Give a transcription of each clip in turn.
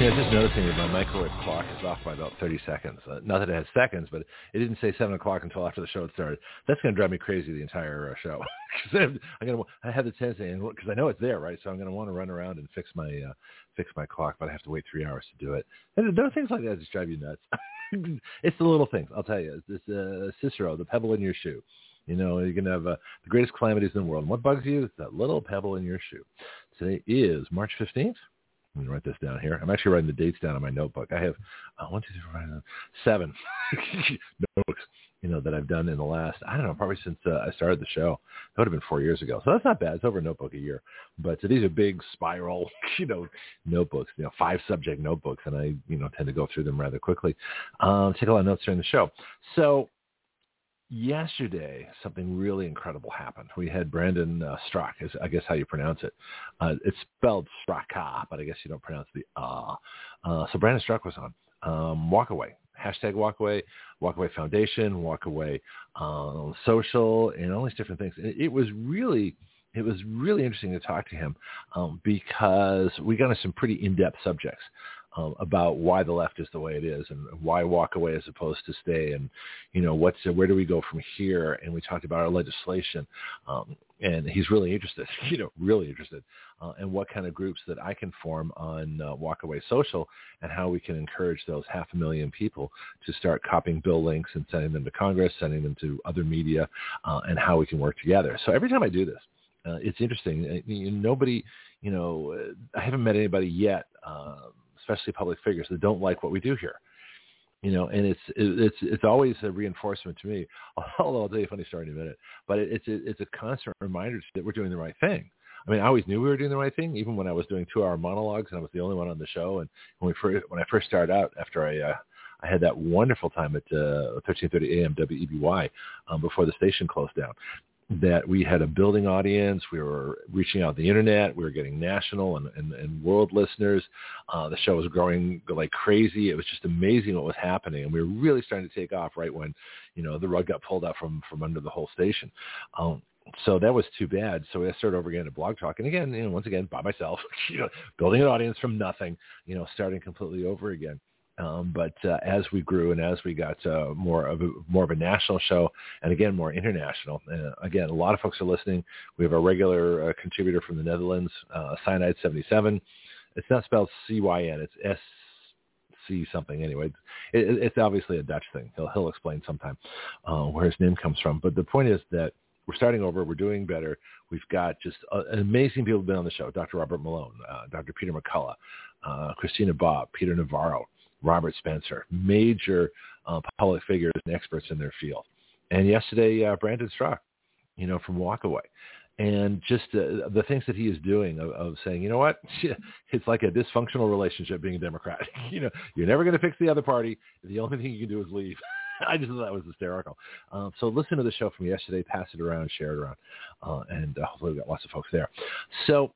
Yeah, just noticing that my microwave clock is off by about 30 seconds. Uh, not that it has seconds, but it didn't say 7 o'clock until after the show had started. That's going to drive me crazy the entire uh, show. Because I'm going to, I have the tendency, because I know it's there, right? So I'm going to want to run around and fix my uh, fix my clock, but I have to wait three hours to do it. And there are things like that just drive you nuts. it's the little things, I'll tell you. This uh, Cicero, the pebble in your shoe. You know, you can have uh, the greatest calamities in the world. And what bugs you? That little pebble in your shoe. Today is March 15th. Let me write this down here. I'm actually writing the dates down on my notebook. I have uh, one, two, three, four, five, seven notebooks, you know, that I've done in the last, I don't know, probably since uh, I started the show. That would have been four years ago. So that's not bad. It's over a notebook a year. But uh, these are big spiral, you know, notebooks, you know, five subject notebooks. And I, you know, tend to go through them rather quickly. Um, take a lot of notes during the show. So yesterday something really incredible happened. We had Brandon uh, is I guess how you pronounce it. Uh, it's spelled Straka, but I guess you don't pronounce the ah. Uh, so Brandon Straka was on um, Walkaway. Hashtag Walkaway, Walkaway Foundation, Walkaway uh, Social, and all these different things. It, it was really it was really interesting to talk to him um, because we got into some pretty in-depth subjects um, about why the left is the way it is and why walk away as opposed to stay and you know what's where do we go from here and we talked about our legislation um, and he's really interested you know really interested uh, and what kind of groups that I can form on uh, Walkaway Social and how we can encourage those half a million people to start copying bill links and sending them to Congress, sending them to other media, uh, and how we can work together. So every time I do this, uh, it's interesting. Nobody, you know, I haven't met anybody yet uh, especially public figures that don't like what we do here. You know, and it's it's it's always a reinforcement to me. Although I'll tell you a funny story in a minute, but it's it's a constant reminder that we're doing the right thing. I mean, I always knew we were doing the right thing, even when I was doing two-hour monologues and I was the only one on the show. And when we first when I first started out, after I uh, I had that wonderful time at uh, 13:30 a.m. WEBY um, before the station closed down that we had a building audience. We were reaching out the internet. We were getting national and, and, and world listeners. Uh, the show was growing like crazy. It was just amazing what was happening. And we were really starting to take off right when, you know, the rug got pulled out from, from under the whole station. Um, so that was too bad. So I started over again at Blog Talk, and again, you know, once again by myself, you know, building an audience from nothing, you know, starting completely over again. Um, but uh, as we grew and as we got uh, more of a more of a national show, and again more international, uh, again a lot of folks are listening. We have a regular uh, contributor from the Netherlands, uh, Cyanide seventy seven. It's not spelled C Y N. It's S C something. Anyway, it, it's obviously a Dutch thing. He'll he'll explain sometime where his name comes from. But the point is that we're starting over. We're doing better. We've got just uh, amazing people have been on the show. Dr. Robert Malone, uh, Dr. Peter McCullough, uh, Christina Bobb, Peter Navarro, Robert Spencer, major uh, public figures and experts in their field. And yesterday, uh, Brandon Straka, you know, from Walkaway. And just uh, the things that he is doing of, of saying, you know what, it's like a dysfunctional relationship being a Democrat. you know, you're never going to fix the other party. The only thing you can do is leave. I just thought that was hysterical. Um, so listen to the show from yesterday, pass it around, share it around, uh, and uh, hopefully we've got lots of folks there. So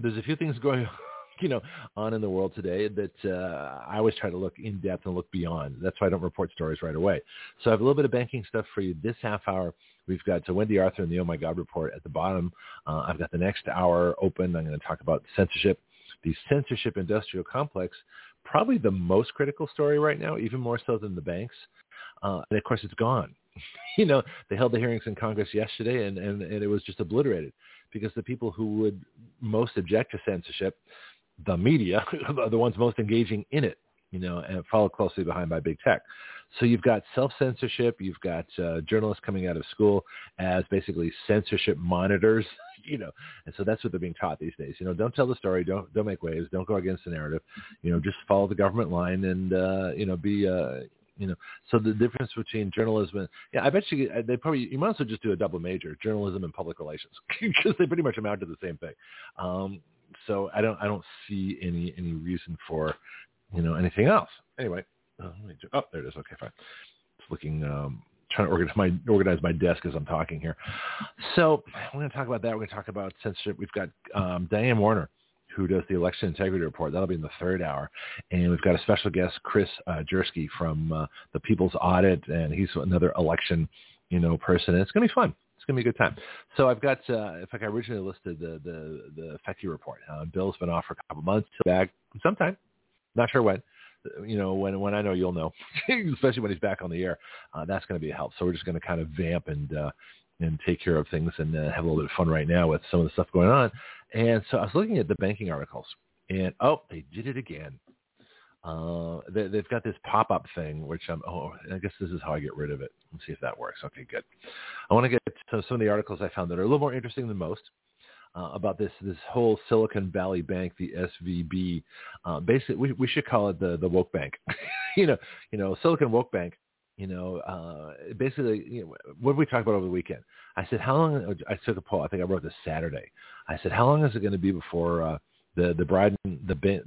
there's a few things going you know, on in the world today that uh, I always try to look in depth and look beyond. That's why I don't report stories right away. So I have a little bit of banking stuff for you this half hour. We've got uh, Wendy Arthur and the Oh My God report at the bottom. Uh, I've got the next hour open. I'm going to talk about censorship, the censorship industrial complex, probably the most critical story right now, even more so than the banks. Uh, and of course, it's gone. you know, they held the hearings in Congress yesterday, and, and, and it was just obliterated because the people who would most object to censorship the media are the ones most engaging in it, you know, and followed closely behind by big tech. So you've got self-censorship, you've got uh, journalists coming out of school as basically censorship monitors, you know, and so that's what they're being taught these days. You know, don't tell the story, don't don't make waves, don't go against the narrative, you know, just follow the government line and uh, you know be. Uh, you know, so the difference between journalism and yeah, I bet you they probably you might also just do a double major, journalism and public relations, because they pretty much amount to the same thing. Um, so I don't I don't see any any reason for you know anything else. Anyway, oh, oh there it is. Okay, fine. looking um, trying to organize my organize my desk as I'm talking here. So we're going to talk about that. We're going to talk about censorship. We've got um, Diane Warner, who does the election integrity report. That'll be in the third hour, and we've got a special guest, Kris uh, Jurski from uh, the People's Audit, and he's another election, you know, person. And it's going to be fun. It's to be a good time. So I've got, uh, in fact, I originally listed the the the Fettke report. Uh, Bill's been off for a couple months. Back sometime, not sure when you know, when when I know you'll know, especially when he's back on the air, uh, that's going to be a help. So we're just going to kind of vamp and uh, and take care of things and uh, have a little bit of fun right now with some of the stuff going on. And so I was looking at the banking articles, and oh, they did it again. Uh, they, they've got this pop-up thing, which I'm. Oh, I guess this is how I get rid of it. Let's see if that works. Okay, good. I want to get to some of the articles I found that are a little more interesting than most uh, about this this whole Silicon Valley Bank, the SVB. Uh, basically, we, we should call it the the woke bank. you know, you know, Silicon Woke Bank. You know, uh, basically, you know, what did we talk about over the weekend? I said, how long? I took a poll. I think I wrote this Saturday. I said, how long is it going to be before uh, the the Brandon the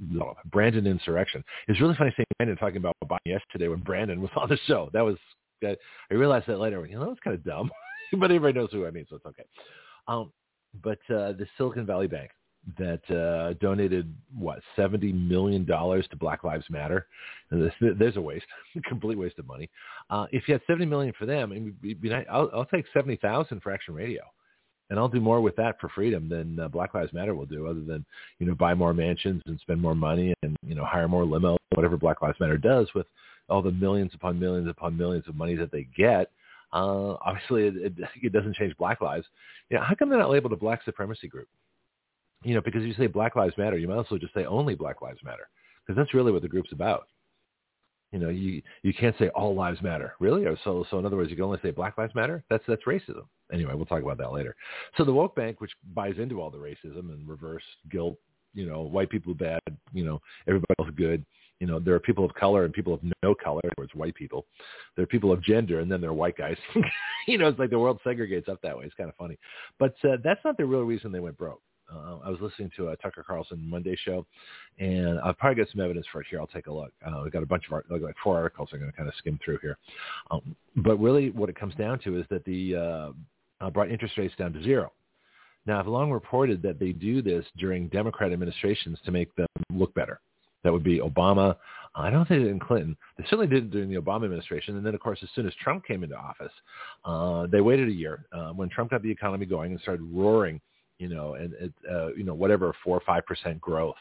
Brandon insurrection? It's really funny seeing Brandon talking about Biden yesterday when Brandon was on the show. That was I realized that later. You know, that's kind of dumb, but everybody knows who I mean, so it's okay. Um, but uh, the Silicon Valley Bank that uh, donated what seventy million dollars to Black Lives Matter. There's a waste, complete waste of money. Uh, if you had seventy million for them, I'll, I'll take seventy thousand for Action Radio, and I'll do more with that for freedom than uh, Black Lives Matter will do, other than you know buy more mansions and spend more money and you know hire more limo, whatever Black Lives Matter does with all the millions upon millions upon millions of money that they get. Uh, obviously, it, it, it doesn't change Black lives. You know, how come they're not labeled a black supremacy group? You know, because if you say Black Lives Matter, you might also just say only Black Lives Matter, because that's really what the group's about. You know, you you can't say all lives matter, really. Or so so in other words, you can only say Black Lives Matter. That's that's racism. Anyway, we'll talk about that later. So the woke bank, which buys into all the racism and reverse guilt, you know, white people bad, you know, everybody else good you know, there are people of color and people of no color, where it's white people. There are people of gender, and then there are white guys. you know, it's like the world segregates up that way. It's kind of funny, but uh, that's not the real reason they went broke. Uh, I was listening to a Tucker Carlson Monday show, and I'll probably get some evidence for it here. I'll take a look. Uh, we've got a bunch of art, like four articles I'm going to kind of skim through here. Um, but really, what it comes down to is that the uh, uh, brought interest rates down to zero. Now, I've long reported that they do this during Democrat administrations to make them look better. That would be Obama. I don't think it in Clinton. They certainly did it during the Obama administration. And then, of course, as soon as Trump came into office, uh, they waited a year. Uh, when Trump got the economy going and started roaring, you know, and it, uh, you know whatever four or five percent growth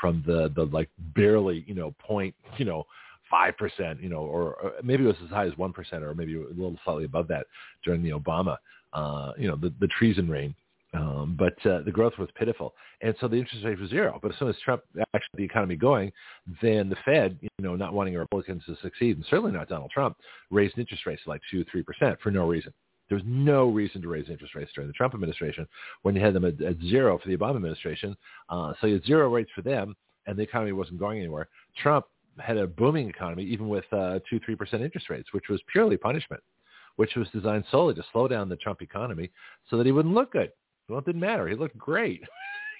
from the the like barely you know point you know five percent, you know, or, or maybe it was as high as one percent, or maybe a little slightly above that during the Obama, uh, you know, the the treason reign. Um, but uh, the growth was pitiful, and so the interest rate was zero. But as soon as Trump actually the economy going, then the Fed, you know, not wanting Republicans to succeed, and certainly not Donald Trump, raised interest rates like two, three percent for no reason. There was no reason to raise interest rates during the Trump administration when you had them at, at zero for the Obama administration. Uh, so you had zero rates for them, and the economy wasn't going anywhere. Trump had a booming economy, even with uh, two, three percent interest rates, which was purely punishment, which was designed solely to slow down the Trump economy so that he wouldn't look good. Well, it didn't matter. He looked great.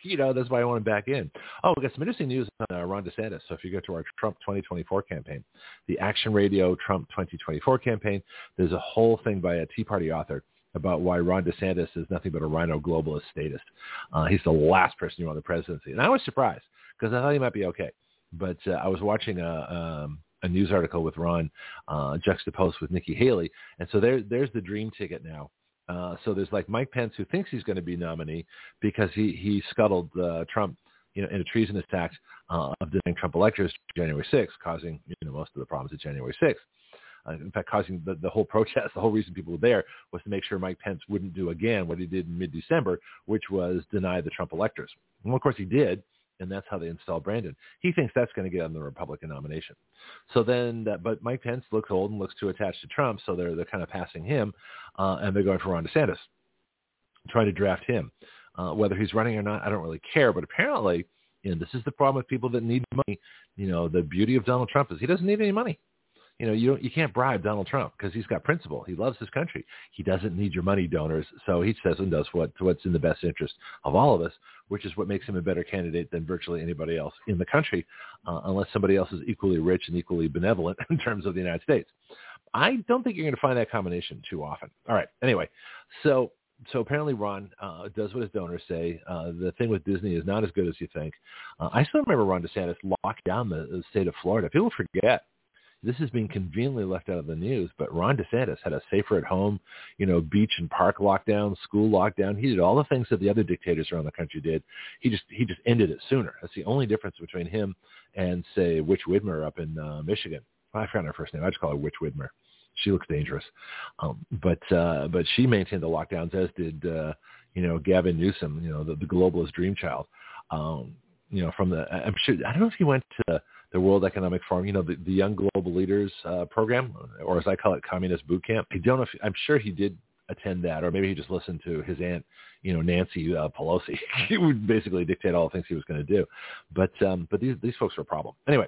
you know, that's why I want him back in. Oh, we got some interesting news on uh, Ron DeSantis. So if you go to our Trump 2024 campaign, the Action Radio Trump 2024 campaign, there's a whole thing by a Tea Party author about why Ron DeSantis is nothing but a rhino globalist statist. Uh, he's the last person you want the presidency. And I was surprised because I thought he might be okay. But uh, I was watching a, um, a news article with Ron uh, juxtaposed with Nikki Haley. And so there, there's the dream ticket now uh, so there's like Mike Pence who thinks he's going to be nominee because he he scuttled uh, Trump, you know, in a treasonous act uh, of denying Trump electors January 6th, causing you know most of the problems at January 6th. Uh, in fact, causing the, the whole protest, the whole reason people were there was to make sure Mike Pence wouldn't do again what he did in mid-December, which was deny the Trump electors. Well, of course he did, and that's how they install Brandon. He thinks that's going to get him the Republican nomination. So then, that, but Mike Pence looks old and looks too attached to Trump, so they're they're kind of passing him, uh, and they're going for Ron DeSantis, trying to draft him. Uh, whether he's running or not, I don't really care. But apparently, know, this is the problem with people that need money. You know, the beauty of Donald Trump is he doesn't need any money you know, you don't, you can't bribe Donald Trump because he's got principle. He loves his country. He doesn't need your money donors, so he says and does what what's in the best interest of all of us, which is what makes him a better candidate than virtually anybody else in the country, uh, unless somebody else is equally rich and equally benevolent in terms of the United States. I don't think you're going to find that combination too often. All right. Anyway, so so apparently Ron uh, does what his donors say. Uh, the thing with Disney is not as good as you think. Uh, I still remember Ron DeSantis locked down the, the state of Florida. People forget this has been conveniently left out of the news, but Ron DeSantis had a safer at home, you know, beach and park lockdown, school lockdown. He did all the things that the other dictators around the country did. He just he just ended it sooner. That's the only difference between him and say Witch Whitmer up in uh, Michigan. I forgot her first name. I just call her Witch Whitmer. She looks dangerous, um, but uh, but she maintained the lockdowns, as did uh, you know Gavin Newsom, you know the, the globalist dream child. Um, you know from the I'm sure I don't know if he went to the World Economic Forum, you know, the, the Young Global Leaders uh, program, or as I call it, Communist Boot Camp. I don't know if I'm sure he did attend that, or maybe he just listened to his aunt, you know, Nancy uh, Pelosi. he would basically dictate all the things he was going to do. But um, but these these folks are a problem. Anyway,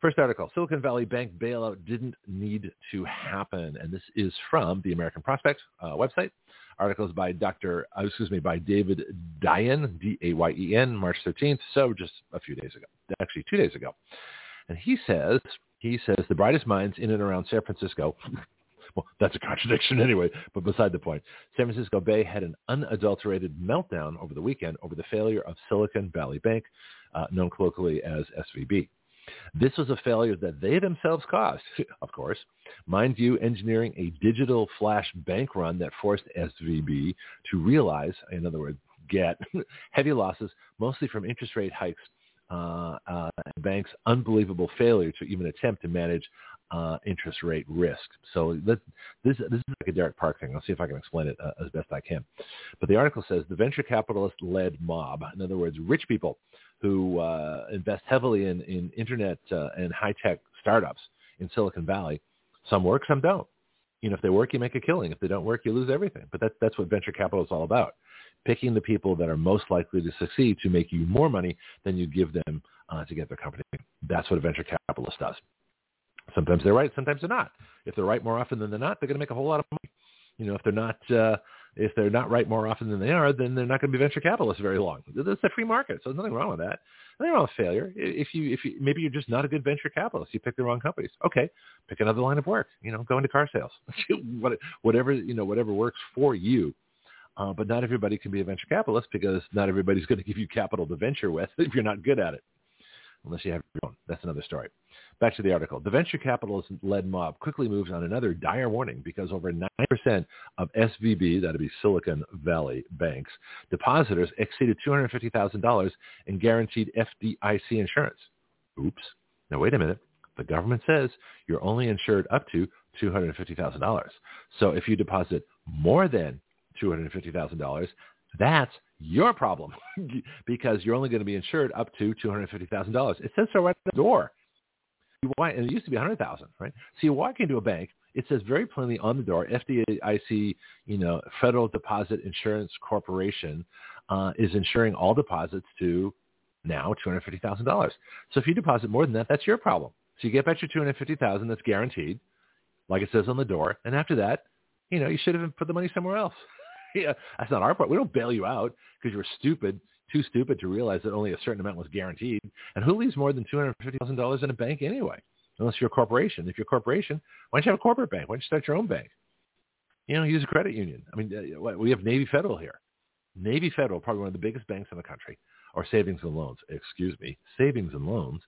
first article: Silicon Valley Bank bailout didn't need to happen, and this is from the American Prospect uh, website. Articles by Dr. Uh, excuse me, by David Dayen, D-A-Y-E-N, March 13th. So just a few days ago, actually two days ago. And he says, he says the brightest minds in and around San Francisco well, that's a contradiction anyway, but beside the point. San Francisco Bay had an unadulterated meltdown over the weekend over the failure of Silicon Valley Bank, uh, known colloquially as SVB. This was a failure that they themselves caused, of course. Mind you, engineering a digital flash bank run that forced SVB to realize, in other words, get heavy losses, mostly from interest rate hikes, uh, uh, bank's unbelievable failure to even attempt to manage uh, interest rate risk. So this, this is like a Derek Park thing. I'll see if I can explain it uh, as best I can. But the article says the venture capitalist-led mob, in other words, rich people who uh, invest heavily in, in internet uh, and high-tech startups in Silicon Valley. Some work, some don't. You know, if they work, you make a killing. If they don't work, you lose everything. But that's that's what venture capital is all about. Picking the people that are most likely to succeed to make you more money than you give them uh, to get their company. That's what a venture capitalist does. Sometimes they're right, sometimes they're not. If they're right more often than they're not, they're going to make a whole lot of money. You know, if they're not uh, if they're not right more often than they are, then they're not going to be venture capitalists very long. It's a free market, so there's nothing wrong with that. Nothing wrong with failure. If you, if you, maybe you're just not a good venture capitalist, you pick the wrong companies. Okay, pick another line of work. You know, go into car sales. whatever you know, whatever works for you. Uh, but not everybody can be a venture capitalist because not everybody's going to give you capital to venture with if you're not good at it, unless you have your own. That's another story. Back to the article. The venture capitalist-led mob quickly moves on another dire warning because over 9% of SVB, that'd be Silicon Valley banks, depositors exceeded $250,000 in guaranteed FDIC insurance. Oops. Now, wait a minute. The government says you're only insured up to $250,000. So if you deposit more than $250,000, that's your problem because you're only going to be insured up to $250,000. It says so right at the door. Walk, and it used to be 100,000, right? So you walk into a bank, it says very plainly on the door, FDIC, you know, Federal Deposit Insurance Corporation uh, is insuring all deposits to now $250,000. So if you deposit more than that, that's your problem. So you get back your 250000 that's guaranteed, like it says on the door. And after that, you know, you should have put the money somewhere else. yeah, that's not our part. We don't bail you out because you were stupid too stupid to realize that only a certain amount was guaranteed. And who leaves more than $250,000 in a bank anyway? Unless you're a corporation. If you're a corporation, why don't you have a corporate bank? Why don't you start your own bank? You know, use a credit union. I mean, uh, we have Navy Federal here. Navy Federal, probably one of the biggest banks in the country, or savings and loans, excuse me, savings and loans.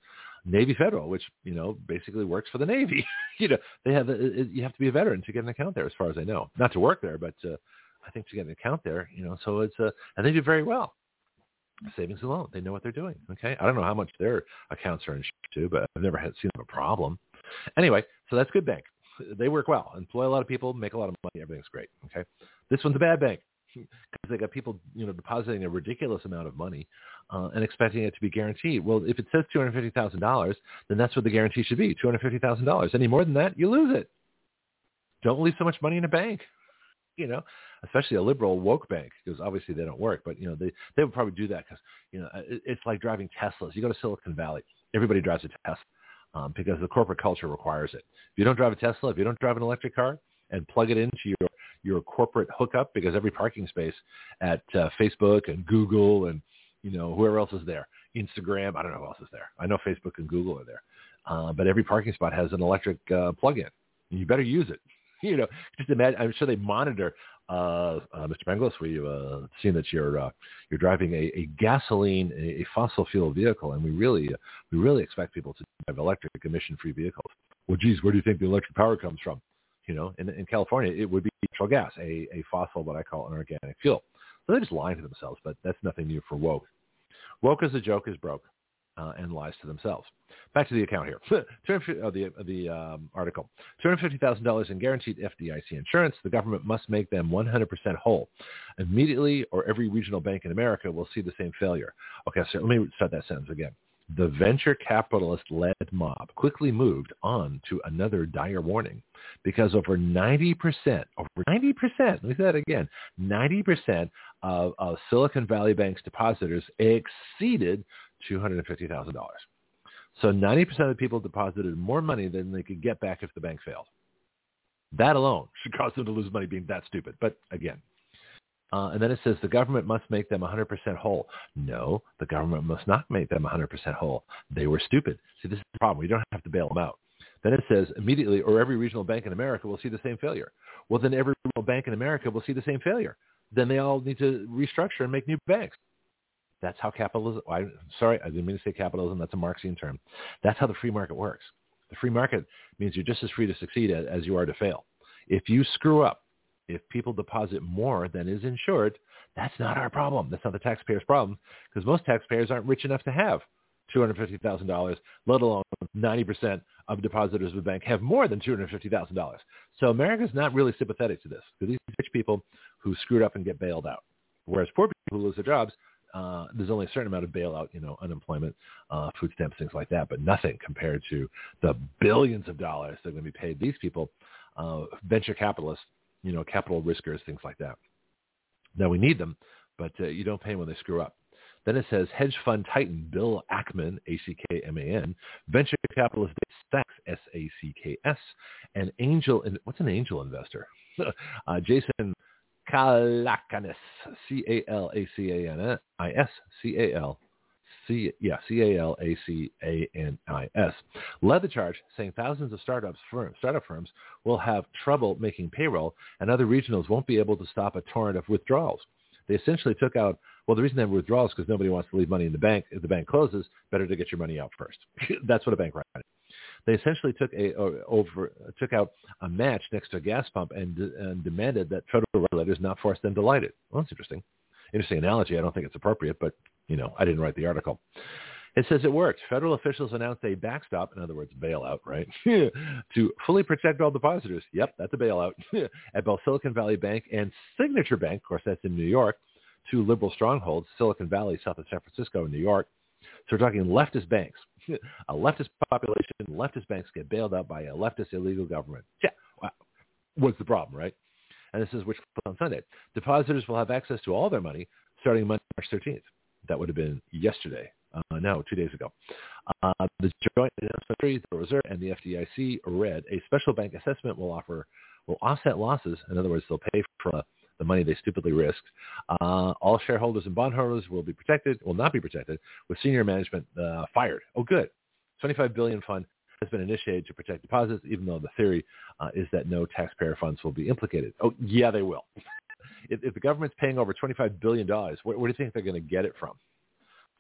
Navy Federal, which, you know, basically works for the Navy. you know, they have, a, you have to be a veteran to get an account there as far as I know. Not to work there, but uh, I think to get an account there, you know, so it's, uh, and they do very well savings and loan. They know what they're doing. Okay. I don't know how much their accounts are insured to, but I've never had seen them a problem. Anyway, so that's good bank. They work well, employ a lot of people, make a lot of money. Everything's great. Okay. This one's a bad bank because they got people, you know, depositing a ridiculous amount of money uh, and expecting it to be guaranteed. Well, if it says two hundred fifty thousand dollars, then that's what the guarantee should be: two hundred fifty thousand dollars. Any more than that, you lose it. Don't leave so much money in a bank you know, especially a liberal woke bank, because obviously they don't work. But you know, they they would probably do that because you know it, it's like driving Teslas. You go to Silicon Valley, everybody drives a Tesla um, because the corporate culture requires it. If you don't drive a Tesla, if you don't drive an electric car, and plug it into your your corporate hookup, because every parking space at uh, Facebook and Google and you know whoever else is there, Instagram, I don't know who else is there. I know Facebook and Google are there, uh, but every parking spot has an electric uh, plug-in You better use it. You know, just imagine. I'm sure they monitor. Uh, uh, Mr. Penglis, we've uh, seen that you're uh, you're driving a, a gasoline, a, a, fossil fuel vehicle, and we really uh, we really expect people to drive electric emission-free vehicles. Well, geez, where do you think the electric power comes from? You know, in, in California, it would be natural gas, a, a fossil, what I call an organic fuel. So they're just lying to themselves, but that's nothing new for woke. Woke as a joke is broke uh, and lies to themselves. Back to the account here. uh, the the um, article. $250,000 in guaranteed FDIC insurance. The government must make them 100% whole. Immediately, or every regional bank in America will see the same failure. Okay, so let me start that sentence again. The venture capitalist-led mob quickly moved on to another dire warning because over 90%, over 90%, let me say that again, 90% of, of Silicon Valley Bank's depositors exceeded $250,000. So 90% of the people deposited more money than they could get back if the bank failed. That alone should cause them to lose money being that stupid. But again, uh, and then it says the government must make them 100% whole. No, the government must not make them 100% whole. They were stupid. See, this is the problem. We don't have to bail them out. Then it says immediately, or every regional bank in America will see the same failure. Well, then every regional bank in America will see the same failure. Then they all need to restructure and make new banks. That's how capitalism, I, sorry, I didn't mean to say capitalism. That's a Marxian term. That's how the free market works. The free market means you're just as free to succeed as, you are to fail. If you screw up, if people deposit more than is insured, that's not our problem. That's not the taxpayer's problem because most taxpayers aren't rich enough to have $250,000, let alone 90% of depositors of the bank have more than $250,000. So America's not really sympathetic to this because these rich people who screwed up and get bailed out. Whereas poor people who lose their jobs, uh, there's only a certain amount of bailout, you know, unemployment, uh, food stamps, things like that, but nothing compared to the billions of dollars that are going to be paid these people, uh, venture capitalists, you know, capital riskers, things like that. Now we need them, but uh, you don't pay them when they screw up. Then it says hedge fund titan Bill Ackman, A-C-K-M-A-N, venture capitalist Sacks, S-A-C-K-S, and angel, what's an angel investor? uh, Jason Calacanis, C-A-L-A-C-A-N-I-S, C-A-L, C, yeah, C-A-L-A-C-A-N-I-S, led the charge saying thousands of startups firms, startup firms will have trouble making payroll and other regionals won't be able to stop a torrent of withdrawals. They essentially took out well, the reason they have withdrawals is because nobody wants to leave money in the bank. If the bank closes, better to get your money out first. That's what a bank runs. They essentially took a over took out a match next to a gas pump and, and demanded that federal regulators not force them to light it. Well, that's interesting. Interesting analogy. I don't think it's appropriate, but you know, I didn't write the article. It says it worked. Federal officials announced a backstop, in other words, bailout, right, to fully protect all depositors. Yep, that's a bailout at both Silicon Valley Bank and Signature Bank. Of course, that's in New York two liberal strongholds, Silicon Valley, south of San Francisco, and New York. So we're talking leftist banks. A leftist population, leftist banks get bailed out by a leftist illegal government. Yeah, what's the problem, right? And this is which on Sunday. Depositors will have access to all their money starting Monday, March 13th. That would have been yesterday. Uh, no, two days ago. Uh, the Joint Announcement, the Reserve, and the FDIC read a special bank assessment will offer will offset losses. In other words, they'll pay for a the money they stupidly risked. Uh, all shareholders and bondholders will be protected, will not be protected, with senior management uh, fired. Oh, good. 25 billion fund has been initiated to protect deposits, even though the theory uh, is that no taxpayer funds will be implicated. Oh, yeah, they will. if, if, the government's paying over 25 billion dollars, where, where do you think they're going to get it from?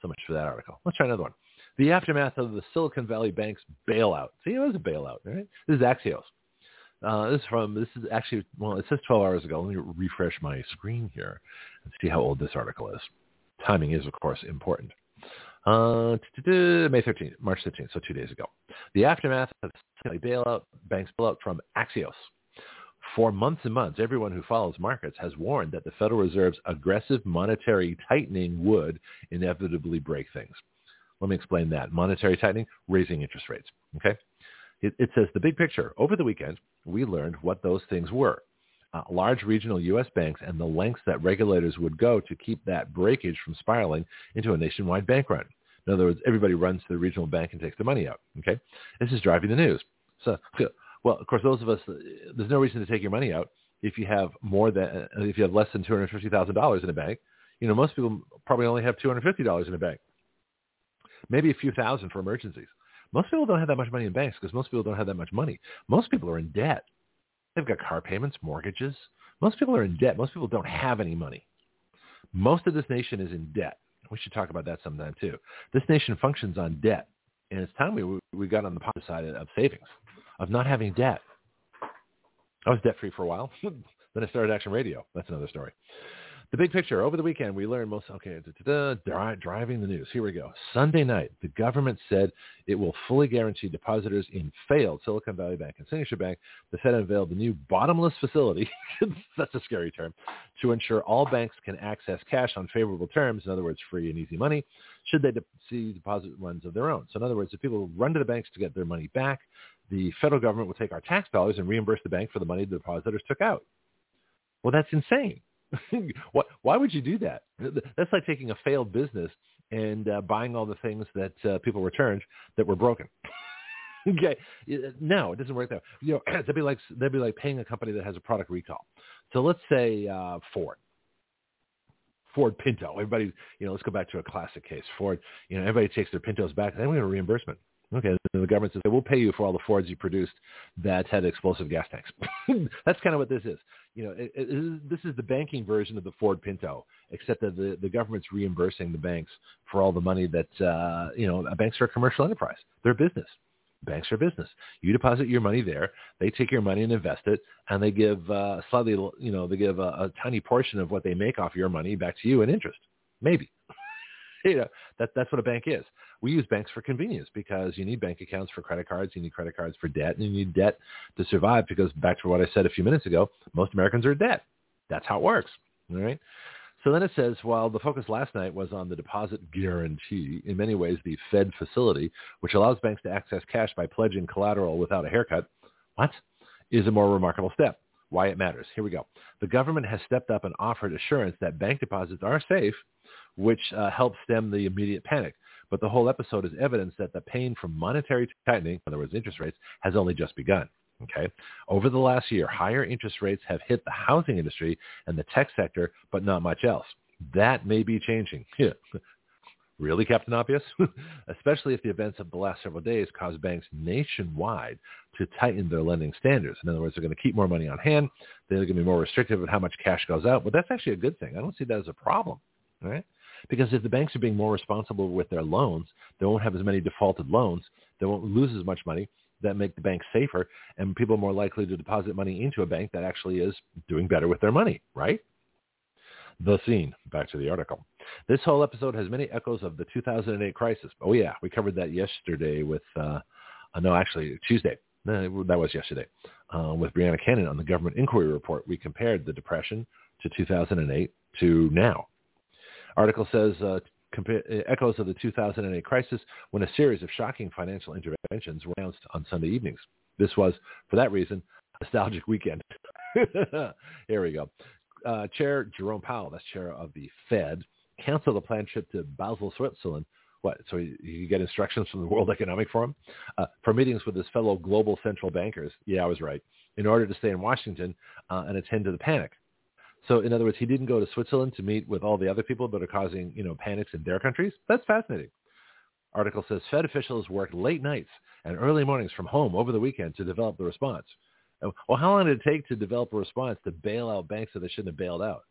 So much for that article. Let's try another one. The aftermath of the Silicon Valley Bank's bailout. See, it was a bailout, right? This is Axios. Uh, this is from, this is actually, well, it says 12 hours ago. Let me refresh my screen here and see how old this article is. Timing is, of course, important. Uh, May 13th, March 15th, so two days ago. The aftermath of the bailout, banks bailout from Axios. For months and months, everyone who follows markets has warned that the Federal Reserve's aggressive monetary tightening would inevitably break things. Let me explain that. Monetary tightening, raising interest rates. Okay? It, it says the big picture. Over the weekend, we learned what those things were. Uh, large regional U.S. banks and the lengths that regulators would go to keep that breakage from spiraling into a nationwide bank run. In other words, everybody runs to the regional bank and takes the money out. Okay, this is driving the news. So, well, of course, those of us, there's no reason to take your money out if you have more than, uh, if you have less than two hundred fifty thousand dollars in a bank. You know, most people probably only have two hundred fifty dollars in a bank, maybe a few thousand for emergencies. Most people don't have that much money in banks because most people don't have that much money. Most people are in debt. They've got car payments, mortgages. Most people are in debt. Most people don't have any money. Most of this nation is in debt. We should talk about that sometime too. This nation functions on debt, and it's time we we got on the positive side of savings, of not having debt. I was debt free for a while. then I started Action Radio. That's another story. The big picture. Over the weekend, we learned most, okay, da, da, da, driving the news. Here we go. Sunday night, the government said it will fully guarantee depositors in failed Silicon Valley Bank and Signature Bank. The Fed unveiled the new bottomless facility, that's a scary term, to ensure all banks can access cash on favorable terms, in other words, free and easy money, should they de- see deposit runs of their own. So in other words, if people run to the banks to get their money back, the federal government will take our tax dollars and reimburse the bank for the money the depositors took out. Well, that's insane. what, why would you do that? That's like taking a failed business and uh, buying all the things that uh, people returned that were broken. okay, no, it doesn't work that. Way. You know, that'd be like that'd be like paying a company that has a product recall. So let's say uh, Ford. Ford Pinto. Everybody, you know, let's go back to a classic case. Ford, you know, everybody takes their Pintos back. Then we have a reimbursement. Okay, the government says we'll pay you for all the Fords you produced that had explosive gas tanks. That's kind of what this is. You know, it, it, this is the banking version of the Ford Pinto, except that the, the government's reimbursing the banks for all the money that uh, you know. Banks are a commercial enterprise; they're a business. Banks are business. You deposit your money there, they take your money and invest it, and they give uh, slightly, you know, they give a, a tiny portion of what they make off your money back to you in interest, maybe. you know, that, that's what a bank is. We use banks for convenience because you need bank accounts for credit cards, you need credit cards for debt, and you need debt to survive because back to what I said a few minutes ago, most Americans are in debt. That's how it works. All right. So then it says, while the focus last night was on the deposit guarantee, in many ways the Fed facility, which allows banks to access cash by pledging collateral without a haircut, what? Is a more remarkable step. Why it matters. Here we go. The government has stepped up and offered assurance that bank deposits are safe which uh, helped stem the immediate panic. But the whole episode is evidence that the pain from monetary tightening, in other words, interest rates, has only just begun. Okay. Over the last year, higher interest rates have hit the housing industry and the tech sector, but not much else. That may be changing. really, Captain Obvious? Especially if the events of the last several days cause banks nationwide to tighten their lending standards. In other words, they're going to keep more money on hand. They're going to be more restrictive of how much cash goes out. But that's actually a good thing. I don't see that as a problem. Right? Because if the banks are being more responsible with their loans, they won't have as many defaulted loans. They won't lose as much money. That make the bank safer, and people are more likely to deposit money into a bank that actually is doing better with their money, right? The scene. Back to the article. This whole episode has many echoes of the 2008 crisis. Oh yeah, we covered that yesterday with, uh, uh, no, actually Tuesday. That was yesterday uh, with Brianna Cannon on the government inquiry report. We compared the depression to 2008 to now. Article says uh, compa- echoes of the 2008 crisis when a series of shocking financial interventions were announced on Sunday evenings. This was, for that reason, a nostalgic weekend. Here we go. Uh, chair Jerome Powell, that's chair of the Fed, canceled a planned trip to Basel, Switzerland. What? So you, you get instructions from the World Economic Forum uh, for meetings with his fellow global central bankers. Yeah, I was right. In order to stay in Washington uh, and attend to the panic. So in other words, he didn't go to Switzerland to meet with all the other people that are causing, you know, panics in their countries. That's fascinating. Article says Fed officials worked late nights and early mornings from home over the weekend to develop the response. Well, how long did it take to develop a response to bail out banks that they shouldn't have bailed out?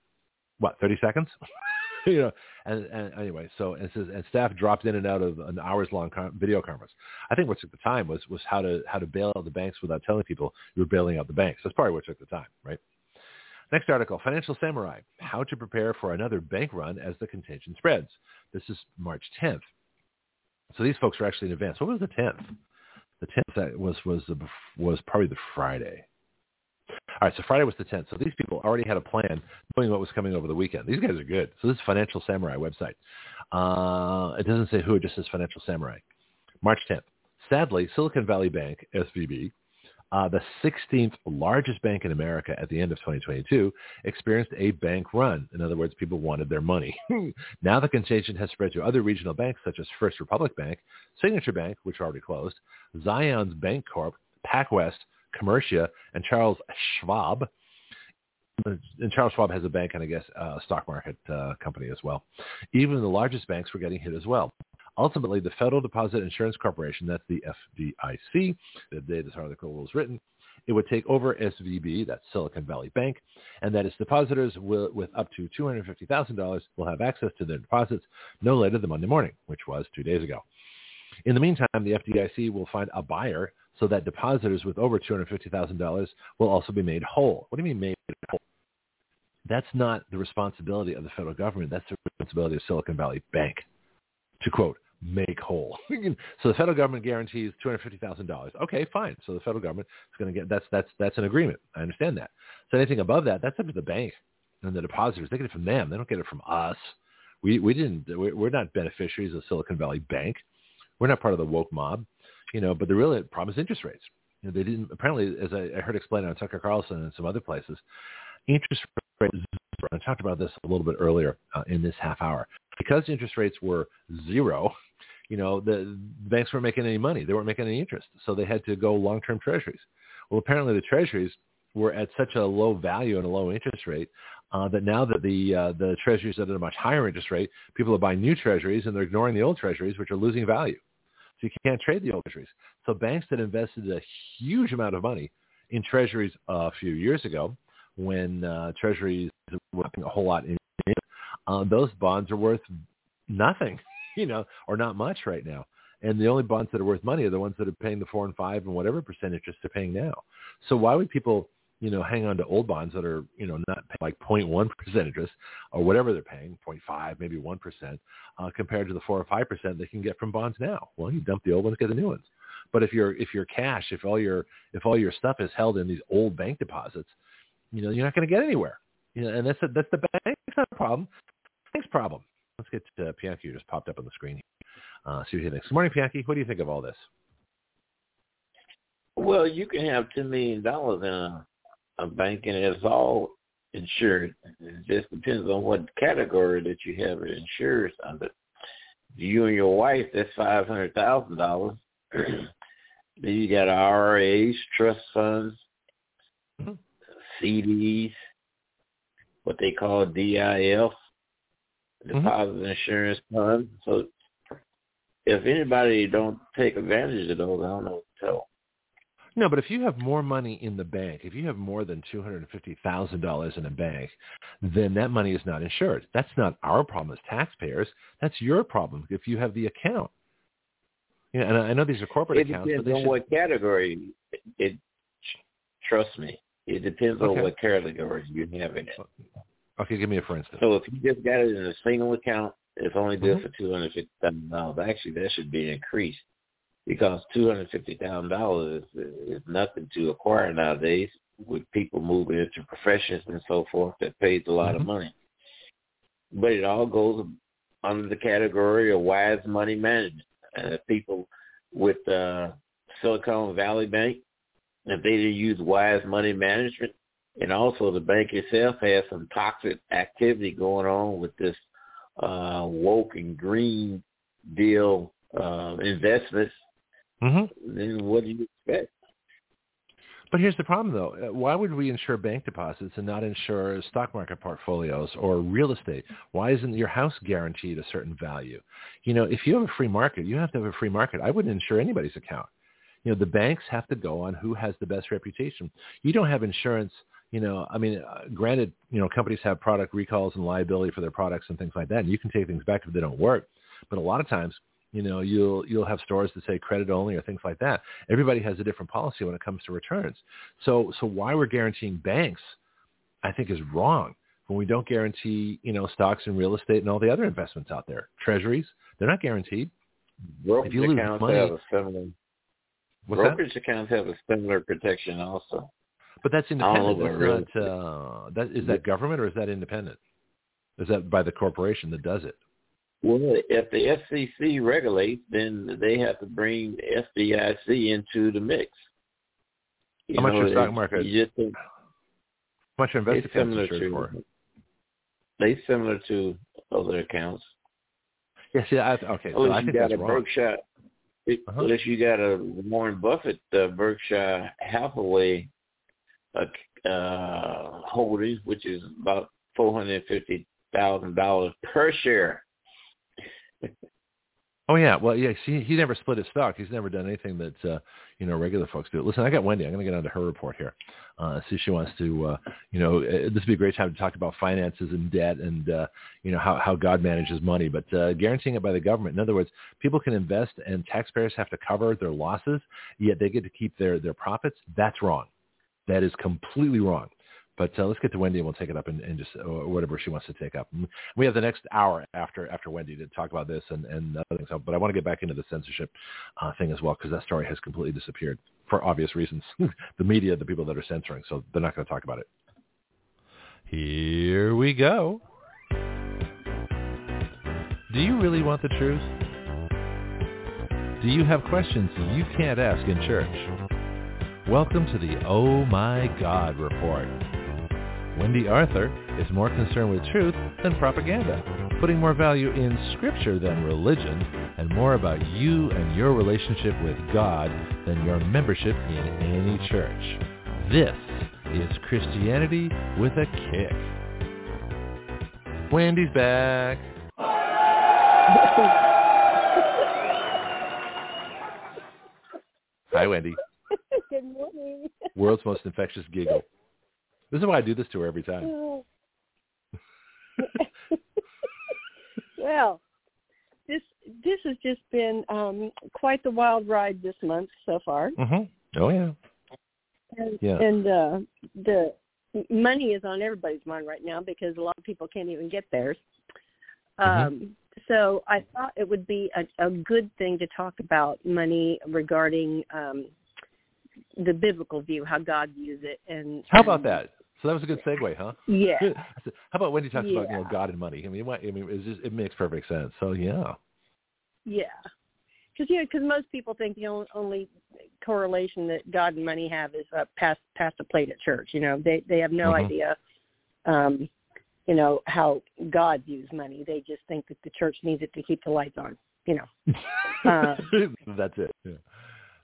What, 30 seconds? you know, and, and anyway, so and says and staff dropped in and out of an hours long video conference. I think what took the time was was how to how to bail out the banks without telling people you were bailing out the banks. That's probably what took the time, right? Next article, Financial Samurai, how to prepare for another bank run as the contagion spreads. This is March 10th. So these folks are actually in advance. What was the 10th? The 10th was, was, was probably the Friday. All right, so Friday was the 10th. So these people already had a plan knowing what was coming over the weekend. These guys are good. So this is Financial Samurai website. Uh, it doesn't say who, it just says Financial Samurai. March 10th. Sadly, Silicon Valley Bank, SVB, uh, the 16th largest bank in America at the end of 2022 experienced a bank run. In other words, people wanted their money. now the contagion has spread to other regional banks such as First Republic Bank, Signature Bank, which already closed, Zions Bank Corp, PacWest, Comerica, and Charles Schwab. And Charles Schwab has a bank and I guess a stock market uh, company as well. Even the largest banks were getting hit as well. Ultimately, the Federal Deposit Insurance Corporation, that's the FDIC, the day this article was written, it would take over SVB, that's Silicon Valley Bank, and that its depositors will, with up to $250,000 will have access to their deposits no later than Monday morning, which was two days ago. In the meantime, the FDIC will find a buyer so that depositors with over $250,000 will also be made whole. What do you mean made whole? That's not the responsibility of the federal government. That's the responsibility of Silicon Valley Bank to quote, make whole. so the federal government guarantees $250,000. Okay, fine. So the federal government is going to get, that's, that's, that's an agreement. I understand that. So anything above that, that's up to the bank and the depositors. They get it from them. They don't get it from us. We, we didn't, we're not beneficiaries of Silicon Valley Bank. We're not part of the woke mob, you know, but the real problem interest rates. You know, they didn't, apparently, as I, I heard explained on Tucker Carlson and some other places, interest rates, I talked about this a little bit earlier uh, in this half hour, because interest rates were zero, you know, the, banks weren't making any money. They weren't making any interest. So they had to go long-term treasuries. Well, apparently the treasuries were at such a low value and a low interest rate uh, that now that the uh, the treasuries are at a much higher interest rate, people are buying new treasuries and they're ignoring the old treasuries, which are losing value. So you can't trade the old treasuries. So banks that invested a huge amount of money in treasuries a few years ago, when uh, treasuries were a whole lot in, uh, those bonds are worth nothing you know, or not much right now. And the only bonds that are worth money are the ones that are paying the four and five and whatever percent interest they're paying now. So why would people, you know, hang on to old bonds that are, you know, not like 0.1 percent interest or whatever they're paying, 0.5, maybe 1 percent, uh, compared to the four or five percent they can get from bonds now? Well, you dump the old ones, get the new ones. But if you're if you're cash, if all your if all your stuff is held in these old bank deposits, you know, you're not going to get anywhere. You know, and that's a, that's the bank's not a problem. Bank's problem. Let's get to Pianki, who just popped up on the screen. Uh, see what he thinks. Good morning, Pianki. What do you think of all this? Well, you can have $10 million in a, a bank, and it's all insured. It just depends on what category that you have it insured under. You and your wife, that's $500,000. then you got IRAs, trust funds, mm-hmm. CDs, what they call DIF. Deposit mm-hmm. insurance fund. So if anybody don't take advantage of those, I don't know what to tell. No, but if you have more money in the bank, if you have more than two hundred and fifty thousand dollars in a bank, then that money is not insured. That's not our problem as taxpayers. That's your problem if you have the account. Yeah, and I know these are corporate it accounts. It depends on should... what category. It, it trust me, it depends okay. on what category you have in it. Okay, give me a for instance. So if you just got it in a single account, it's only good mm-hmm. for two hundred fifty thousand dollars. Actually, that should be increased because two hundred fifty thousand dollars is nothing to acquire nowadays with people moving into professions and so forth that pays a lot mm-hmm. of money. But it all goes under the category of wise money management. Uh, people with uh, Silicon Valley Bank, if they didn't use wise money management, and also the bank itself has some toxic activity going on with this uh, woke and green deal uh, investments. Mm-hmm. Then what do you expect? But here's the problem, though. Uh, why would we insure bank deposits and not insure stock market portfolios or real estate? Why isn't your house guaranteed a certain value? You know, if you have a free market, you have to have a free market. I wouldn't insure anybody's account. You know, the banks have to go on who has the best reputation. You don't have insurance – you know, I mean, uh, granted, you know, companies have product recalls and liability for their products and things like that, and you can take things back if they don't work. But a lot of times, you know, you'll you'll have stores that say credit only or things like that. Everybody has a different policy when it comes to returns. So so why we're guaranteeing banks, I think, is wrong. When we don't guarantee, you know, stocks and real estate and all the other investments out there, treasuries, they're not guaranteed. Brokerage if you lose accounts money, have a similar. brokerage that? accounts have a similar protection also. But that's independent. That's not, uh, that, is that government or is that independent? Is that by the corporation that does it? Well, if the FCC regulates, then they have to bring FDIC into the mix. You how much your stock market? You just how much investment similar to, for? They similar to other accounts. Yes, yeah, I, okay. Unless so I you got a wrong. Berkshire, uh-huh. unless you got a Warren Buffett uh, Berkshire Hathaway uh, holdings, which is about four hundred fifty thousand dollars per share. Oh yeah, well yeah, he he never split his stock. He's never done anything that uh, you know regular folks do. Listen, I got Wendy. I'm going to get onto her report here. Uh, see if she wants to. Uh, you know, uh, this would be a great time to talk about finances and debt and uh, you know how how God manages money. But uh, guaranteeing it by the government. In other words, people can invest and taxpayers have to cover their losses, yet they get to keep their their profits. That's wrong. That is completely wrong. But uh, let's get to Wendy and we'll take it up and, and just uh, whatever she wants to take up. We have the next hour after after Wendy to talk about this and, and other things. But I want to get back into the censorship uh, thing as well because that story has completely disappeared for obvious reasons. the media, the people that are censoring, so they're not going to talk about it. Here we go. Do you really want the truth? Do you have questions you can't ask in church? Welcome to the Oh My God Report. Wendy Arthur is more concerned with truth than propaganda, putting more value in scripture than religion, and more about you and your relationship with God than your membership in any church. This is Christianity with a Kick. Wendy's back. Hi, Wendy. Good morning. World's most infectious giggle. This is why I do this to her every time. well, this this has just been um quite the wild ride this month so far. Mm-hmm. Oh yeah. And, Yeah. and uh the money is on everybody's mind right now because a lot of people can't even get theirs. Mhm. Um so I thought it would be a, a good thing to talk about money regarding um the biblical view, how God views it and How about and- that? So that was a good segue, huh? Yeah. Good. How about Wendy talks about you know God and money? I mean, I mean, just, it makes perfect sense. So yeah. Yeah, because you know, because most people think the only, only correlation that God and money have is uh, past past the plate at church. You know, they they have no Mhm. idea, um, you know, how God views money. They just think that the church needs it to keep the lights on. You know, Uh, That's it. Yeah.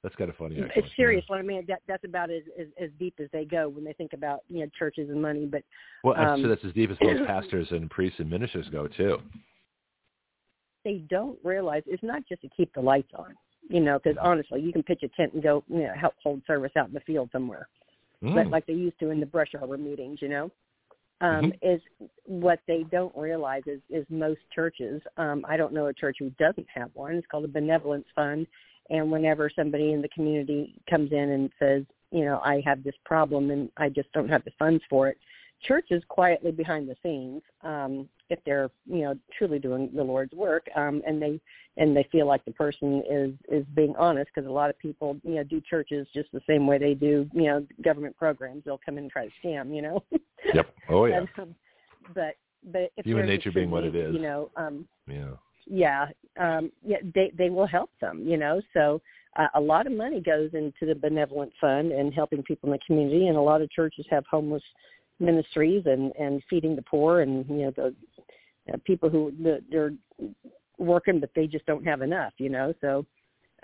That's kind of funny. Actually. it's serious. I mean, that that's about as, as as deep as they go when they think about you know churches and money. But Well, um, so that's as deep as most pastors and priests and ministers go too. they don't realize it's not just to keep the lights on. You know, because honestly, you can pitch a tent and go, you know, help hold service out in the field somewhere. Mm. but like they used to in the brush arbor meetings, you know, um, is what they don't realize is, is most churches. Um, I don't know a church who doesn't have one. It's called a benevolence fund, and whenever somebody in the community comes in and says, you know, I have this problem and I just don't have the funds for it, churches quietly behind the scenes, um, if they're you know truly doing the Lord's work, um, and they and they feel like the person is is being honest because a lot of people you know do churches just the same way they do you know government programs they'll come in and try to scam you know Yep. Oh yeah. Um, but but if Human nature being what it is, you know um Yeah. Yeah um yeah they they will help them you know? So uh, a lot of money goes into the benevolent fund and helping people in the community and a lot of churches have homeless ministries and and feeding the poor and you know the uh, people who the, they're working but they just don't have enough you know? So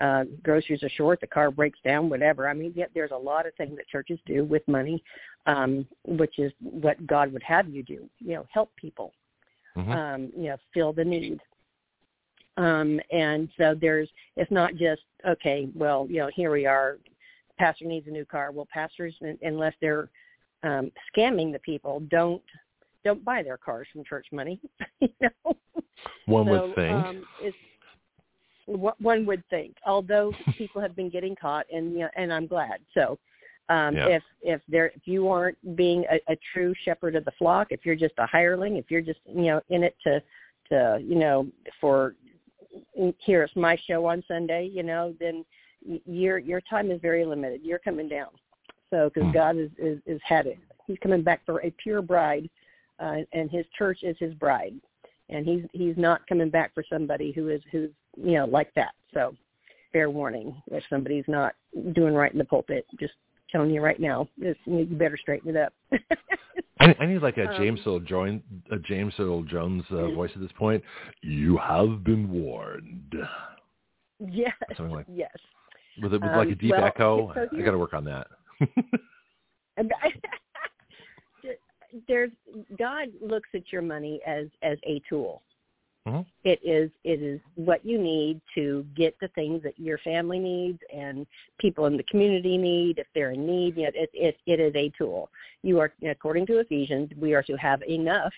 uh groceries are short the car breaks down whatever. I mean yet there's a lot of things that churches do with money um which is what god would have you do you know help people Mhm. um you know fill the need um and so there's it's not just okay well you know here we are pastor needs a new car well pastors unless they're um scamming the people don't don't buy their cars from church money you know One so, would think. um, it's one would think. Although people have been getting caught, and you know, and I'm glad. So, um, Yeah. if if there if you aren't being a, a true shepherd of the flock, if you're just a hireling, if you're just you know in it to to you know for here's my show on Sunday, you know, then y- your your time is very limited. You're coming down. So because Hmm. God is, is is had it, He's coming back for a pure bride, uh, and His church is His bride and he's he's not coming back for somebody who is who's you know like that. So fair warning if somebody's not doing right in the pulpit. Just telling you right now, you better straighten it up. I, I need like a um, James Earl Jones, a James Earl Jones uh, voice at this point. You have been warned. yes, Something like yes. with, a, with like a Um, deep well, echo. so I got to work on that. And There's God looks at your money as as a tool. Mm-hmm. It is it is what you need to get the things that your family needs and people in the community need if they're in need. It it it, it is a tool. You are according to Ephesians, we are to have enough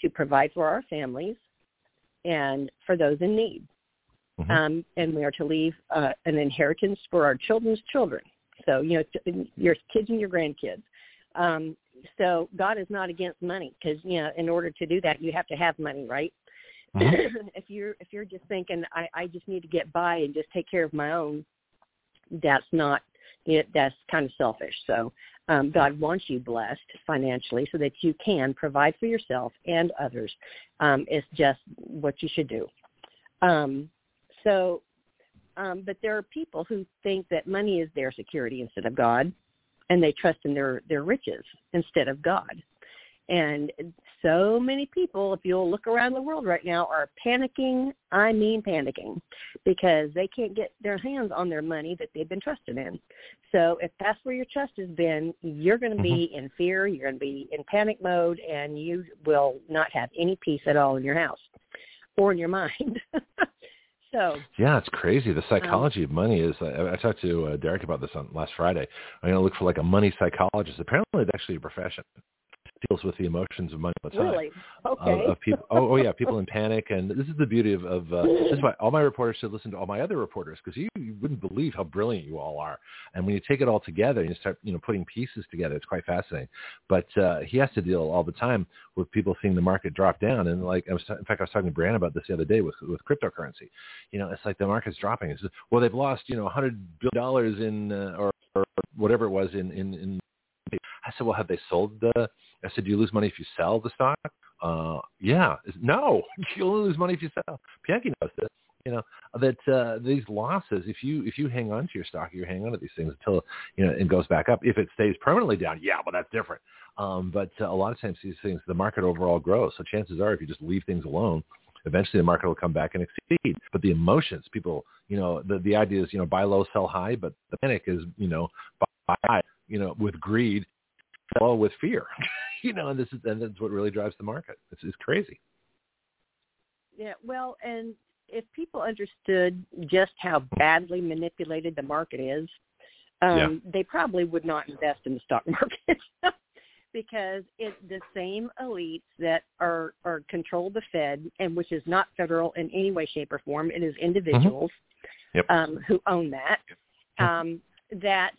to provide for our families and for those in need. Mm-hmm. Um, and we are to leave uh, an inheritance for our children's children. So you know your kids and your grandkids. Um, so God is not against money because you know in order to do that you have to have money, right? Mm-hmm. if you're if you're just thinking I, I just need to get by and just take care of my own, that's not it, that's kind of selfish. So um, God wants you blessed financially so that you can provide for yourself and others. Um, it's just what you should do. Um, so, um, but there are people who think that money is their security instead of God, and they trust in their their riches instead of God. And so many people, if you'll look around the world right now, are panicking. I mean panicking because they can't get their hands on their money that they've been trusted in. So if that's where your trust has been, you're going to be mm-hmm. in fear. You're going to be in panic mode, and you will not have any peace at all in your house or in your mind. so yeah, it's crazy. The psychology um, of money is. I, I talked to uh, Derek about this on last Friday. I'm going to look for like a money psychologist. Apparently, it's actually a profession deals with the emotions of money all the time. Really? Okay. Of, of people. Oh, oh, yeah, people in panic, and this is the beauty of. of uh, this is why all my reporters should listen to all my other reporters because you, you wouldn't believe how brilliant you all are. And when you take it all together and you start, you know, putting pieces together, it's quite fascinating. But uh, he has to deal all the time with people seeing the market drop down, and like I was, in fact, I was talking to Brianna about this the other day with with cryptocurrency. You know, it's like the market's dropping. It's just, well, they've lost, you know, a hundred billion dollars in uh, or, or whatever it was in in in I said, well, have they sold the? I said, do you lose money if you sell the stock? Uh, yeah. No, you only lose money if you sell. Bianchi knows this. You know that uh, these losses, if you if you hang on to your stock, you hang on to these things until you know it goes back up. If it stays permanently down, yeah, well that's different. Um, but uh, a lot of times these things, the market overall grows. So chances are, if you just leave things alone, eventually the market will come back and exceed. But the emotions, people, you know, the the idea is, you know, buy low, sell high. But the panic is, you know, buy high, you know, with greed well with fear, you know, and this is and that's what really drives the market. It's, it's crazy. Yeah, well, and if people understood just how badly manipulated the market is, um, yeah. they probably would not invest in the stock market because it's the same elites that are are control the Fed, and which is not federal in any way, shape, or form. It is individuals mm-hmm. yep. um, who own that. Um, that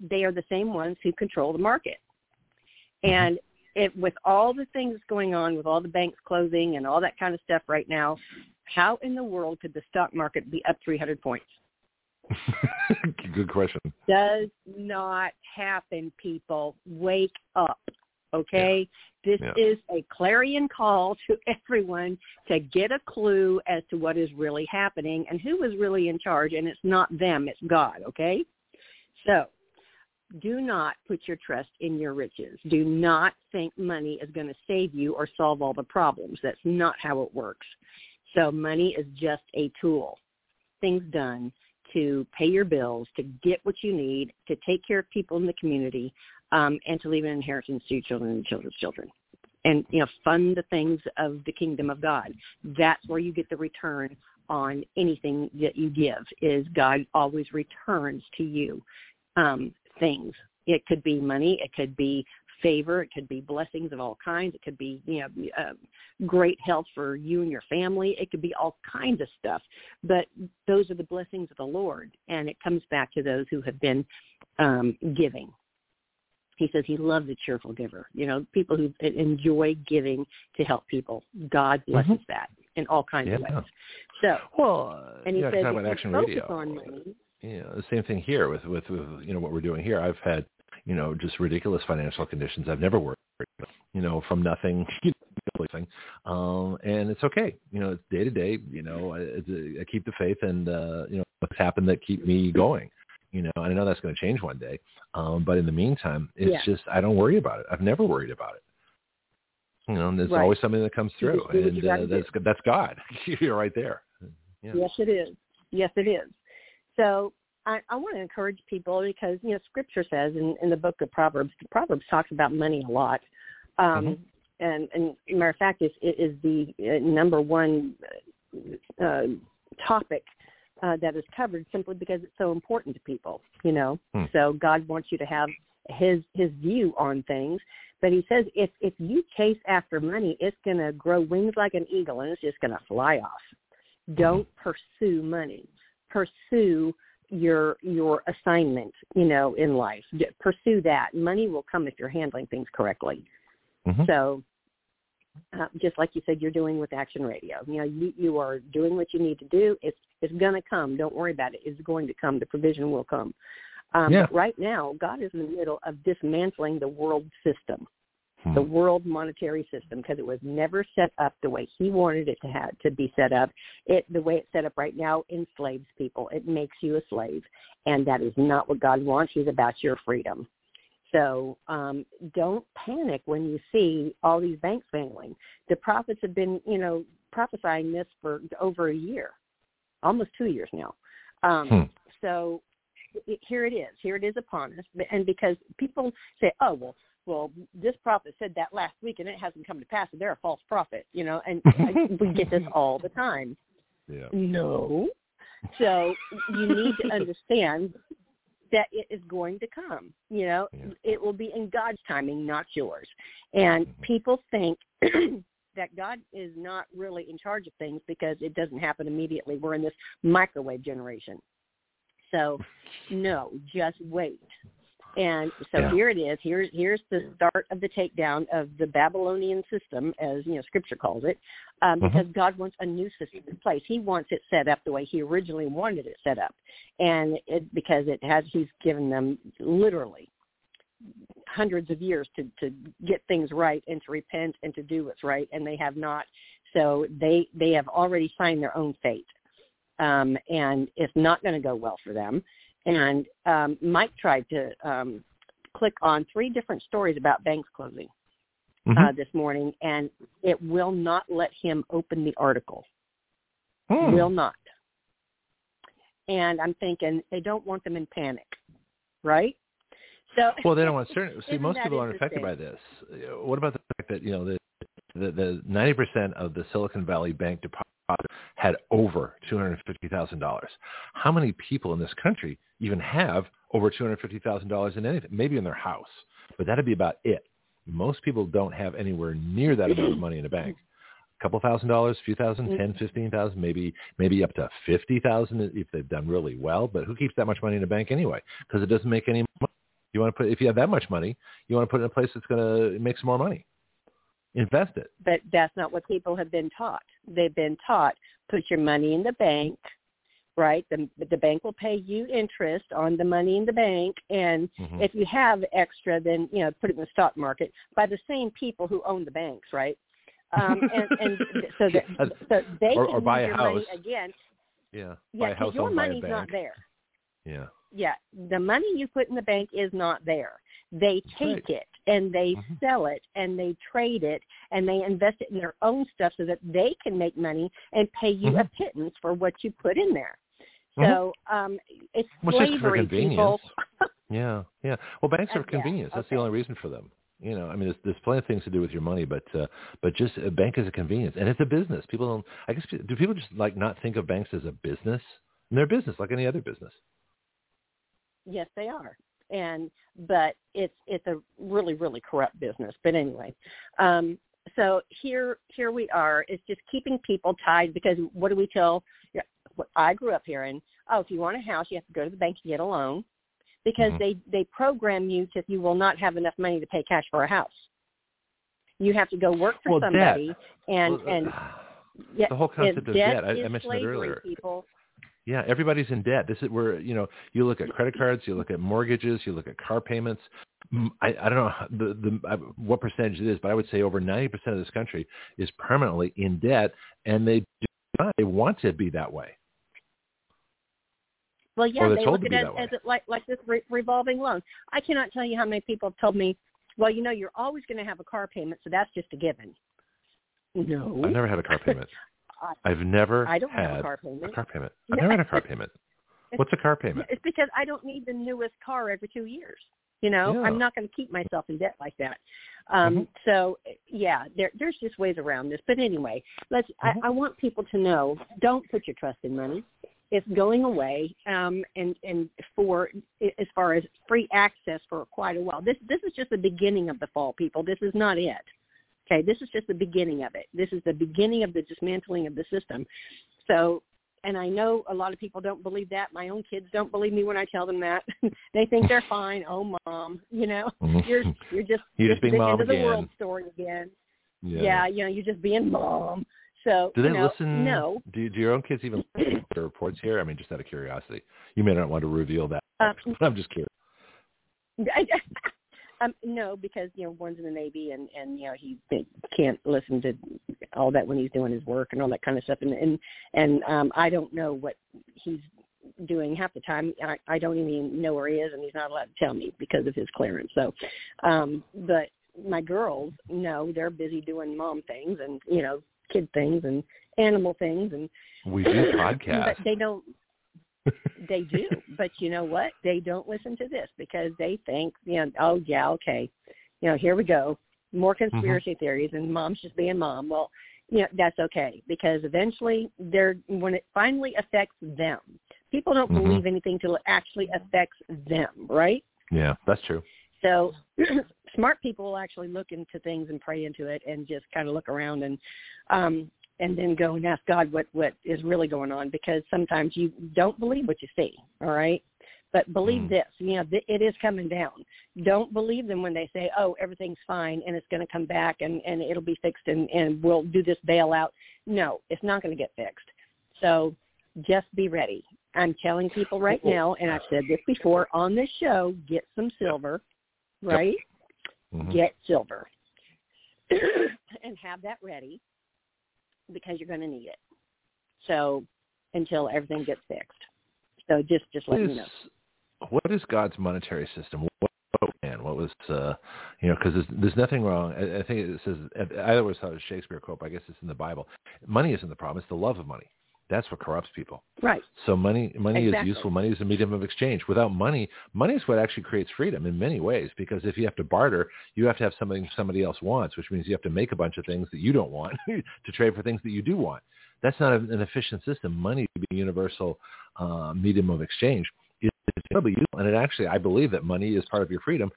they are the same ones who control the market. Mm-hmm. And it, with all the things going on, with all the banks closing and all that kind of stuff right now, how in the world could the stock market be up 300 points? Good question. Does not happen, people. Wake up. Okay? Yeah. This yeah. is a clarion call to everyone to get a clue as to what is really happening and who is really in charge. And it's not them, it's God. Okay? So do not put your trust in your riches. Do not think money is going to save you or solve all the problems. That's not how it works. So money is just a tool. Things done to pay your bills, to get what you need, to take care of people in the community, um, and to leave an inheritance to your children and children's children. And you know, fund the things of the kingdom of God. That's where you get the return on anything that you give. Is God always returns to you um, things. It could be money. It could be favor. It could be blessings of all kinds. It could be, you know, uh, great health for you and your family. It could be all kinds of stuff. But those are the blessings of the Lord, and it comes back to those who have been um, giving. He says he loves a cheerful giver. You know, people who enjoy giving to help people. God blesses mm-hmm. that in all kinds yeah. of ways. So, well, and he yeah, says if you focus Radio. on money, you know, the same thing here with, with, with, you know, what we're doing here. I've had, you know, just ridiculous financial conditions. I've never worked, you know, from nothing, you know, um, and it's okay. You know, it's day to day, you know, I, I keep the faith and, uh, you know, what's happened that keep me going, you know, I know that's going to change one day. Um, but in the meantime, it's yeah. just, I don't worry about it. I've never worried about it. You know, and there's right. always something that comes through and uh, that's, that's God. You're right there. Yeah. Yes, it is. Yes, it is. So I, I want to encourage people because you know Scripture says in, in the book of Proverbs, Proverbs talks about money a lot. Um, mm-hmm. and and matter of fact, is is the uh, number one uh, topic uh, that is covered simply because it's so important to people. You know, Hmm. so God wants you to have his his view on things. But he says if if you chase after money, it's going to grow wings like an eagle and it's just going to fly off. Don't pursue money. Pursue your your assignment, you know, in life. Pursue that. Money will come if you're handling things correctly. Mhm. So, uh, just like you said, you're doing with Action Radio. You know, you, you are doing what you need to do. It's it's going to come. Don't worry about it. It's going to come. The provision will come. Um, Yeah. But right now, God is in the middle of dismantling the world system, Hmm. the world monetary system, because it was never set up the way He wanted it to have to be set up. It the way it's set up right now enslaves people. It makes you a slave, and that is not what God wants. He's about your freedom. So um, don't panic when you see all these banks failing. The prophets have been, you know, prophesying this for over a year, almost two years now. Um, Hmm. So it, here it is. Here it is upon us. And because people say, "Oh, well, well, this prophet said that last week and it hasn't come to pass, so they're a false prophet," you know, and I, we get this all the time. Yeah. No. So you need to understand that it is going to come. You know, Yeah. it will be in God's timing, not yours. And Mhm. people think that God is not really in charge of things because it doesn't happen immediately. We're in this microwave generation. So, no, just wait. And so Yeah. here it is. Here's here's the start of the takedown of the Babylonian system, as you know, Scripture calls it, um, Mhm. because God wants a new system in place. He wants it set up the way He originally wanted it set up, and it, because it has, He's given them literally hundreds of years to to get things right and to repent and to do what's right, and they have not. So they they have already signed their own fate, um, and it's not going to go well for them. And um, Mike tried to um, click on three different stories about banks closing Mhm. uh, this morning, and it will not let him open the article. Hmm. Will not. And I'm thinking they don't want them in panic, right? So Well, they don't want certain. See, most people aren't affected by this. Uh, What about the fact that you know the the the ninety percent of the Silicon Valley bank deposit had over two hundred fifty thousand dollars? How many people in this country even have over two hundred fifty thousand dollars in anything? Maybe in their house, but that'd be about it. Most people don't have anywhere near that amount of money in a bank. A couple thousand dollars, a few thousand, ten, mm-hmm. fifteen thousand, maybe maybe up to fifty thousand if they've done really well. But who keeps that much money in a bank anyway? Because it doesn't make any money. You want to put if you have that much money, you want to put it in a place that's going to make some more money. Invest it. but that's not what people have been taught. They've been taught put your money in the bank, right? The the bank will pay you interest on the money in the bank, and Mhm. if you have extra, then you know put it in the stock market by the same people who own the banks, right? Um, and, and so that so they Or- can or buy a your money house. again. Yeah. Yeah, Buy a 'cause house your owned by a money's not there. Yeah. Yeah, the money you put in the bank is not there. They take right. it and they Mhm. sell it and they trade it and they invest it in their own stuff so that they can make money and pay you a Mhm. pittance for what you put in there. So um it's Well, it's just for slavery, convenience. people. Yeah. Yeah. Well, banks are Uh, yeah, convenience. That's the only reason for them. You know, I mean, there's, there's plenty of things to do with your money, but uh, but just a bank is a convenience, and it's a business. People don't. I guess do people just like not think of banks as a business? And they're business like any other business. yes, they are. And but it's it's a really really corrupt business. But anyway, um so here here we are. It's just keeping people tied because what do we tell? What I grew up hearing, oh, if you want a house, you have to go to the bank and get a loan because Mhm. they they program you to you will not have enough money to pay cash for a house. You have to go work for Well, debt. somebody and Well, and uh, yeah, the whole concept of debt debt. I, is I mentioned slavery, that earlier. People. Yeah, everybody's in debt. This is where you know you look at credit cards, you look at mortgages, you look at car payments. Mm, I, I don't know the, the what percentage it is, but I would say over ninety percent of this country is permanently in debt, and they do not, they want to be that way. Well, yeah, they're they told look to at be it as it like like this re- revolving loan. I cannot tell you how many people have told me, "Well, you know, you're always going to have a car payment, so that's just a given." No, I've never had a car payment. I, I've never I don't had have a car payment. a car payment. I've never had a car payment. What's a car payment? It's because I don't need the newest car every two years. You know, Yeah. I'm not going to keep myself in debt like that. Um, Mhm. So yeah, there, there's just ways around this. But anyway, let's. Mhm. I, I want people to know: don't put your trust in money. It's going away, um, and and for as far as free access for quite a while. This this is just the beginning of the fall, people. This is not it. Okay, this is just the beginning of it. This is the beginning of the dismantling of the system. So, and I know a lot of people don't believe that. My own kids don't believe me when I tell them that. they think they're fine. Oh, mom, you know, Mhm. you're you're just You're just being the mom of the again. world story again. yeah. Yeah. you know, you're just being mom. So Do they you know, listen? No, Do, do your own kids even listen to the reports here? I mean, just out of curiosity. You may not want to reveal that. Uh, but I'm just curious. Um, no, because you know one's in the Navy and and you know he can't listen to all that when he's doing his work and all that kind of stuff. And and and um, I don't know what he's doing half the time. I, I don't even know where he is, and he's not allowed to tell me because of his clearance. So, um, but my girls, no, they're busy doing mom things and you know kid things and animal things and We do but podcasts. they don't they do. But you know what? They don't listen to this because they think you know oh yeah okay. You know here we go. More conspiracy theories and mom's just being mom. Well you know that's okay because eventually they're when it finally affects them people don't Mhm. believe anything till it actually affects them right? Yeah, that's true. so smart people will actually look into things and pray into it and just kind of look around and um and then go and ask God what what is really going on because sometimes you don't believe what you see, all right? But believe Mm. this, you know, th- it is coming down. Don't believe them when they say, "Oh, everything's fine and it's going to come back and and it'll be fixed and and we'll do this bailout." No, it's not going to get fixed. So just be ready. I'm telling people right now, and I've said this before on this show, get some silver, right? Mhm. Get silver and have that ready because you're going to need it. So until everything gets fixed. So just just let me know. what is God's monetary system? What, what man? What was uh, you know? Because there's, there's nothing wrong. I, I think it says I always thought it was Shakespeare quote. But I guess it's in the Bible. Money isn't the problem. It's the love of money. That's what corrupts people. Right. So money, money Exactly. is useful. Money is a medium of exchange. Without money, money is what actually creates freedom in many ways. Because if you have to barter, you have to have something somebody else wants, which means you have to make a bunch of things that you don't want to trade for things that you do want. That's not an efficient system. Money, to be a universal uh, medium of exchange, is incredibly useful. And it actually, I believe that money is part of your freedom.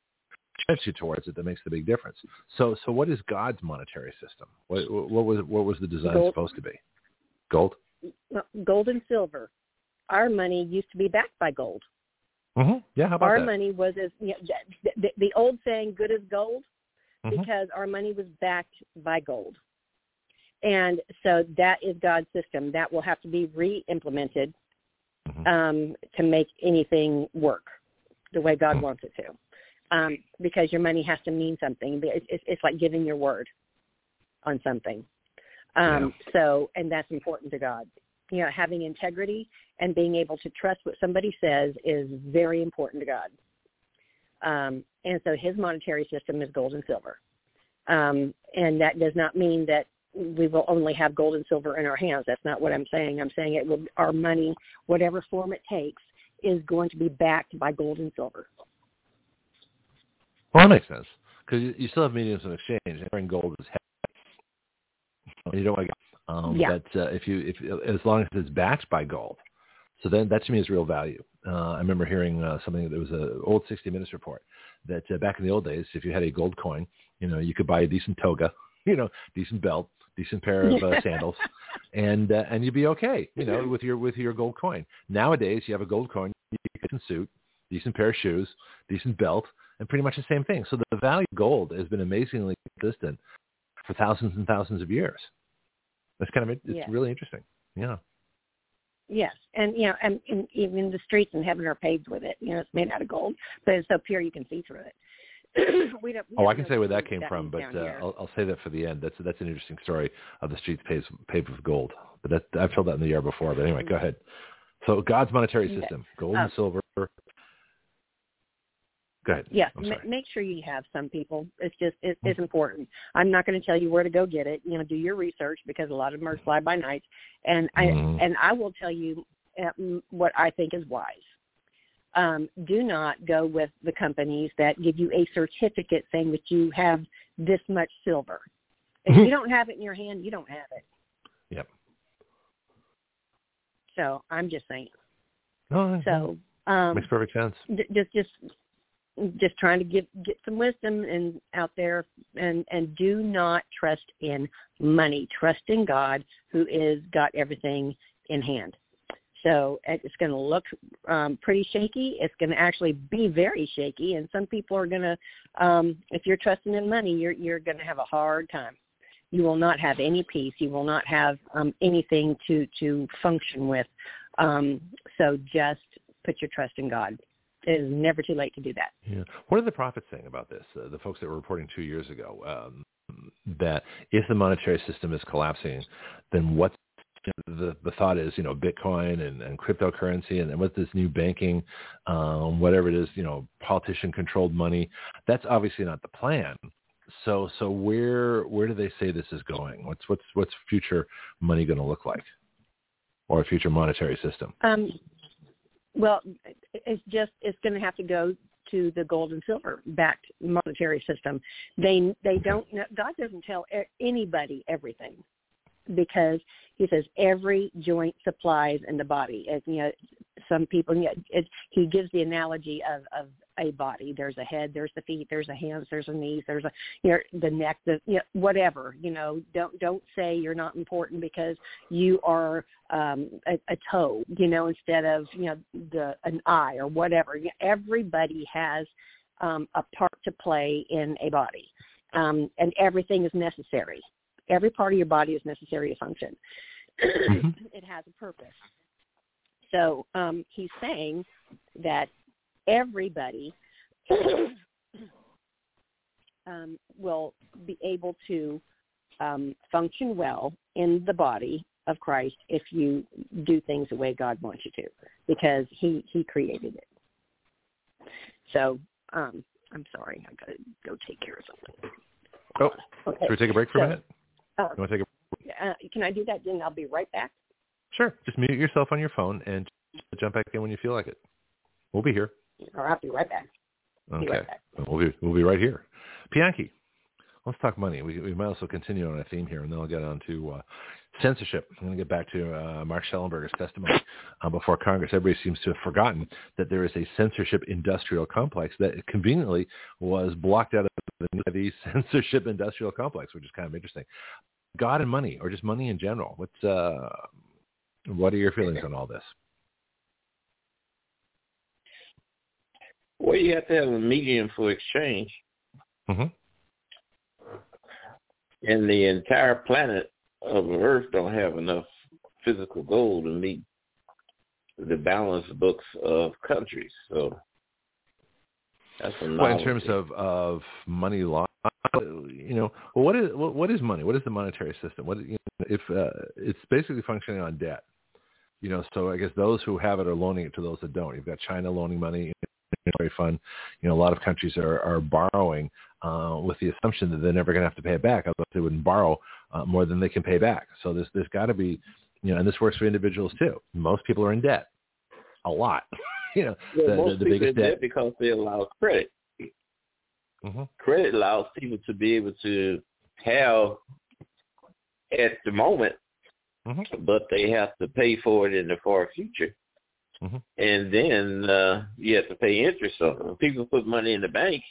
Drives you towards it that makes the big difference. So, so what is God's monetary system? What, what was what was the design Gold. supposed to be? Gold. Gold and silver. Our money used to be backed by gold. hmm Yeah. How about Our that? money was as you know, the, the, old saying "good as gold" Mhm. because our money was backed by gold. And so that is God's system. That will have to be re-implemented Mhm. um, to make anything work the way God Hmm. wants it to. Um, because your money has to mean something. It's, it's, it's like giving your word on something. Um, So, and that's important to God. You know, having integrity and being able to trust what somebody says is very important to God. Um, and so his monetary system is gold and silver. Um, and that does not mean that we will only have gold and silver in our hands. That's not what I'm saying. I'm saying it will, our money, whatever form it takes, is going to be backed by gold and silver. Well, that makes sense because you, you still have mediums of exchange. And gold is heavy. You don't want to. Um, Yeah. But uh, if you, if as long as it's backed by gold, so then that to me is real value. Uh, I remember hearing uh, something. that was an old 60 Minutes report that uh, back in the old days, if you had a gold coin, you know, you could buy a decent toga, you know, decent belt, decent pair of uh, sandals, and uh, and you'd be okay, you know, with your with your gold coin. Nowadays, you have a gold coin, you get a decent suit, decent pair of shoes, decent belt, and pretty much the same thing. So the value of gold has been amazingly consistent for thousands and thousands of years. That's kind of it's Yeah. really interesting. Yeah. Yes, and you know, and, and even the streets in heaven are paved with it. You know, it's made out of gold, but it's so pure you can see through it. we don't. we Oh, I can say where that came from, but uh. I'll, I'll say that for the end. That's that's an interesting story of the streets paved, paved with gold. But that, I've told that in the year before. But anyway, go ahead. So God's monetary system: gold Uh, and silver. Go ahead. Yeah, sorry. make sure you have some people. It's just it, it's important. I'm not going to tell you where to go get it. You know, do your research because a lot of them are fly by night, and I Mhm. and I will tell you uh, what I think is wise. um, do not go with the companies that give you a certificate saying that you have this much silver. If you don't have it in your hand, you don't have it. Yep. So I'm just saying. No, So um, makes perfect sense. j- just just just trying to get get some wisdom and out there and and do not trust in money. Trust in god who is got everything in hand. So it's going to look um pretty shaky. It's going to actually be very shaky and some people are going to um if you're trusting in money you're you're going to have a hard time. You will not have any peace. You will not have um anything to to function with. Um so just put your trust in god it is never too late to do that. Yeah. What are the prophets saying about this? Uh, the folks that were reporting two years ago um, that if the monetary system is collapsing, then what's the the thought is you know Bitcoin and, and cryptocurrency and, and what's this new banking, um, whatever it is you know politician controlled money. That's obviously not the plan. So so where where do they say this is going? What's what's what's future money going to look like, or a future monetary system? Um, well, it's just it's going to have to go to the gold and silver backed monetary system. They they don't God doesn't tell anybody everything because He says every joint supplies in the body. As you know, some people know, it, He gives the analogy of of a body. There's a head, there's the feet, there's the hands, there's the knees, there's a you know the neck, the you know, whatever. You know, don't don't say you're not important because you are um a, a toe. You know, instead of you know the an eye or whatever. You know, Everybody has um, a part to play in a body, um, and everything is necessary. Every part of your body is necessary to function. Mhm. it has a purpose. So um, he's saying that everybody um, will be able to um, function well in the body of Christ if you do things the way God wants you to, because He He created it. So um, I'm sorry, I got to go take care of something. Oh, Okay. should we take a break for a minute? Uh, You want to take a uh, can I do that? Then I'll be right back. Sure. Just mute yourself on your phone and jump back in when you feel like it. We'll be here. Or I'll be right back. Be Okay. right back. We'll be we'll be right here. Bianchi, let's talk money. We we might as well continue on a theme here, and then I'll get on to uh, censorship. I'm going to get back to uh, Mark Shellenberger's testimony uh, before Congress. Everybody seems to have forgotten that there is a censorship industrial complex that conveniently was blocked out of the, the censorship industrial complex, which is kind of interesting. God and money, or just money in general. What's uh, what are your feelings on all this? Well, you have to have a medium for exchange, hmm and the entire planet of Earth don't have enough physical gold to meet the balance books of countries. So that's a Well, in terms of of money law, you know, well, what is what, what is money? What is the monetary system? What you know, if uh, it's basically functioning on debt? You know, so I guess those who have it are loaning it to those that don't. You've got China loaning money. It's very fun. You know, a lot of countries are are borrowing uh, with the assumption that they're never going to have to pay it back. Otherwise, they wouldn't borrow uh, more than they can pay back. So there's there's got to be, you know, and this works for individuals too. Most people are in debt, a lot. you know, Well, the, most the, the people biggest debt. because they allow credit. hmm Credit allows people to be able to have at the moment, Mhm. but they have to pay for it in the far future. Mhm. And then uh, you have to pay interest on it. When people put money in the bank,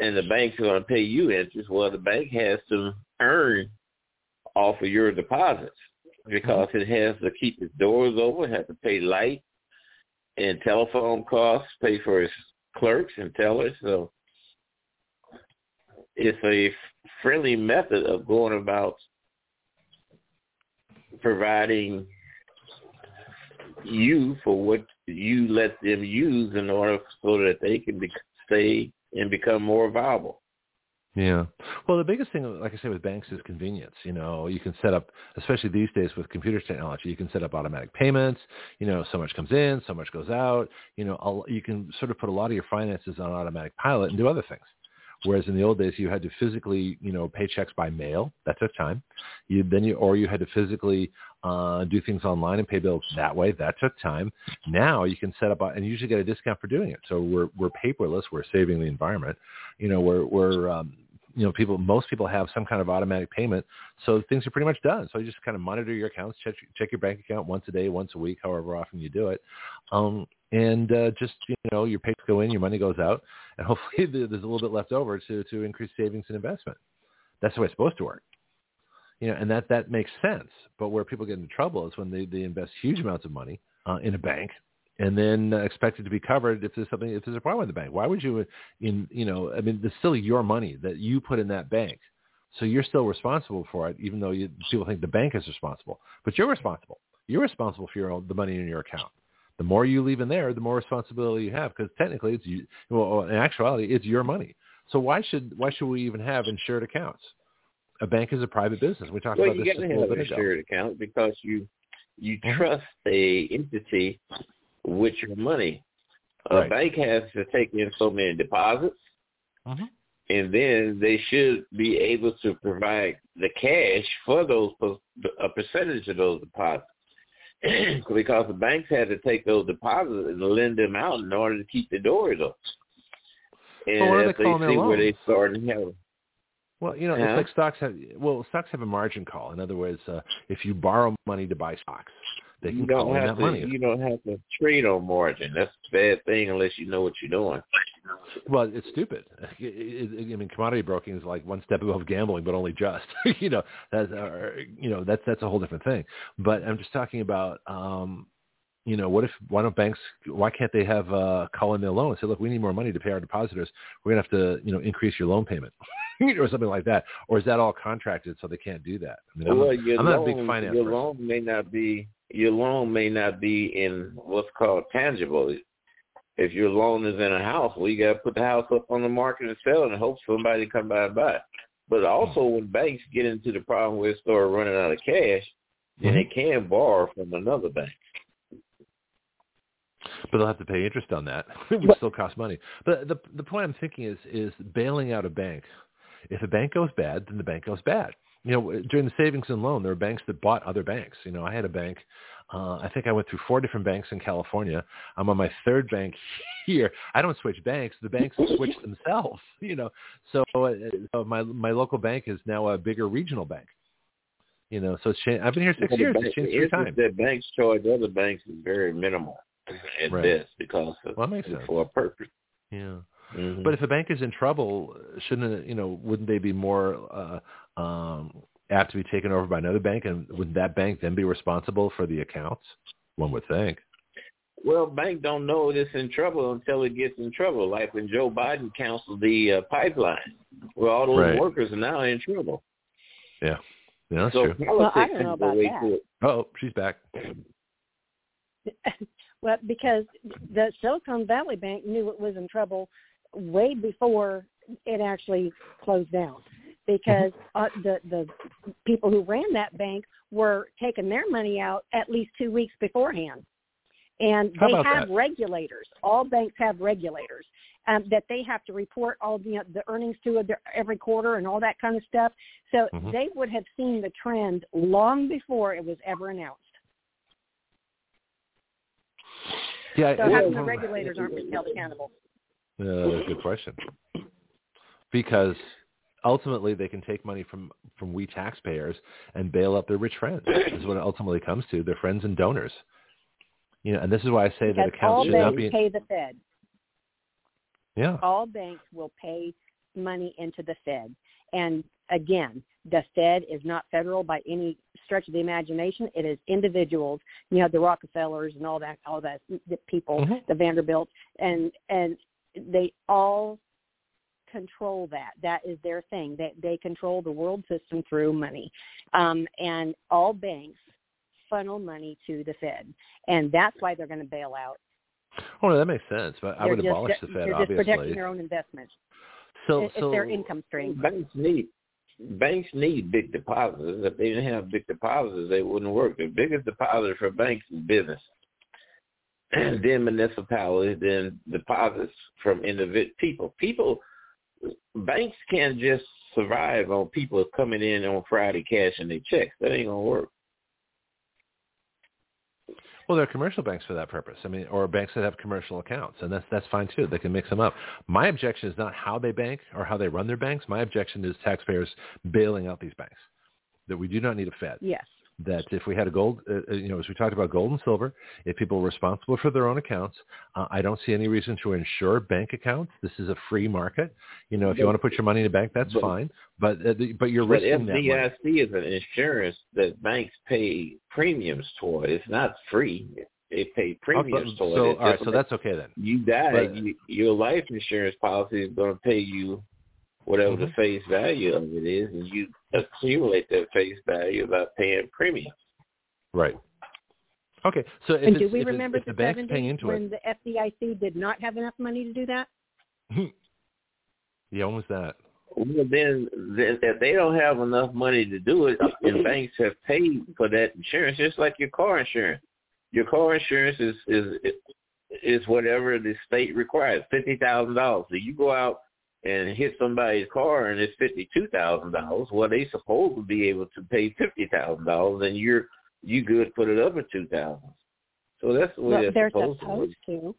and the bank's going to pay you interest, well, the bank has to earn off of your deposits because it has to keep its doors open, has to pay light and telephone costs, pay for its clerks and tellers. So it's a friendly method of going about providing you for what you let them use in order so that they can be, stay and become more viable. Yeah. Well, the biggest thing, like I say, with banks is convenience. You know, you can set up, especially these days with computer technology, you can set up automatic payments. You know, so much comes in, so much goes out. You know, you can sort of put a lot of your finances on automatic pilot and do other things. Whereas in the old days, you had to physically, you know, pay checks by mail. That took time. You then you or you had to physically uh, do things online and pay bills that way. That took time. Now you can set up and usually get a discount for doing it. So we're we're paperless. We're saving the environment. You know, we're we're um, you know people most people have some kind of automatic payment, so things are pretty much done. So you just kind of monitor your accounts, check check your bank account once a day, once a week, however often you do it, um, and uh, just you know your paychecks go in, your money goes out, and hopefully there's a little bit left over to to increase savings and investment. That's the way it's supposed to work you know, and that that makes sense. But where people get into trouble is when they they invest huge amounts of money uh, in a bank and then uh, expect it to be covered if there's something if there's a problem with the bank. Why would you in you know I mean it's still your money that you put in that bank, so you're still responsible for it, even though you, people think the bank is responsible, but you're responsible. You're responsible for your own, the money in your account. The more you leave in there, the more responsibility you have because technically it's you. Well, in actuality, it's your money. So why should why should we even have insured accounts? a bank is a private business. We talked well, about this you got to have an insured account because you you trust a entity with your money. A bank has to take in so many deposits, mm-hmm. and then they should be able to provide the cash for those a percentage of those deposits. because the banks had to take those deposits and lend them out in order to keep the doors open. And well, if they, they see where they start to have well, you know, yeah. it's like stocks have well, stocks have a margin call. In other words, uh, if you borrow money to buy stocks, they can you don't call have that to, money. You don't have to trade on margin. That's a bad thing unless you know what you're doing. Well, it's stupid. It, it, I mean, commodity broking is like one step above gambling, but only just. you know, that's uh, you know that's that's a whole different thing. But I'm just talking about um, you know, what if why don't banks why can't they have uh call in their loan and say, look, we need more money to pay our depositors. We're gonna have to, you know, increase your loan payment or something like that. Or is that all contracted so they can't do that? I mean, well, I'm, I'm loan, not a big finance Your person. loan may not be your loan may not be in what's called tangible. If your loan is in a house, well, you got to put the house up on the market and sell it and hope somebody come by and buy it. But also, when banks get into the problem where they start running out of cash, then mm-hmm. they can borrow from another bank. But they'll have to pay interest on that, which still costs money. But the the point I'm thinking is is bailing out a bank. If a bank goes bad, then the bank goes bad. You know, during the savings and loan, there are banks that bought other banks. You know, I had a bank. Uh, I think I went through four different banks in California. I'm on my third bank here. I don't switch banks; the banks switch themselves. You know, so, uh, so my my local bank is now a bigger regional bank. You know, so it's changed. I've been here six well, years. Bank, it's changed three times. That banks charge other banks is very minimal at right. best because of, well, that sense. for a purpose. Yeah. Mm-hmm. But if a bank is in trouble, shouldn't it, you know, wouldn't they be more uh, um, apt to be taken over by another bank, and would that bank then be responsible for the accounts? One would think. Well, bank don't know it's in trouble until it gets in trouble. Like when Joe Biden canceled the uh, pipeline, where all those right. workers are now in trouble. Yeah, yeah, that's so true. Well, I don't know about that. Oh, she's back. Well, because the Silicon Valley Bank knew it was in trouble way before it actually closed down, because uh, the the people who ran that bank were taking their money out at least two weeks beforehand, and How they have that? regulators. All banks have regulators um, that they have to report all you know, the earnings to every quarter and all that kind of stuff. So Mhm. they would have seen the trend long before it was ever announced. Yeah, So it- how come the regulators aren't being held accountable? Uh, that's a good question. Because ultimately, they can take money from from we taxpayers and bail out their rich friends. This is what it ultimately comes to: their friends and donors. You know, and this is why I say that Because all accounts should not banks be. pay the Fed. Yeah. All banks will pay money into the Fed. And again, the Fed is not federal by any stretch of the imagination. It is individuals, you know, the Rockefellers and all that, all that the people, Mhm. the Vanderbilts, and and they all control that. That is their thing. They they control the world system through money, um, and all banks funnel money to the Fed, and that's why they're going to bail out. Oh, no, that makes sense. But I They're would just, abolish the Fed, they're just obviously. protecting their own investments. so, it's so their income stream. Banks need banks need big depositors. If they didn't have big depositors, they wouldn't work. The biggest depositor for banks is business. and then municipalities, then deposits from individual people. People, banks can't just survive on people coming in on Friday cashing their checks. That ain't gonna work. Well, there are commercial banks for that purpose. I mean, or banks that have commercial accounts, and that's that's fine too. They can mix them up. My objection is not how they bank or how they run their banks. My objection is taxpayers bailing out these banks. That we do not need a Fed. Yes that if we had a gold, uh, uh, you know, as we talked about gold and silver, if people were responsible for their own accounts, uh, I don't see any reason to insure bank accounts. This is a free market. You know, if you want to put your money in a bank, that's but, fine. But uh, the, but you're but risking FDIC that money. is an insurance that banks pay premiums toward. It's not free. They pay premiums okay, toward. So, all right, so that's okay then. You die, but, you, your life insurance policy is going to pay you whatever mm-hmm. the face value of it is, and you accumulate that face value by paying premiums. Right. Okay. So and do we remember if the, the 70s when it, When the FDIC did not have enough money to do that? yeah, when was that? Well, then, then if they don't have enough money to do it, and banks have paid for that insurance, just like your car insurance. Your car insurance is is is whatever the state requires, fifty thousand dollars. So you go out and hit somebody's car and it's fifty two thousand dollars, well they supposed to be able to pay fifty thousand dollars and you're you good put it up at two thousand. So that's the way well, they're, they're supposed, supposed to. to.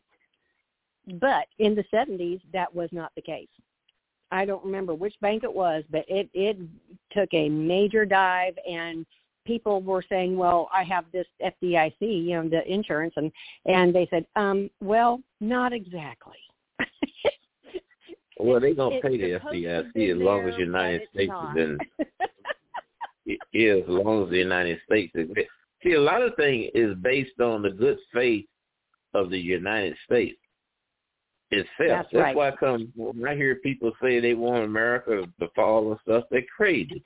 But in the seventies that was not the case. I don't remember which bank it was, but it it took a major dive and people were saying, "Well, I have this FDIC, you know, the insurance," and and they said, "Um, well, not exactly." Well, they're gonna pay the FDIC as long as the United States is in. is as long as the United States is. See, a lot of things is based on the good faith of the United States itself. That's, That's right. why I come when I hear people say they want America to fall and stuff, they're crazy.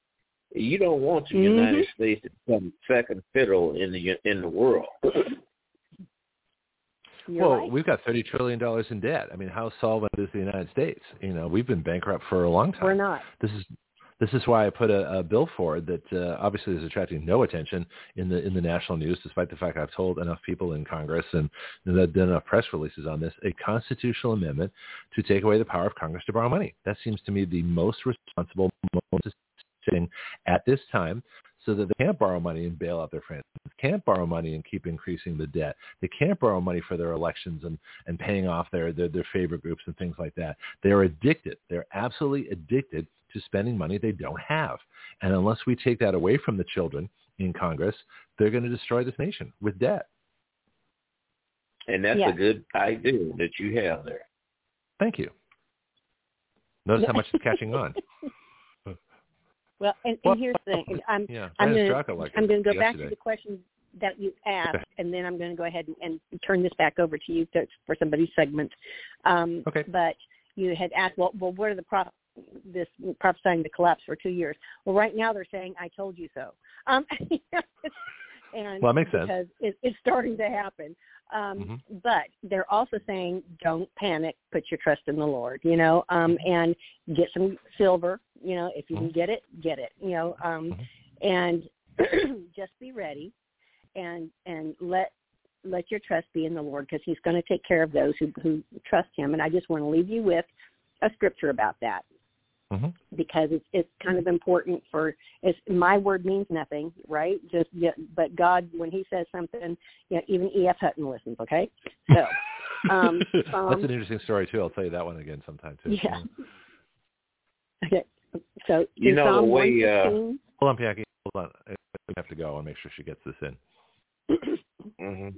You don't want the mm-hmm. United States to become second fiddle in the in the world. You're well, right. we've got thirty trillion dollars in debt. I mean, how solvent is the United States? You know, we've been bankrupt for a long time. We're not. This is this is why I put a, a bill forward that uh, obviously is attracting no attention in the in the national news, despite the fact I've told enough people in Congress and and done enough press releases on this. A constitutional amendment to take away the power of Congress to borrow money. That seems to me the most responsible, most thing at this time so that they can't borrow money and bail out their friends. They can't borrow money and keep increasing the debt. They can't borrow money for their elections and, and paying off their, their, their favorite groups and things like that. They're addicted. They're absolutely addicted to spending money they don't have. And unless we take that away from the children in Congress, they're going to destroy this nation with debt. And that's yeah. a good idea that you have there. Thank you. Notice how much it's catching on. Well, and, well, and here's the thing. I'm yeah, I'm going like I'm going to go yesterday. back to the question that you asked, and then I'm going to go ahead and, and turn this back over to you to, for somebody's segment. Um, okay. But you had asked, well, well, what are the prop this prophesying the collapse for two years? Well, right now they're saying, "I told you so." Um, and well, that makes sense because it, it's starting to happen. Um, mm-hmm. But they're also saying, don't panic. Put your trust in the Lord. You know, um, Mm-hmm. and get some silver. You know, if you mm-hmm. can get it, get it. You know, um, mm-hmm. and just be ready, and and let let your trust be in the Lord because He's going to take care of those who who trust Him. And I just want to leave you with a scripture about that mm-hmm. because it's it's kind of important for it's my word means nothing, right? Just but God when He says something, you know, even E.F. Hutton listens. Okay, so um, that's um, an interesting story too. I'll tell you that one again sometime too. yeah. Okay, so You in know, the Psalm way, uh, 115, Hold on, Pianki. Hold on. We have to go. and make sure she gets this in. hmm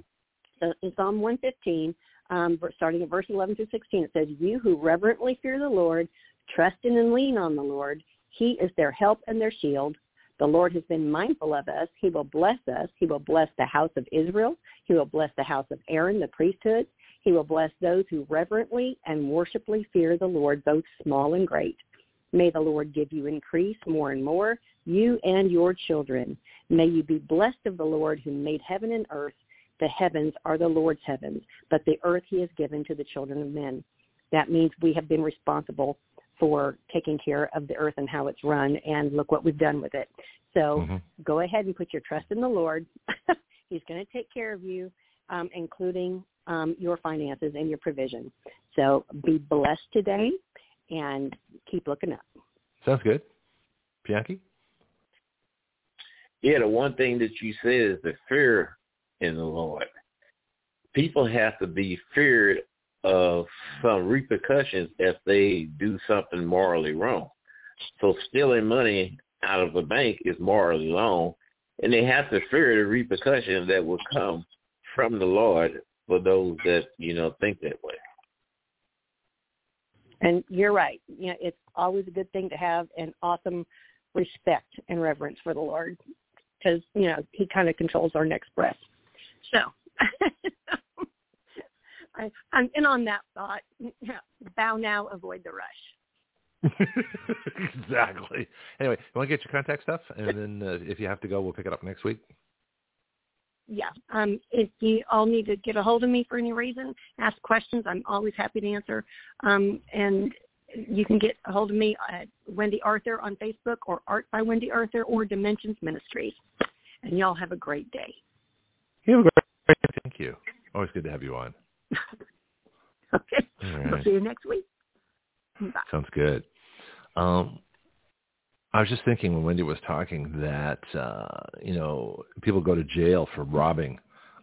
So in Psalm 115, um, starting at verse 11 through 16, it says, You who reverently fear the Lord, trust in and lean on the Lord. He is their help and their shield. The Lord has been mindful of us. He will bless us. He will bless the house of Israel. He will bless the house of Aaron, the priesthood. He will bless those who reverently and worshipfully fear the Lord, both small and great. May the Lord give you increase more and more, you and your children. May you be blessed of the Lord who made heaven and earth. The heavens are the Lord's heavens, but the earth he has given to the children of men. That means we have been responsible for taking care of the earth and how it's run, and look what we've done with it. So Mhm. go ahead and put your trust in the Lord. He's going to take care of you, um, including um, your finances and your provision. So be blessed today and keep looking up. Sounds good. Bianchi? Yeah, the one thing that you said is the fear in the Lord. people have to be feared of some repercussions if they do something morally wrong. So stealing money out of a bank is morally wrong, and they have to fear the repercussions that will come from the Lord for those that you know think that way. And you're right. You know, it's always a good thing to have an awesome respect and reverence for the Lord because you know He kind of controls our next breath. So, I, I'm, and on that thought, bow now, avoid the rush. exactly. Anyway, you want to get your contact stuff, and then uh, if you have to go, we'll pick it up next week. Yeah. Um, if you all need to get a hold of me for any reason, ask questions. I'm always happy to answer. Um, and you can get a hold of me at Wendy Arthur on Facebook or Art by Wendy Arthur or Dimensions Ministries. And y'all have a great day. You have a great day. Thank you. Always good to have you on. okay. Right. We'll see you next week. Bye. Sounds good. Um, I was just thinking when Wendy was talking that uh, you know people go to jail for robbing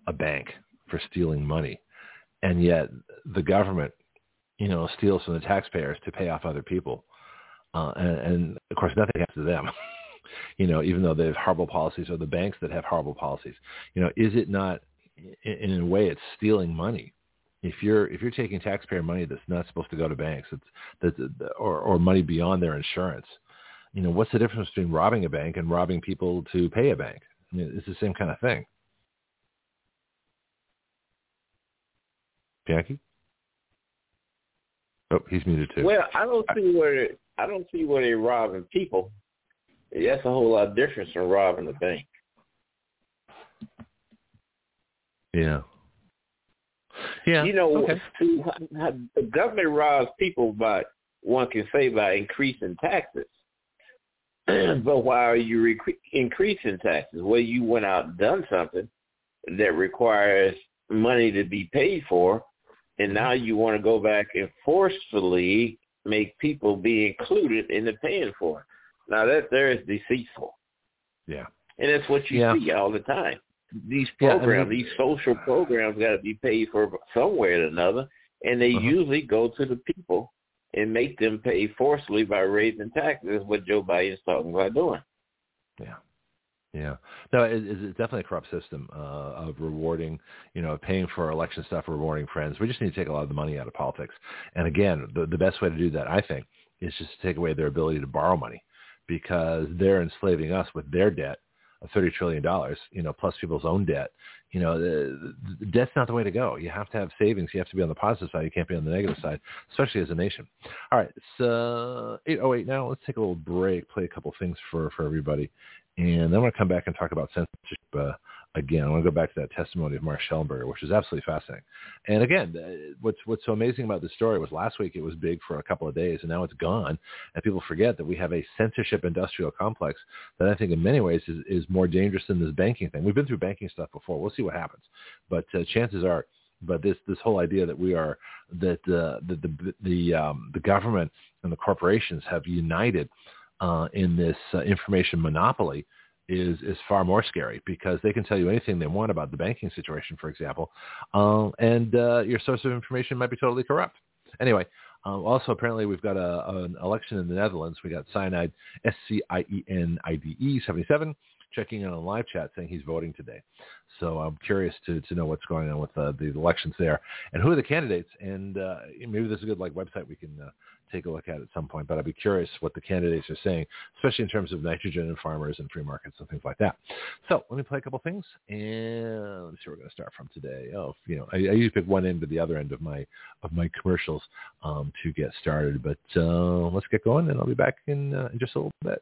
a bank for stealing money, and yet the government you know steals from the taxpayers to pay off other people, uh, and, and of course nothing happens to them. you know, even though they have horrible policies, or the banks that have horrible policies. You know, is it not in, a way it's stealing money? If you're if you're taking taxpayer money that's not supposed to go to banks, it's that or or money beyond their insurance you know, what's the difference between robbing a bank and robbing people to pay a bank? I mean, it's the same kind of thing. Jackie? Oh, he's muted too. Well, I don't see where I don't see where they're robbing people. That's a whole lot different from robbing a bank. Yeah. Yeah. You know, okay. the government robs people by one can say by increasing taxes. but why are you re- increasing taxes? Well, you went out and done something that requires money to be paid for, and now you want to go back and forcefully make people be included in the paying for it. Now that there is deceitful. Yeah. And that's what you yeah. see all the time. These programs, yeah, I mean, these social programs got to be paid for some way or another, and they uh-huh. usually go to the people and make them pay forcibly by raising taxes, what Joe Biden is talking about doing. Yeah. Yeah, no, it, it's definitely a corrupt system uh, of rewarding, you know, paying for election stuff, rewarding friends. We just need to take a lot of the money out of politics. And again, the, the best way to do that, I think, is just to take away their ability to borrow money because they're enslaving us with their debt $30 trillion, you know, plus people's own debt you know, the, the debt's not the way to go. You have to have savings. You have to be on the positive side. You can't be on the negative side, especially as a nation. All right, it's uh, 8.08 now. Let's take a little break, play a couple things for, for everybody. And then I'm going to come back and talk about censorship uh, again. I want to go back to that testimony of Mark Shellenberger, which is absolutely fascinating. And again, what's what's so amazing about this story was last week it was big for a couple of days, and now it's gone. And people forget that we have a censorship industrial complex that I think in many ways is, is more dangerous than this banking thing. We've been through banking stuff before. We'll see what happens. But uh, chances are but this this whole idea that we are that uh, the the the, um, the government and the corporations have united uh, in this uh, information monopoly is is far more scary because they can tell you anything they want about the banking situation, for example, um, and uh, your source of information might be totally corrupt. Anyway, um, also apparently we've got a, an election in the Netherlands. We got Cyanide S C I E N I D E seventy seven checking in on live chat saying he's voting today. So I'm curious to, to know what's going on with uh, the elections there and who are the candidates. And uh, maybe there's a good like website we can uh, take a look at at some point. But I'd be curious what the candidates are saying, especially in terms of nitrogen and farmers and free markets and things like that. So let me play a couple things, and let's see where we're going to start from today. Oh, you know, I, I usually pick one end to the other end of my of my commercials um, to get started. But uh, let's get going, and I'll be back in, uh, in just a little bit.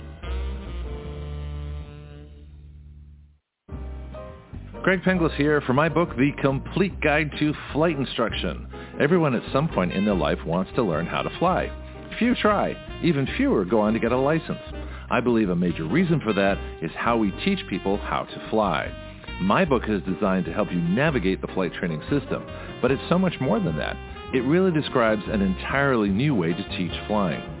Greg Penglis here for my book, The Complete Guide to Flight Instruction. Everyone at some point in their life wants to learn how to fly. Few try. Even fewer go on to get a license. I believe a major reason for that is how we teach people how to fly. My book is designed to help you navigate the flight training system, but it's so much more than that. It really describes an entirely new way to teach flying.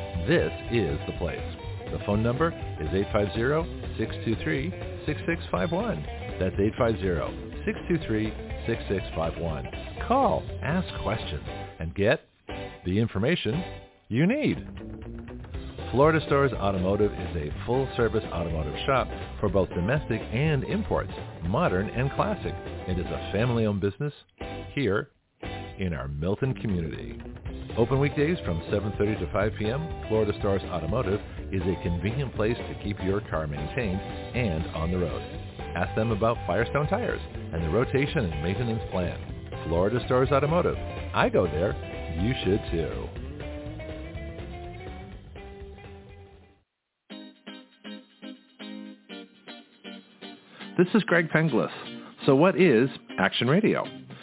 this is the place. The phone number is 850-623-6651. That's 850-623-6651. Call, ask questions, and get the information you need. Florida Stores Automotive is a full-service automotive shop for both domestic and imports, modern and classic. It is a family-owned business here in our Milton community. Open weekdays from 7.30 to 5 p.m., Florida Stars Automotive is a convenient place to keep your car maintained and on the road. Ask them about Firestone tires and the rotation and maintenance plan. Florida Stars Automotive. I go there. You should too. This is Greg Penglis. So what is Action Radio?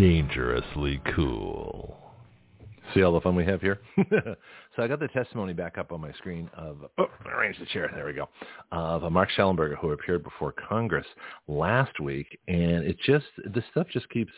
Dangerously cool. See all the fun we have here? so I got the testimony back up on my screen of, oh, arrange the chair, there we go, of Mark Shellenberger who appeared before Congress last week. And it just, this stuff just keeps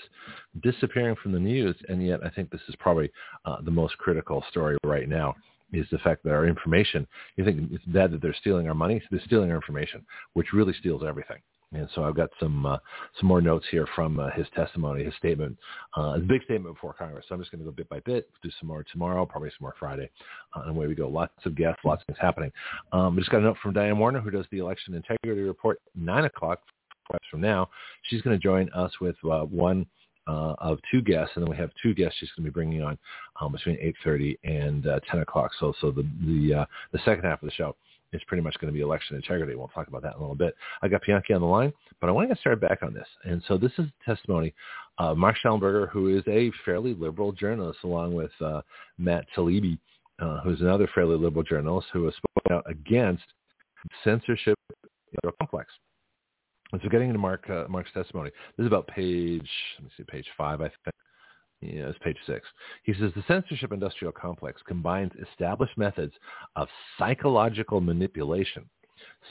disappearing from the news. And yet I think this is probably uh, the most critical story right now is the fact that our information, you think it's bad that they're stealing our money? They're stealing our information, which really steals everything. And so I've got some uh, some more notes here from uh, his testimony, his statement, uh, a big statement before Congress. So I'm just going to go bit by bit, do some more tomorrow, probably some more Friday, uh, and away we go. Lots of guests, lots of things happening. Um, just got a note from Diane Warner, who does the election integrity report, nine o'clock from now. She's going to join us with uh, one uh, of two guests, and then we have two guests she's going to be bringing on um, between 8:30 and uh, 10 o'clock. So, so the the uh, the second half of the show is pretty much going to be election integrity. We'll talk about that in a little bit. I got Bianchi on the line, but I want to get started back on this. And so this is testimony of Mark Shellenberger, who is a fairly liberal journalist, along with uh, Matt Taibbi, uh, who's another fairly liberal journalist who has spoken out against censorship complex. And so getting into Mark, uh, Mark's testimony, this is about page, let me see, page five, I think. Yeah, it's page six. He says the censorship industrial complex combines established methods of psychological manipulation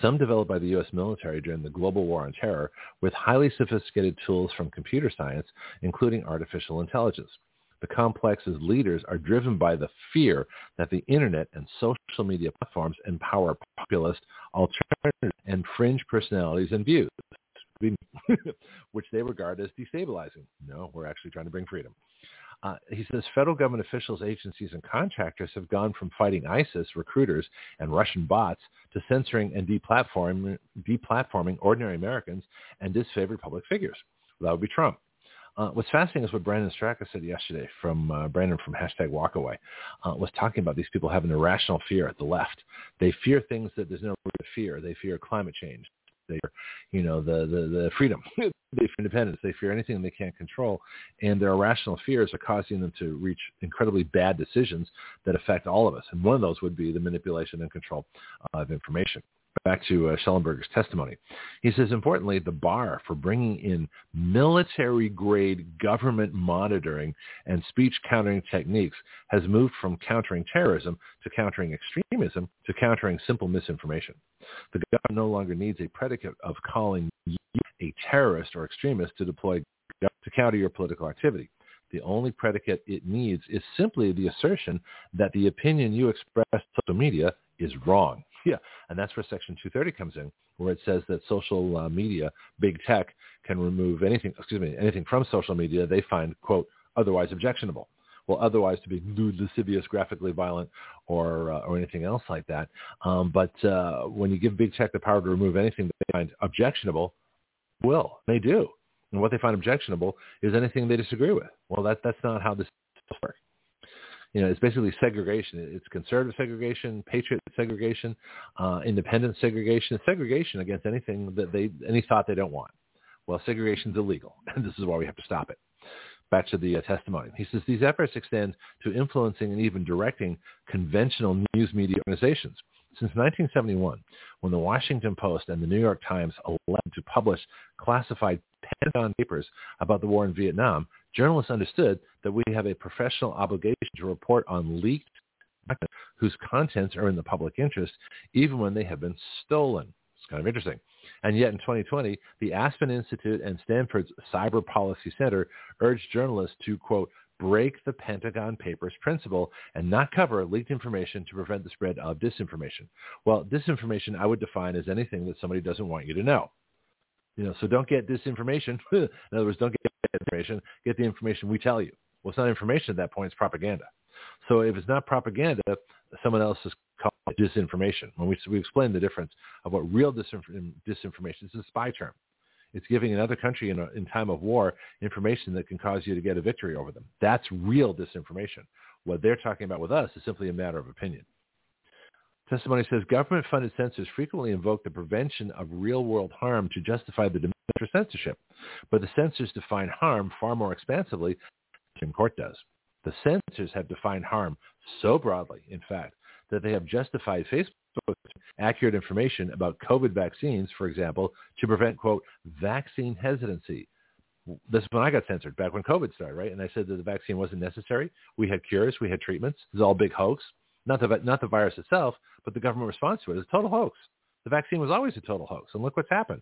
some developed by the U.S. military during the global war on terror with highly sophisticated tools from computer science, including artificial intelligence. The complex's leaders are driven by the fear that the internet and social media platforms empower populist, alternative, and fringe personalities and views, which they regard as destabilizing. No, we're actually trying to bring freedom. Uh, he says federal government officials, agencies, and contractors have gone from fighting ISIS recruiters and Russian bots to censoring and deplatforming, deplatforming ordinary Americans and disfavored public figures. That would be Trump. Uh, what's fascinating is what Brandon Straka said yesterday from uh, Brandon from hashtag Walkaway uh, was talking about these people having irrational fear at the left. They fear things that there's no root to fear. They fear climate change. They fear, you know, the the, the freedom. they fear independence. They fear anything they can't control, and their irrational fears are causing them to reach incredibly bad decisions that affect all of us. And one of those would be the manipulation and control of information back to uh, Shellenberger's testimony. He says, importantly, the bar for bringing in military-grade government monitoring and speech countering techniques has moved from countering terrorism to countering extremism to countering simple misinformation. The government no longer needs a predicate of calling you a terrorist or extremist to deploy to counter your political activity. The only predicate it needs is simply the assertion that the opinion you express on social media is wrong. Yeah, and that's where Section 230 comes in, where it says that social uh, media, big tech, can remove anything, excuse me, anything from social media they find, quote, otherwise objectionable. Well, otherwise to be lewd, lascivious, graphically violent, or uh, or anything else like that. Um, but uh, when you give big tech the power to remove anything they find objectionable, will they do? And what they find objectionable is anything they disagree with. Well, that that's not how this works you know, it's basically segregation. It's conservative segregation, patriot segregation, uh, independent segregation, segregation against anything that they, any thought they don't want. Well, segregation is illegal, and this is why we have to stop it. Back to the uh, testimony. He says these efforts extend to influencing and even directing conventional news media organizations. Since 1971, when the Washington Post and the New York Times allowed to publish classified Pentagon papers about the war in Vietnam, journalists understood that we have a professional obligation to report on leaked documents whose contents are in the public interest, even when they have been stolen. It's kind of interesting. And yet in 2020, the Aspen Institute and Stanford's Cyber Policy Center urged journalists to, quote, break the Pentagon Papers principle and not cover leaked information to prevent the spread of disinformation. Well, disinformation I would define as anything that somebody doesn't want you to know. You know, so don't get disinformation. In other words, don't get information. Get the information we tell you. Well, it's not information at that point. It's propaganda. So if it's not propaganda, someone else is disinformation. When we, we explain the difference of what real disinformation, disinformation is, a spy term. It's giving another country in, a, in time of war information that can cause you to get a victory over them. That's real disinformation. What they're talking about with us is simply a matter of opinion. Testimony says government-funded censors frequently invoke the prevention of real-world harm to justify the demand for censorship, but the censors define harm far more expansively than the Supreme Court does. The censors have defined harm so broadly, in fact, that they have justified Facebook accurate information about COVID vaccines, for example, to prevent, quote, vaccine hesitancy. This is when I got censored, back when COVID started, right? And I said that the vaccine wasn't necessary. We had cures. We had treatments. This is all big hoax. Not the, not the virus itself, but the government response to it is a total hoax. The vaccine was always a total hoax. And look what's happened.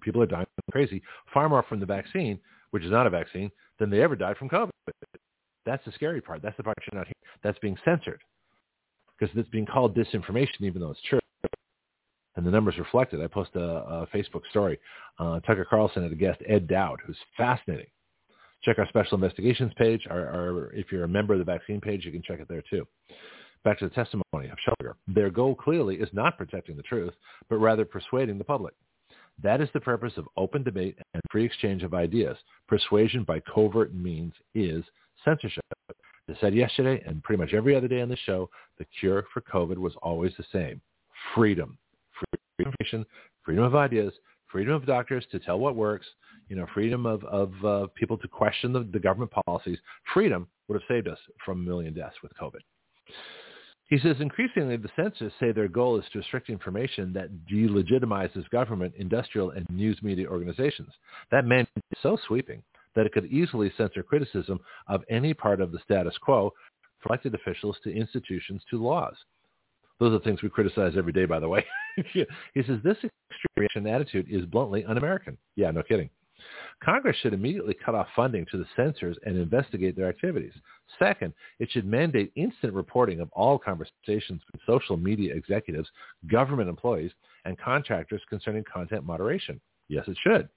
People are dying crazy, far more from the vaccine, which is not a vaccine, than they ever died from COVID. That's the scary part. That's the part you're not hearing. That's being censored because it's being called disinformation even though it's true. And the numbers reflect it. I post a, a Facebook story. Uh, Tucker Carlson had a guest, Ed Dowd, who's fascinating. Check our special investigations page. Our, our, if you're a member of the vaccine page, you can check it there too. Back to the testimony of Shelter. Their goal clearly is not protecting the truth, but rather persuading the public. That is the purpose of open debate and free exchange of ideas. Persuasion by covert means is censorship. I said yesterday and pretty much every other day on the show, the cure for COVID was always the same. Freedom. Freedom of information, freedom of ideas, freedom of doctors to tell what works, you know, freedom of, of uh, people to question the, the government policies. Freedom would have saved us from a million deaths with COVID. He says increasingly the censors say their goal is to restrict information that delegitimizes government, industrial, and news media organizations. That mandate is so sweeping that it could easily censor criticism of any part of the status quo from elected officials to institutions to laws. Those are things we criticize every day, by the way. he says this extreme attitude is bluntly un-American. Yeah, no kidding. Congress should immediately cut off funding to the censors and investigate their activities. Second, it should mandate instant reporting of all conversations with social media executives, government employees, and contractors concerning content moderation. Yes, it should.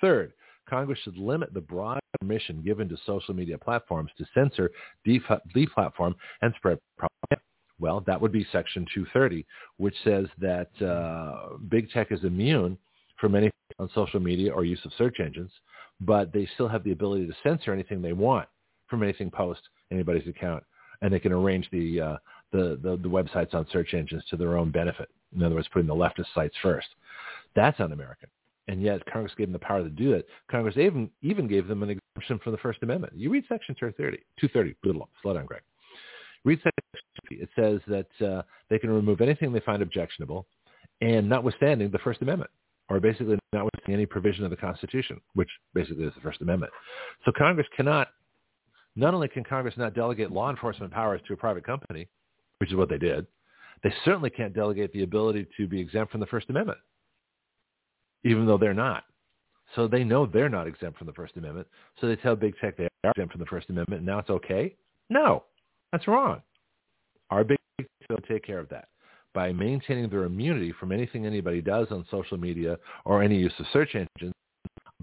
Third, Congress should limit the broad permission given to social media platforms to censor, deplatform, and spread propaganda. Well, that would be Section 230, which says that uh, big tech is immune from anything on social media or use of search engines, but they still have the ability to censor anything they want from anything post anybody's account, and they can arrange the, uh, the, the the websites on search engines to their own benefit. In other words, putting the leftist sites first. That's un-American. And yet Congress gave them the power to do it. Congress even even gave them an exemption from the First Amendment. You read Section 230, 230, slow down, Greg. Read Section 230. It says that uh, they can remove anything they find objectionable, and notwithstanding the First Amendment or basically notwithstanding any provision of the Constitution, which basically is the First Amendment. So Congress cannot, not only can Congress not delegate law enforcement powers to a private company, which is what they did, they certainly can't delegate the ability to be exempt from the First Amendment, even though they're not. So they know they're not exempt from the First Amendment. So they tell big tech they are exempt from the First Amendment, and now it's okay. No, that's wrong. Our big tech will take care of that by maintaining their immunity from anything anybody does on social media or any use of search engines,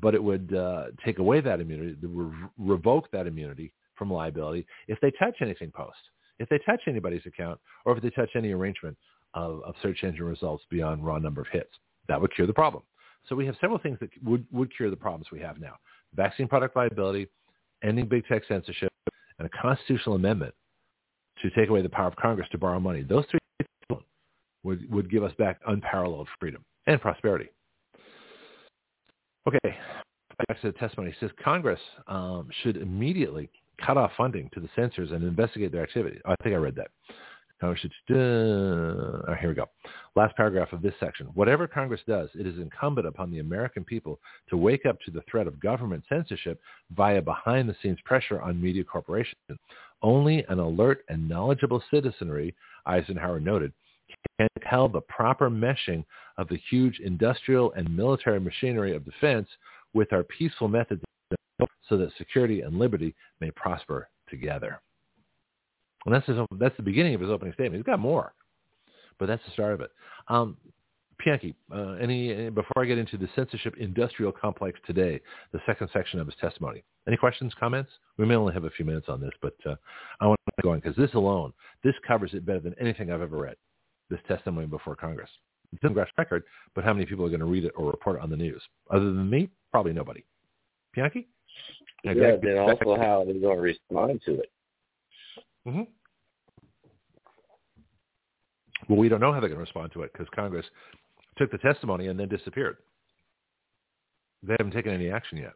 but it would uh, take away that immunity, re- revoke that immunity from liability if they touch anything post, if they touch anybody's account, or if they touch any arrangement of, of search engine results beyond raw number of hits. That would cure the problem. So we have several things that would, would cure the problems we have now. Vaccine product liability, ending big tech censorship, and a constitutional amendment to take away the power of Congress to borrow money. Those three would, would give us back unparalleled freedom and prosperity. Okay, back to the testimony. Says Congress um, should immediately cut off funding to the censors and investigate their activity. I think I read that. Should, here we go. Last paragraph of this section. Whatever Congress does, it is incumbent upon the American people to wake up to the threat of government censorship via behind-the-scenes pressure on media corporations. Only an alert and knowledgeable citizenry, Eisenhower noted, can tell the proper meshing of the huge industrial and military machinery of defense with our peaceful methods so that security and liberty may prosper together. And that's, his, that's the beginning of his opening statement. He's got more, but that's the start of it. Um, Pianki, uh, any before I get into the censorship industrial complex today, the second section of his testimony. Any questions, comments? We may only have a few minutes on this, but uh, I want to go on because this alone, this covers it better than anything I've ever read this testimony before Congress. It's Congress record, but how many people are going to read it or report it on the news? Other than me, probably nobody. Yeah, yeah then also how they're going to respond to it. Mm-hmm. Well, we don't know how they're going to respond to it because Congress took the testimony and then disappeared. They haven't taken any action yet.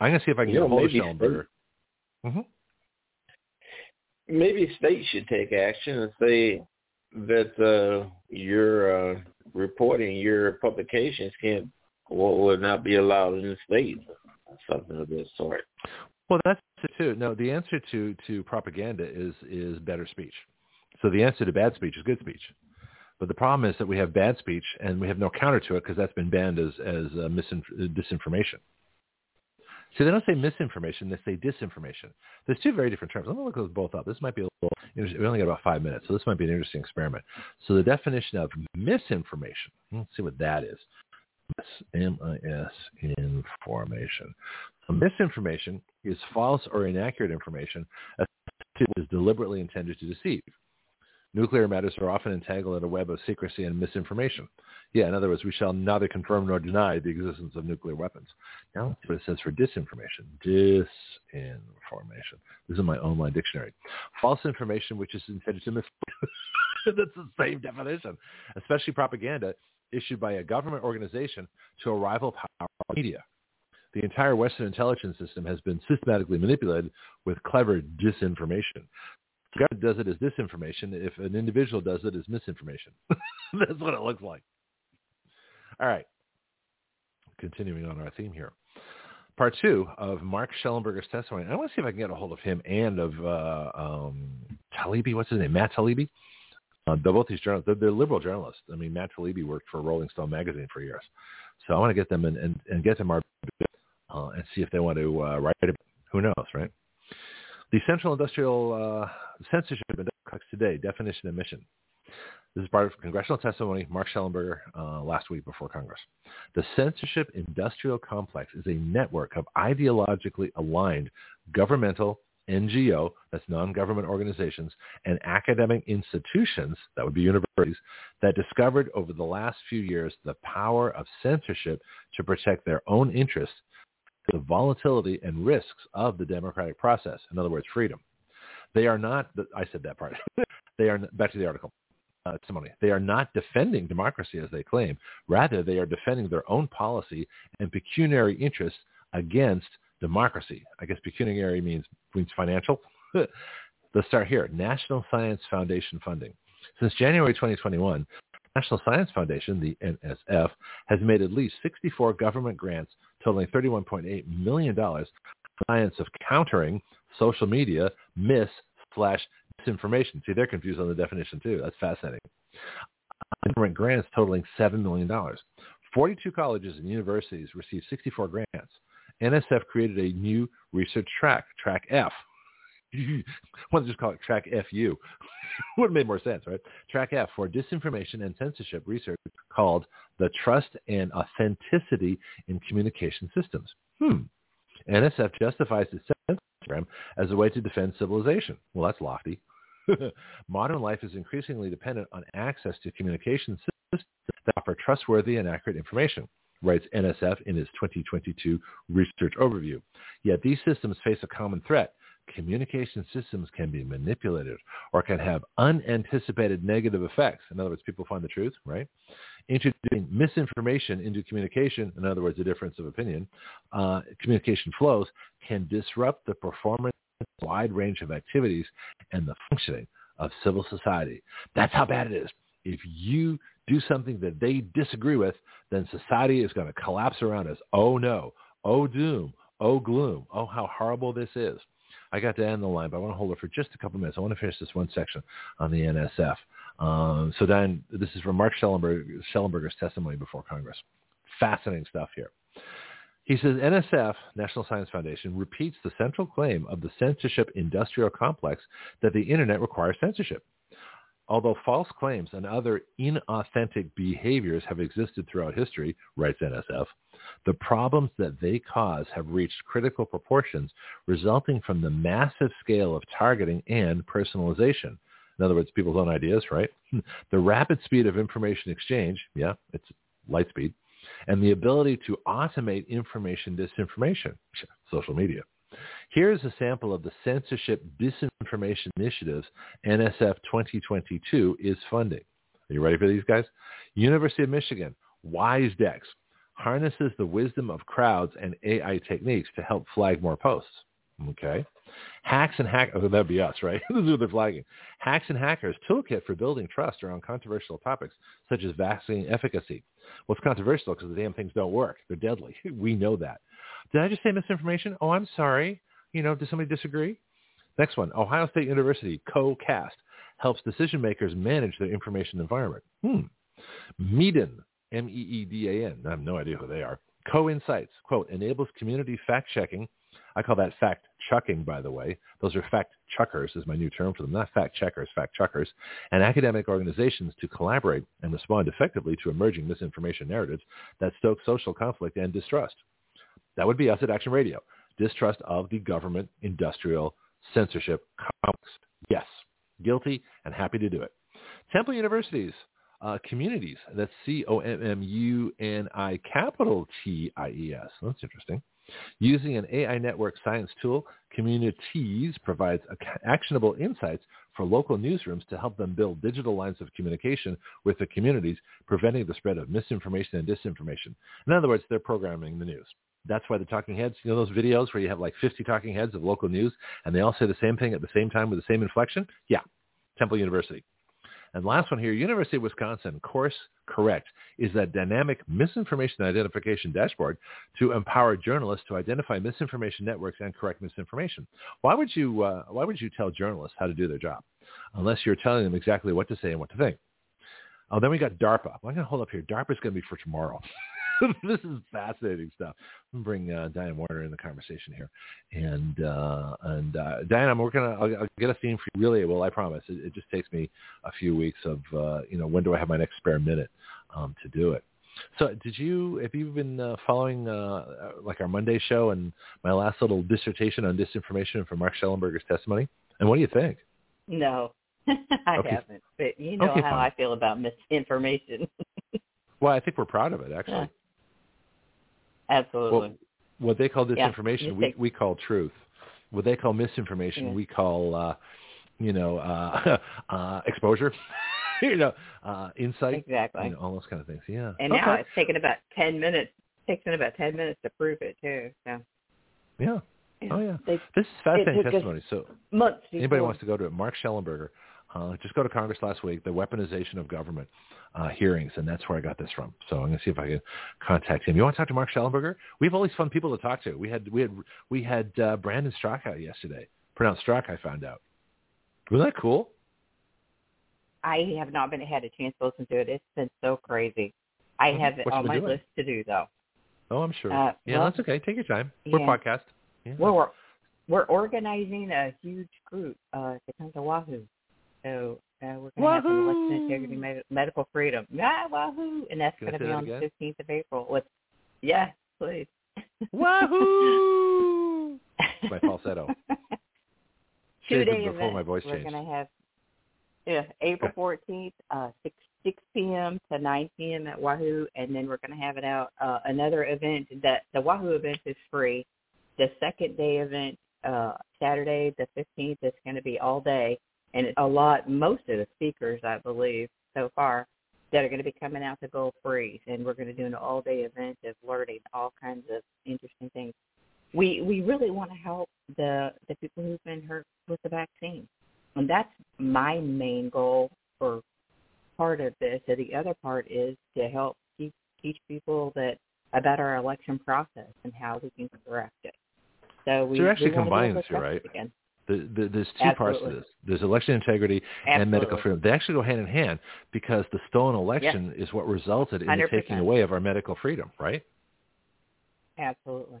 I'm going to see if I can you get a hold of Shellenberger. Mm-hmm. Maybe states should take action and say, that uh, your uh, reporting, your publications can't will, will not be allowed in the state, something of this sort. Well, that's it too. No, the answer to to propaganda is is better speech. So the answer to bad speech is good speech. But the problem is that we have bad speech and we have no counter to it because that's been banned as as uh, misinf- disinformation. See, they don't say misinformation; they say disinformation. There's two very different terms. Let me look those both up. This might be a little. We only got about five minutes, so this might be an interesting experiment. So the definition of misinformation. Let's see what that is. M-I-S information. So misinformation is false or inaccurate information that is deliberately intended to deceive. Nuclear matters are often entangled in a web of secrecy and misinformation. Yeah, in other words, we shall neither confirm nor deny the existence of nuclear weapons. Now see what it says for disinformation. Disinformation. This is my online dictionary. False information which is intended to mislead. That's the same definition. Especially propaganda issued by a government organization to a rival power media. The entire Western intelligence system has been systematically manipulated with clever disinformation government does it as disinformation. If an individual does it as misinformation, that's what it looks like. All right. Continuing on our theme here. Part two of Mark Shellenberger's testimony. I want to see if I can get a hold of him and of uh, um, Taibbi. What's his name? Matt Taibbi. Uh, they're both these journalists. They're, they're, liberal journalists. I mean, Matt Taibbi worked for Rolling Stone magazine for years. So I want to get them and, and, and get them our uh, and see if they want to uh, write it. Who knows, right? The Central Industrial uh, Censorship Index today, definition and mission. This is part of congressional testimony, Mark Shellenberger, uh, last week before Congress. The censorship industrial complex is a network of ideologically aligned governmental, NGO, that's non-government organizations, and academic institutions, that would be universities, that discovered over the last few years the power of censorship to protect their own interests, the volatility and risks of the democratic process. In other words, freedom. They are not, I said that part. they are, back to the article uh, testimony. They are not defending democracy as they claim. Rather, they are defending their own policy and pecuniary interests against democracy. I guess pecuniary means, means financial. Let's start here. National Science Foundation funding. Since January 2021, National Science Foundation, the NSF, has made at least 64 government grants totaling $31.8 million science of countering social media myths slash disinformation. See, they're confused on the definition too. That's fascinating. Government grants totaling $7 million. 42 colleges and universities received 64 grants. NSF created a new research track, Track F. Why don't just call it Track FU? Would have made more sense, right? Track F for disinformation and censorship research called the Trust and Authenticity in Communication Systems. Hmm. NSF justifies its program as a way to defend civilization. Well, that's lofty. Modern life is increasingly dependent on access to communication systems that offer trustworthy and accurate information, writes NSF in its 2022 research overview. Yet these systems face a common threat. Communication systems can be manipulated or can have unanticipated negative effects. In other words, people find the truth, right? Introducing misinformation into communication, in other words, a difference of opinion, uh, communication flows can disrupt the performance wide range of activities and the functioning of civil society. That's how bad it is. If you do something that they disagree with, then society is going to collapse around us. Oh no. Oh doom. Oh gloom. Oh how horrible this is. I got to end the line, but I want to hold it for just a couple minutes. I want to finish this one section on the NSF. Um, so Dan, this is from Mark Shellenberger, Shellenberger's testimony before Congress. Fascinating stuff here. He says NSF, National Science Foundation, repeats the central claim of the censorship industrial complex that the internet requires censorship. Although false claims and other inauthentic behaviors have existed throughout history, writes NSF, the problems that they cause have reached critical proportions resulting from the massive scale of targeting and personalization. In other words, people's own ideas, right? The rapid speed of information exchange, yeah, it's light speed, and the ability to automate information disinformation, social media. Here's a sample of the censorship disinformation initiatives NSF 2022 is funding. Are you ready for these guys? University of Michigan, WiseDex, harnesses the wisdom of crowds and AI techniques to help flag more posts. Okay. Hacks and hack oh, that'd be us, right? this is what they're flagging. Hacks and hackers toolkit for building trust around controversial topics such as vaccine efficacy. Well, it's controversial because the damn things don't work. They're deadly. we know that. Did I just say misinformation? Oh, I'm sorry. You know, does somebody disagree? Next one. Ohio State University, CoCast, helps decision makers manage their information environment. Hmm. Meedan, M-E-E-D-A-N. I have no idea who they are. Co-Insights, quote, enables community fact-checking I call that fact chucking, by the way. Those are fact chuckers is my new term for them, not fact checkers, fact chuckers, and academic organizations to collaborate and respond effectively to emerging misinformation narratives that stoke social conflict and distrust. That would be us at Action Radio. Distrust of the government industrial censorship complex. Yes, guilty and happy to do it. Temple Universities, uh, communities, that's C-O-M-M-U-N-I capital T-I-E-S. That's interesting. Using an AI network science tool, Communities provides actionable insights for local newsrooms to help them build digital lines of communication with the communities, preventing the spread of misinformation and disinformation. In other words, they're programming the news. That's why the talking heads, you know those videos where you have like 50 talking heads of local news and they all say the same thing at the same time with the same inflection? Yeah, Temple University. And last one here, University of Wisconsin, course correct, is that dynamic misinformation identification dashboard to empower journalists to identify misinformation networks and correct misinformation. Why would you, uh, why would you tell journalists how to do their job unless you're telling them exactly what to say and what to think? Oh, then we got DARPA. I'm going to hold up here. DARPA is going to be for tomorrow. this is fascinating stuff. I'm going to bring uh, Diane Warner in the conversation here, and uh, and uh, Diane, I'm working. On, I'll, I'll get a theme for you. Really, well, I promise. It, it just takes me a few weeks of uh, you know when do I have my next spare minute um, to do it. So, did you have you been uh, following uh, like our Monday show and my last little dissertation on disinformation from Mark Shellenberger's testimony? And what do you think? No, I Okay. haven't. But you know Okay, how fine. I feel about misinformation. Well, I think we're proud of it actually. Yeah. Absolutely. Well, what they call disinformation, you we we call truth. What they call misinformation, Yeah. we call, uh, you know, uh, uh, exposure, you know, uh, insight, exactly. you know, all those kind of things. Yeah. and now it's taken about ten minutes. It takes them about ten minutes to prove it too. So yeah. yeah. Oh yeah. They, This is fascinating testimony. So months anybody wants to go to it, Mark Shellenberger, uh, just go to Congress last week, the weaponization of government uh, hearings, and that's where I got this from. So I'm going to see if I can contact him. You want to talk to Mark Shellenberger? We have all these fun people to talk to. We had we had we had uh, Brandon Straka yesterday. Pronounced Strzok, I found out. Wasn't that cool? I have not been had a chance to listen to it. It's been so crazy. I have it on my doing? list to do though. Oh, I'm sure. Uh, yeah, well, that's okay. Take your time. We're yeah. podcast. Yeah. Well, we're we're organizing a huge group uh, to come to Wahoo. So uh, we're going to have an election integrity, med- medical freedom. Yeah, Wahoo! And that's going to be on again? the 15th of April. With yeah, please. Wahoo! My falsetto. Two days before event. my voice we're going to have yeah April 14th, uh, 6 6 p.m. to 9 p.m. at Wahoo, and then we're going to have it out uh, another event. That the Wahoo event is free. The second day event, uh, Saturday the 15th, is going to be all day, and a lot, most of the speakers, I believe, so far, that are going to be coming out to go free, and we're going to do an all day event of learning all kinds of interesting things. We we really want to help the the people who've been hurt with the vaccine, and that's my main goal for part of this. And the other part is to help teach teach people that about our election process and how we can correct it. So we So you're actually combining able this to here, correct right? Again. The, the, there's two parts to this. There's election integrity and medical freedom. They actually go hand in hand because the stolen election is what resulted in the 100%. taking away of our medical freedom, right? Absolutely.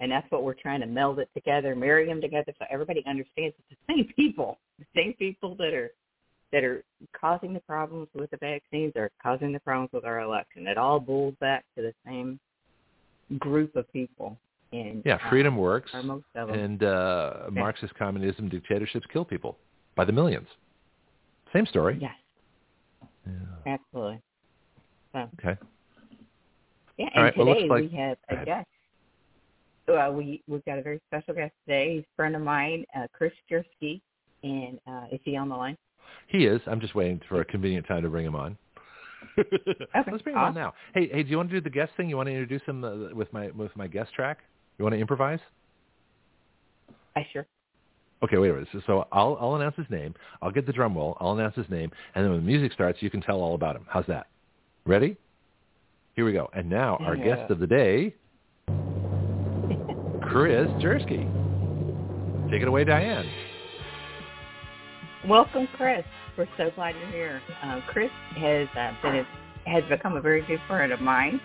And that's what we're trying to meld it together, marry them together so everybody understands it's the same people. The same people that are that are causing the problems with the vaccines are causing the problems with our election. It all boils back to the same group of people. And Yeah, uh, freedom works, of them. and uh, Marxist communism dictatorships kill people by the millions. Same story. yes, Yeah. absolutely. So Okay. Yeah, All and right, well, today like- we have a guest. Well, we we've got a very special guest today. He's a friend of mine, uh, Kris Jurski, and uh, is he on the line? He is. I'm just waiting for a convenient time to bring him on. Let's bring him on now. Hey, hey, do you want to do the guest thing? You want to introduce him uh, with my with my guest track? You want to improvise? I sure. Okay, wait a minute. So, so I'll I'll announce his name. I'll get the drum roll. I'll announce his name, and then when the music starts, you can tell all about him. How's that? Ready? Here we go. And now our Yeah. guest of the day, Kris Jurski. Take it away, Diane. Welcome, Kris. We're so glad you're here. Um, Kris has uh, been a, has become a very good friend of mine.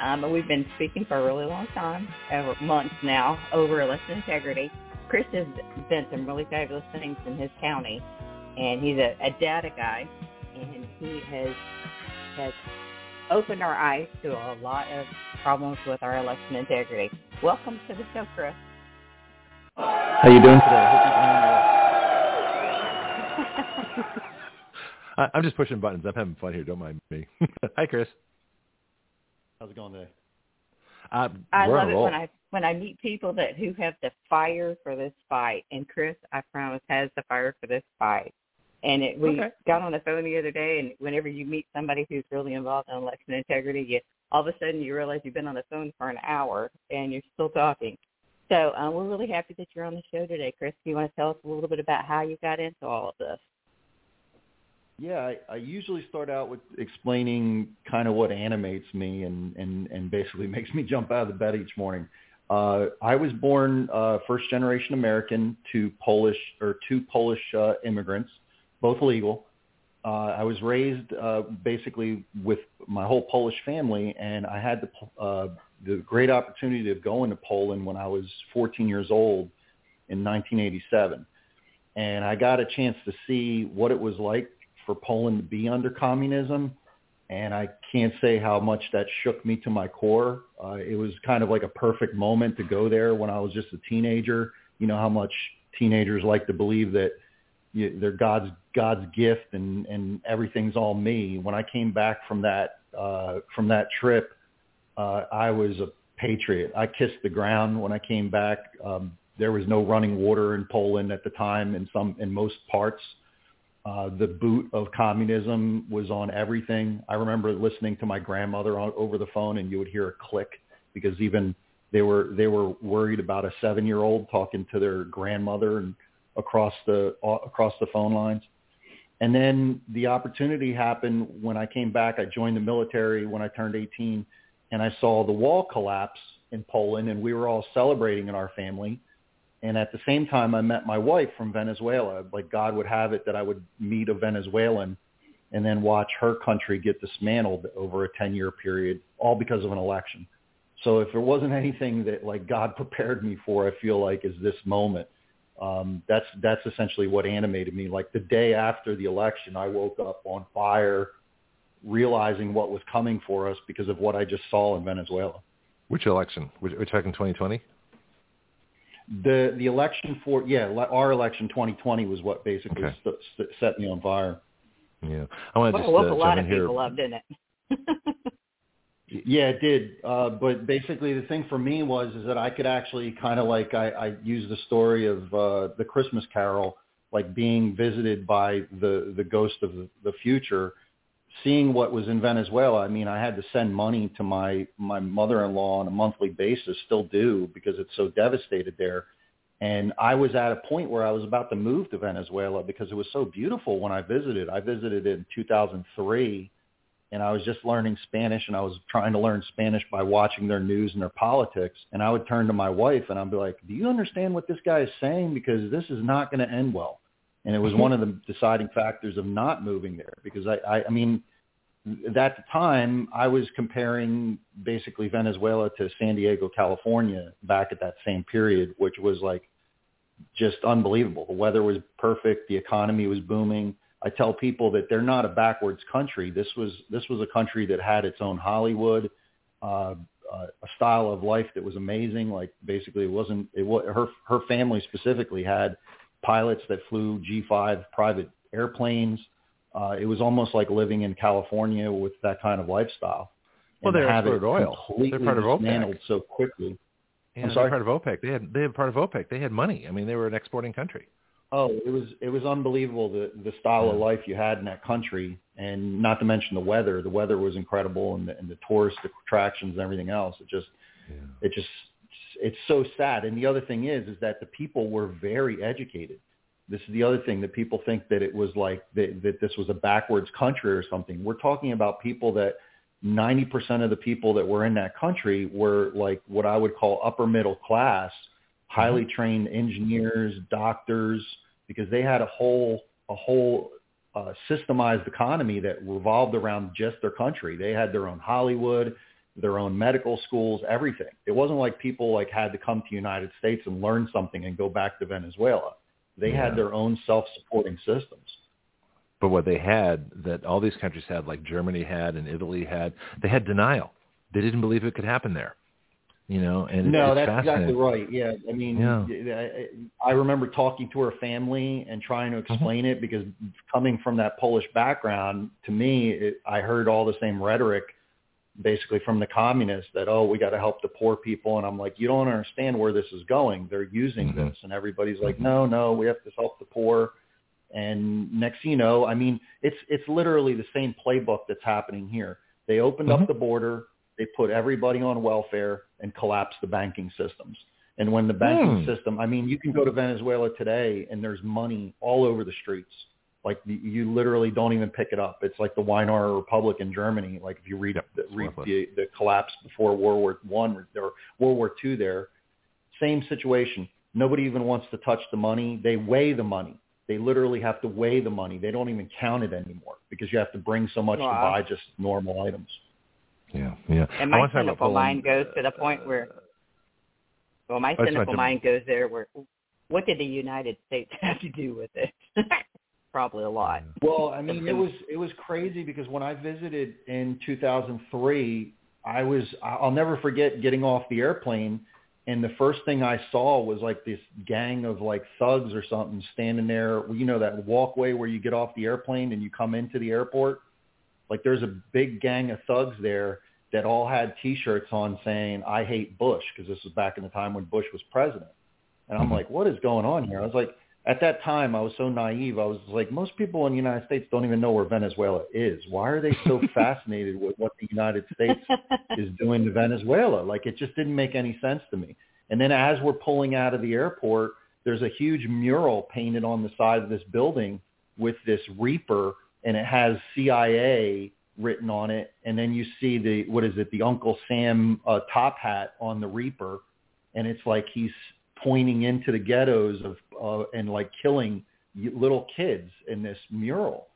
Um, and we've been speaking for a really long time, over months now, over election integrity. Kris has done some really fabulous things in his county, and he's a, a data guy, and he has has opened our eyes to a lot of problems with our election integrity. Welcome to the show, Kris. How you doing today? I hope you can hear me. I, I'm just pushing buttons. I'm having fun here. Don't mind me. Hi, Kris. How's it going today? Uh, I love it roll. when I when I meet people that who have the fire for this fight. And Kris, I promise, has the fire for this fight. And it, we Okay. got on the phone the other day, and whenever you meet somebody who's really involved in election integrity, you all of a sudden you realize you've been on the phone for an hour and you're still talking. So um, we're really happy that you're on the show today, Kris. Do you want to tell us a little bit about how you got into all of this? Yeah, I, I usually start out with explaining kind of what animates me and, and, and basically makes me jump out of the bed each morning. Uh, I was born uh, first generation American to Polish or two Polish uh, immigrants, both legal. Uh, I was raised uh, basically with my whole Polish family, and I had the uh, the great opportunity of going to Poland when I was 14 years old in 1987, and I got a chance to see what it was like for Poland to be under communism and I can't say how much that shook me to my core. Uh, it was kind of like a perfect moment to go there when I was just a teenager. You know how much teenagers like to believe that you, they're God's God's gift and and everything's all me. When I came back from that uh, from that trip, uh, I was a patriot. I kissed the ground when I came back. Um, there was no running water in Poland at the time in some in most parts. Uh, Uh, the boot of communism was on everything. I remember listening to my grandmother on, over the phone, and you would hear a click because even they were they were worried about a seven year old talking to their grandmother and across the uh, across the phone lines. And then the opportunity happened when I came back. I joined the military when I turned 18, and I saw the wall collapse in Poland, and we were all celebrating in our family. And at the same time, I met my wife from Venezuela. Like God would have it that I would meet a Venezuelan and then watch her country get dismantled over a 10-year period, all because of an election. So if there wasn't anything that like God prepared me for, I feel like is this moment. Um, that's that's essentially what animated me. Like the day after the election, I woke up on fire, realizing what was coming for us because of what I just saw in Venezuela. Which election? We're talking 2020. The the election for yeah our election 2020 was what basically Okay. st- st- set me on fire. Yeah, I want to Well, just uh, a lot jump of in here. people love, didn't it? Yeah, it did. Uh, but basically, the thing for me was is that I could actually kind of like I, I use the story of uh, the Christmas Carol, like being visited by the the ghost of the, the future, seeing what was in Venezuela. I mean, I had to send money to my my mother-in-law on a monthly basis, still do because it's so devastated there. And I was at a point where I was about to move to Venezuela because it was so beautiful when I visited. I visited in 2003 and I was just learning Spanish and I was trying to learn Spanish by watching their news and their politics. And I would turn to my wife and I'd be like, do you understand what this guy is saying? Because this is not going to end well. And it was one of the deciding factors of not moving there because I, I, I mean, at the time I was comparing basically Venezuela to San Diego, California back at that same period, which was like just unbelievable. The weather was perfect. The economy was booming. I tell people that they're not a backwards country. This was this was a country that had its own Hollywood, uh, uh, a style of life that was amazing. Like basically, it wasn't it was her her family specifically had pilots that flew G5 private airplanes. Uh, it was almost like living in California with that kind of lifestyle. Well, And they have it exported oil. They're part of OPEC. so quickly. Yeah, they're sorry? part of OPEC. They had they had part of OPEC. They had money. I mean, they were an exporting country. Oh, it was it was unbelievable the the style of life you had in that country, and not to mention the weather. The weather was incredible, and the, and the tourist attractions and everything else. It just Yeah. it just it's so sad. And the other thing is is that the people were very educated. This is the other thing that people think that it was like that, that this was a backwards country or something. We're talking about people that 90% of the people that were in that country were like what I would call upper middle class, highly trained engineers, doctors, because they had a whole a whole uh, systemized economy that revolved around just their country. They had their own Hollywood, their own medical schools, everything. It wasn't like people like had to come to United States and learn something and go back to Venezuela. They Yeah. had their own self-supporting systems. But what they had that all these countries had, like Germany had and Italy had, they had denial. They didn't believe it could happen there. You know, and no, that's exactly right. Yeah, I mean, Yeah. I remember talking to her family and trying to uh-huh. explain it because coming from that Polish background, to me, it, I heard all the same rhetoric, basically from the communists that oh, we got to help the poor people, and I'm like, you don't understand where this is going. They're using Mhm. this, and everybody's like, no, no, we have to help the poor. And next you know, I mean, it's it's literally the same playbook that's happening here. They opened Mhm. up the border, they put everybody on welfare and collapsed the banking systems. And when the banking Hmm. system, I mean, you can go to Venezuela today and there's money all over the streets, Like you literally don't even pick it up. It's like the Weimar Republic in Germany. Like if you read Yep, the, read the, the collapse before World War One or World War Two, there, same situation. Nobody even wants to touch the money. They weigh the money. They literally have to weigh the money. They don't even count it anymore because you have to bring so much to buy just normal items. Yeah, yeah. And my want to cynical mind Poland, goes to the point where, well, my I just cynical to- mind goes there where, what did the United States have to do with it? Probably a lot. Well, I mean, it was it was crazy because when I visited in 2003, I was I'll never forget getting off the airplane, and the first thing I saw was like this gang of like thugs or something standing there. You know that walkway where you get off the airplane and you come into the airport. Like there's a big gang of thugs there that all had T-shirts on saying "I hate Bush" because this was back in the time when Bush was president. And I'm Mhm. like, what is going on here? I was like, at that time, I was so naive. I was like, most people in the United States don't even know where Venezuela is. Why are they so fascinated with what the United States is doing to Venezuela? Like, it just didn't make any sense to me. And then as we're pulling out of the airport, there's a huge mural painted on the side of this building with this Reaper, and it has CIA written on it. And then you see the what is it, the Uncle Sam uh, top hat on the Reaper, and it's like he's pointing into the ghettos of uh, and like killing little kids in this mural.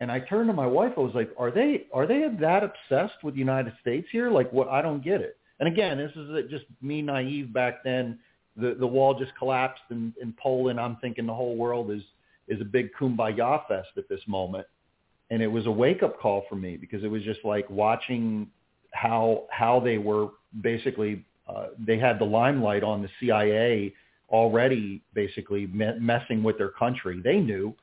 And I turned to my wife. I was like, "Are they are they that obsessed with the United States here? Like, what? I don't get it." And again, this is uh, just me naive back then. The the wall just collapsed in, in Poland. I'm thinking the whole world is is a big kumbaya fest at this moment. And it was a wake up call for me because it was just like watching how how they were basically uh, they had the limelight on the CIA already basically me- messing with their country. They knew.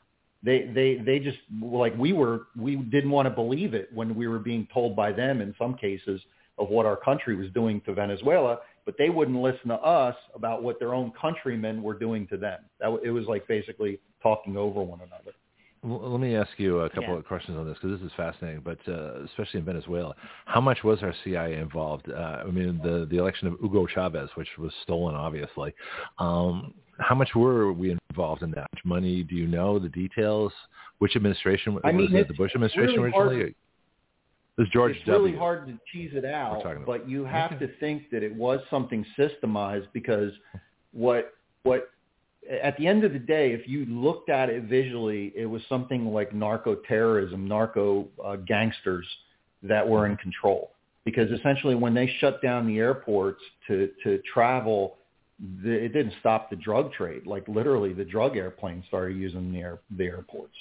They they they just like we were we didn't want to believe it when we were being told by them in some cases of what our country was doing to Venezuela, but they wouldn't listen to us about what their own countrymen were doing to them. That it was like basically talking over one another. Well, let me ask you a couple Yeah. of questions on this because this is fascinating. But uh, especially in Venezuela, how much was our CIA involved? Uh, I mean, the the election of Hugo Chavez, which was stolen, obviously. Um, how much were we involved in that? How much money do you know? The details? Which administration I mean, was it? The Bush administration really hard- originally? It was George it's W. really hard to tease it out, but you have Okay. to think that it was something systemized because what what at the end of the day, if you looked at it visually, it was something like narco terrorism, narco uh, gangsters that were in control. Because essentially, when they shut down the airports to to travel, the, it didn't stop the drug trade. Like literally, the drug airplanes started using the air, the airports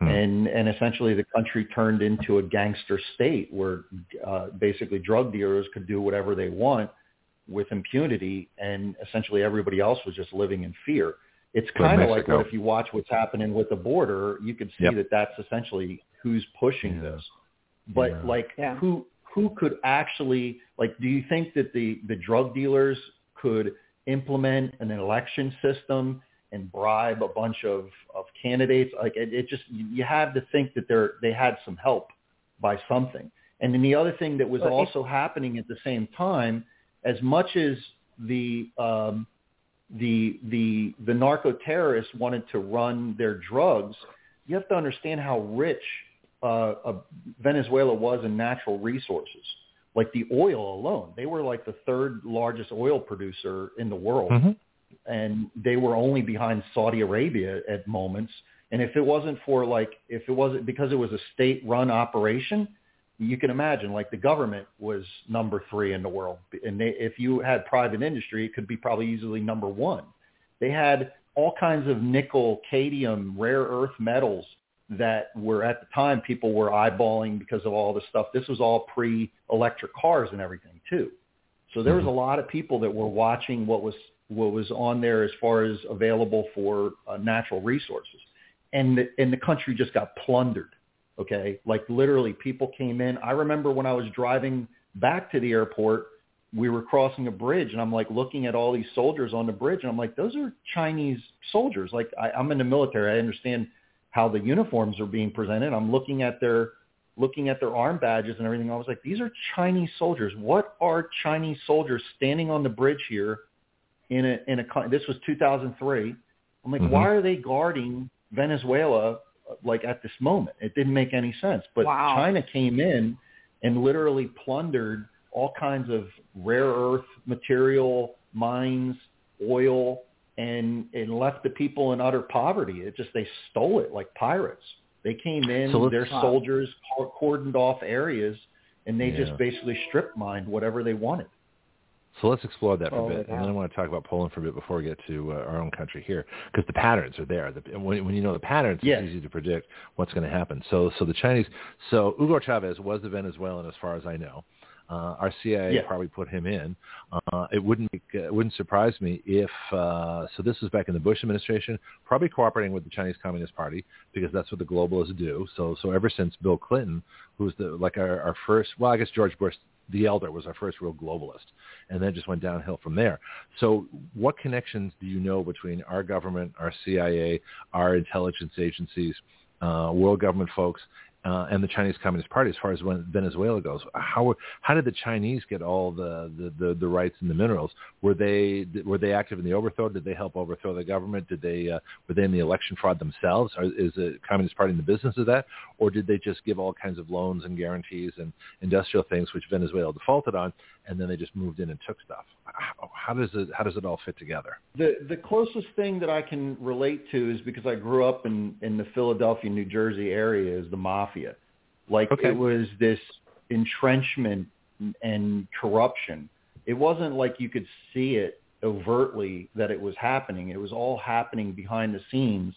Hmm. and and essentially the country turned into a gangster state where uh, basically drug dealers could do whatever they want with impunity, and essentially everybody else was just living in fear. It's kind of like what if you watch what's happening with the border, you could see Yep. that that's essentially who's pushing Yeah. this. But Yeah. like Yeah. who who could actually like do you think that the the drug dealers could implement an election system and bribe a bunch of of candidates like it, it just you you have to think that they're they had some help by something and then the other thing that was also happening at the same time as much as the um the the the narco terrorists wanted to run their drugs you have to understand how rich uh, uh, Venezuela was in natural resources. Like the oil alone, they were like the third largest oil producer in the world, Mhm. and they were only behind Saudi Arabia at moments. And if it wasn't for like, if it wasn't because it was a state-run operation, you can imagine like the government was number three in the world, and they, if you had private industry, it could be probably easily number one. They had all kinds of nickel, cadmium, rare earth metals that were at the time people were eyeballing because of all this stuff. This was all pre-electric cars and everything too. So there was a lot of people that were watching what was what was on there as far as available for uh, natural resources, and the, and the country just got plundered. Okay, like literally, people came in. I remember when I was driving back to the airport, we were crossing a bridge, and I'm like looking at all these soldiers on the bridge, and I'm like, those are Chinese soldiers. Like I, I'm in the military, I understand how the uniforms are being presented. I'm looking at their looking at their arm badges and everything. I was like, these are Chinese soldiers. What are Chinese soldiers standing on the bridge here in a in a this was 2003. I'm like, Mhm. why are they guarding Venezuela like at this moment. It didn't make any sense. But Wow. China came in and literally plundered all kinds of rare earth material, mines, oil, and and left the people in utter poverty. It just they stole it like pirates. They came in, So their Wow. soldiers cordoned off areas, and they Yeah. just basically strip mined whatever they wanted. So let's explore that for Oh, a bit, and then I want to talk about Poland for a bit before we get to uh, our own country here, because the patterns are there. The, when, when you know the patterns, Yes. it's easy to predict what's going to happen. So, so the Chinese, so Hugo Chavez was the Venezuelan, as far as I know. Uh, our CIA Yeah. probably put him in. Uh, it wouldn't make, uh, it wouldn't surprise me if uh, so. This was back in the Bush administration, probably cooperating with the Chinese Communist Party because that's what the globalists do. So, so ever since Bill Clinton, who's the like our, our first, well, I guess George Bush the elder was our first real globalist, and then just went downhill from there. So, what connections do you know between our government, our CIA, our intelligence agencies, uh, world government folks, uh, and the Chinese Communist Party as far as Venezuela goes? How how did the Chinese get all the, the, the, the rights and the minerals? Were they were they active in the overthrow? Did they help overthrow the government? Did they uh, were they in the election fraud themselves? Or is the Communist Party in the business of that, or did they just give all kinds of loans and guarantees and industrial things which Venezuela defaulted on, and then they just moved in and took stuff? How, how does it how does it all fit together? The the closest thing that I can relate to is because I grew up in in the Philadelphia, New Jersey area is the mafia. Like Okay. it was this entrenchment and corruption. It wasn't like you could see it overtly that it was happening. It was all happening behind the scenes.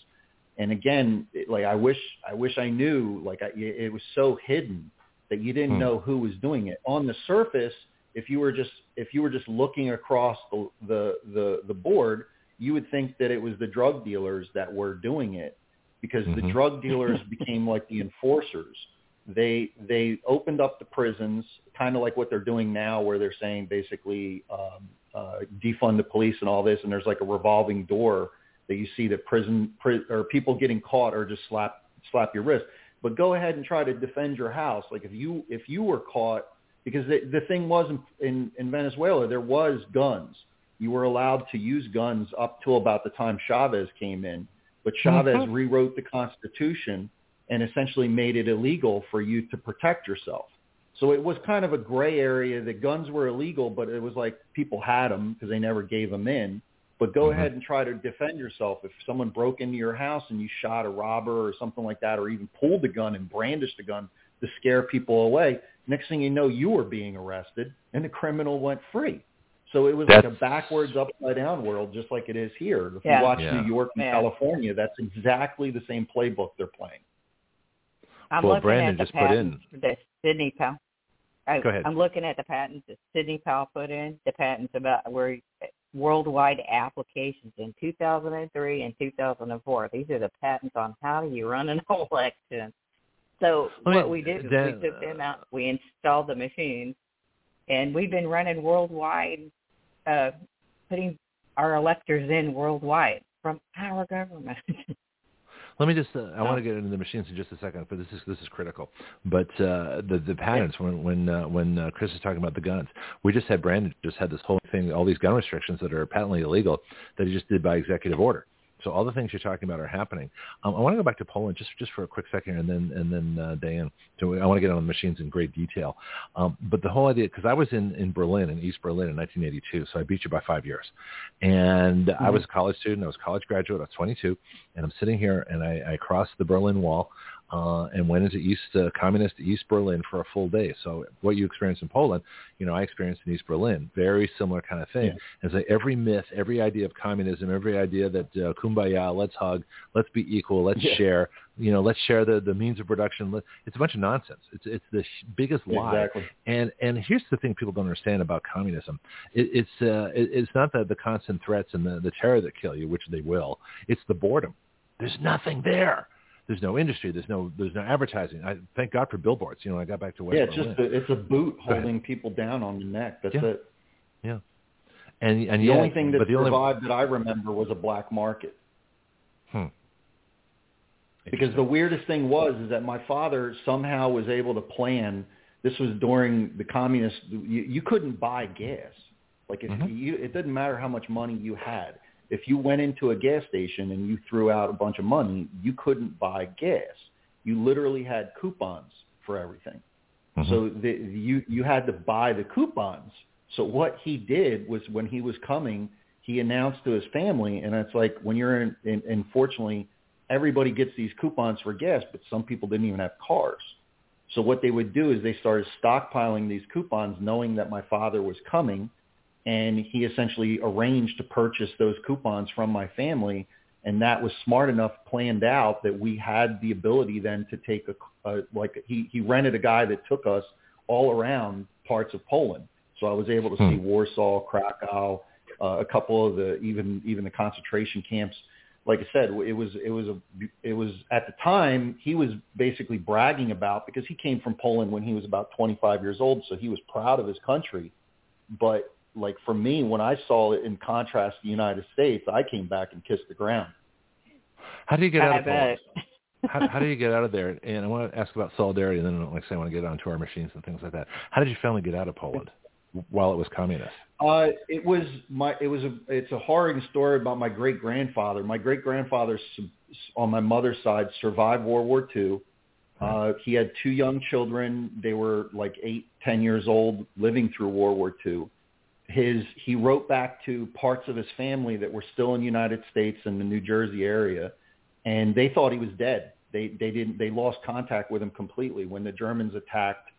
And again, it, like I wish I wish I knew like I, it was so hidden that you didn't Hmm. know who was doing it. On the surface, if you were just if you were just looking across the the the, the board, you would think that it was the drug dealers that were doing it because the Mhm. drug dealers became like the enforcers. They they opened up the prisons, kind of like what they're doing now, where they're saying basically um, uh, defund the police and all this, and there's like a revolving door that you see that prison pri- or people getting caught or just slap slap your wrist. But go ahead and try to defend your house. Like if you if you were caught, because the, the thing was in, in in Venezuela there was guns. You were allowed to use guns up till about the time Chavez came in, but Chavez Mhm. rewrote the Constitution and essentially made it illegal for you to protect yourself. So it was kind of a gray area that guns were illegal, but it was like people had them because they never gave them in. But go Mhm. ahead and try to defend yourself. If someone broke into your house and you shot a robber or something like that, or even pulled a gun and brandished a gun to scare people away, next thing you know, you were being arrested and the criminal went free. So it was like a backwards, upside down world, just like it is here. If Yeah. you watch Yeah. New York and Yeah. California, that's exactly the same playbook they're playing. I'm Well, looking Brandon at the just put in- patents that Sidney Powell. I, Go ahead. I'm looking at the patents that Sidney Powell put in. The patents about where worldwide applications in 2003 and 2004. These are the patents on how do you run an election. So what we did is we took them out, we installed the machines, and we've been running worldwide, uh, putting our electors in worldwide from our government. Let me just. Uh, I Oh. want to get into the machines in just a second, but this is this is critical. But uh, the the patterns when when uh, when uh, Kris is talking about the guns, we just had Brandon just had this whole thing, all these gun restrictions that are patently illegal that he just did by executive order. So all the things you're talking about are happening. Um, I want to go back to Poland just just for a quick second, and then and then uh, Diane. So I want to get on the machines in great detail. Um, but the whole idea, because I was in in Berlin, in East Berlin, in 1982, so I beat you by five years. And I was a college student. I was a college graduate. I was 22, and I'm sitting here, and I, I crossed the Berlin Wall. Uh, and went into East uh, communist East Berlin for a full day. So what you experienced in Poland, you know, I experienced in East Berlin. Very similar kind of thing. Yeah. It's like every myth, every idea of communism, every idea that uh, kumbaya, let's hug, let's be equal, let's Yeah. share, you know, let's share the, the means of production. Let- It's a bunch of nonsense. It's it's the sh- biggest lie. Exactly. And and here's the thing people don't understand about communism. It, it's uh, it, it's not the, the constant threats and the, the terror that kill you, which they will. It's the boredom. There's nothing there. There's no industry. There's no there's no advertising. I thank God for billboards. You know, I got back to West yeah, it's Berlin. just a, it's a boot holding people down on the neck. That's Yeah. it. Yeah. And and The only thing that the only survived that I remember was a black market. Hmm. Because the weirdest thing was is that my father somehow was able to plan. This was during the communist. You, you couldn't buy gas. Like if Mhm. you, it didn't matter how much money you had. If you went into a gas station and you threw out a bunch of money, you couldn't buy gas. You literally had coupons for everything. Mm-hmm. So the, you you had to buy the coupons. So what he did was when he was coming, he announced to his family, and it's like when you're in, in unfortunately, everybody gets these coupons for gas, but some people didn't even have cars. So what they would do is they started stockpiling these coupons, knowing that my father was coming, and he essentially arranged to purchase those coupons from my family, and that was smart enough, planned out that we had the ability then to take a, a like he he rented a guy that took us all around parts of Poland. So I was able to hmm. see Warsaw, Krakow, uh, a couple of the even even the concentration camps. Like I said, it was it was a it was at the time he was basically bragging about because he came from Poland when he was about 25 years old, so he was proud of his country. But like for me, when I saw it in contrast to the United States, I came back and kissed the ground. How do you get out of Poland? how, how do you get out of there? And I want to ask about solidarity, and then, like I say, I want to get onto our machines and things like that. How did your family get out of Poland while it was communist? Uh, it was my. It was a. It's a harrowing story about my great grandfather. My great grandfather, on my mother's side, survived World War II. Uh, he had two young children. They were like eight, ten years old, living through World War II. His he wrote back to parts of his family that were still in the United States and the New Jersey area, and they thought he was dead. They they didn't. They lost contact with him completely when the Germans attacked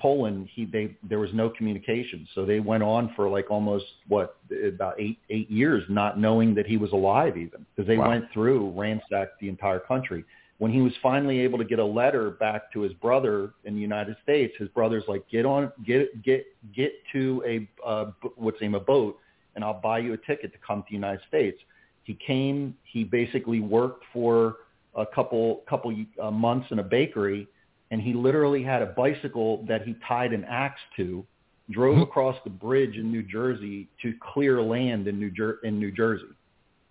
Poland, he they there was no communication. So they went on for like almost what about eight eight years, not knowing that he was alive even because they wow. went through ransacked the entire country. When he was finally able to get a letter back to his brother in the United States, his brother's like, get on, get get get to a uh, what's name a boat, and I'll buy you a ticket to come to the United States. He came. He basically worked for a couple couple uh, months in a bakery and he literally had a bicycle that he tied an axe to, drove hmm. across the bridge in New Jersey to clear land in New Jer- in New Jersey,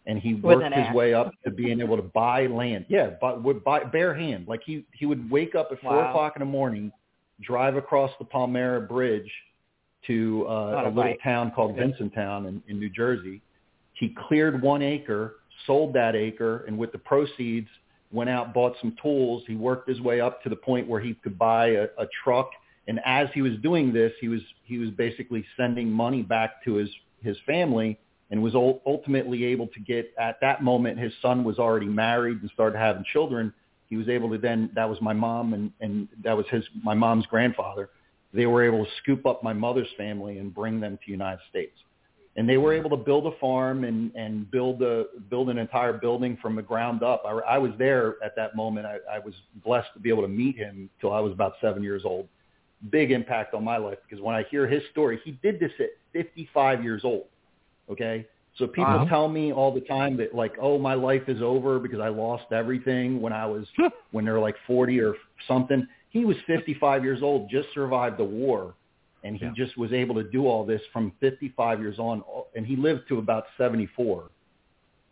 and he worked his axe. way up to being able to buy land. Yeah, but would buy bare hand. Like he he would wake up at four wow. o'clock in the morning, drive across the Palmyra Bridge to uh, a, a little bike. town called okay. Vincentown in, in New Jersey. He cleared one acre, sold that acre, and with the proceeds went out, bought some tools. He worked his way up to the point where he could buy a, a truck. And as he was doing this, he was he was basically sending money back to his his family, and was ultimately able to get at that moment. His son was already married and started having children. He was able to then that was my mom and and that was his my mom's grandfather. They were able to scoop up my mother's family and bring them to the United States and they were able to build a farm and and build a build an entire building from the ground up. I, I was there at that moment. I, I was blessed to be able to meet him till I was about seven years old. Big impact on my life because when I hear his story, he did this at 55 years old. Okay, so people wow. tell me all the time that like, oh, my life is over because I lost everything when I was when they're like 40 or something. He was 55 years old, just survived the war and he yeah. just was able to do all this from 55 years on, and he lived to about 74,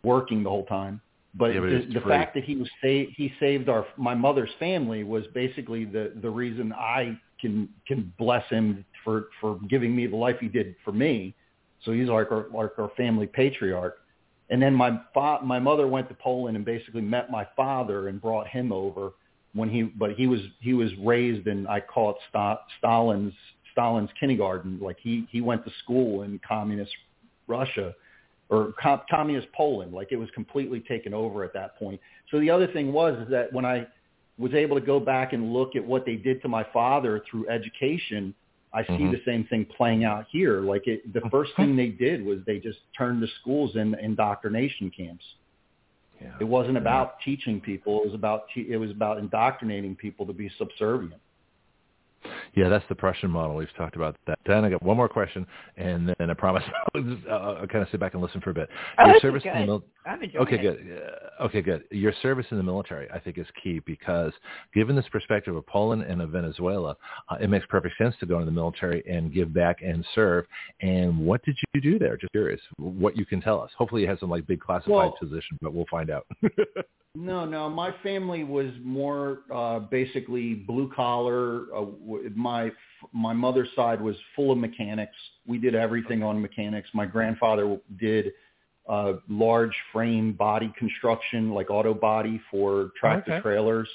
working the whole time. But, yeah, but the, the fact that he was sa- he saved our my mother's family was basically the the reason I can can bless him for for giving me the life he did for me. So he's like our like our family patriarch. And then my fa- my mother went to Poland and basically met my father and brought him over when he but he was he was raised in I call it Stalin's Stalin's kindergarten. Like he he went to school in communist Russia or com- communist Poland. Like it was completely taken over at that point. So the other thing was is that when I was able to go back and look at what they did to my father through education, I see mm-hmm. the same thing playing out here. Like it, the first thing they did was they just turned the schools in indoctrination camps. Yeah. It wasn't about yeah. teaching people. It was about te- it was about indoctrinating people to be subservient. Yeah, that's the Prussian model. We've talked about that. Dan, I got one more question, and then I promise I'll, just, I'll kind of sit back and listen for a bit. Oh, Your service good. in the mil- I'm okay, it. good. Uh, okay, good. Your service in the military, I think, is key because given this perspective of Poland and of Venezuela, uh, it makes perfect sense to go into the military and give back and serve. And what did you do there? Just curious what you can tell us. Hopefully, you have some like big classified well, position, but we'll find out. No, no. My family was more uh, basically blue collar. Uh, my my mother's side was full of mechanics. We did everything on mechanics. My grandfather did uh, large frame body construction, like auto body for tractor Okay. trailers.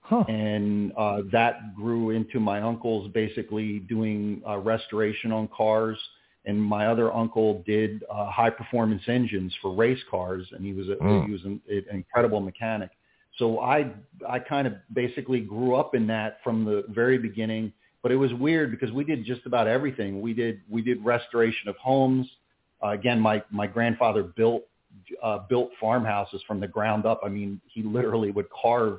Huh. And uh, that grew into my uncle's basically doing uh, restoration on cars. And my other uncle did uh, high performance engines for race cars, and he was a, Mm. he was an, an incredible mechanic. So I I kind of basically grew up in that from the very beginning. But it was weird because we did just about everything. We did we did restoration of homes. Uh, again, my my grandfather built uh, built farmhouses from the ground up. I mean, he literally would carve.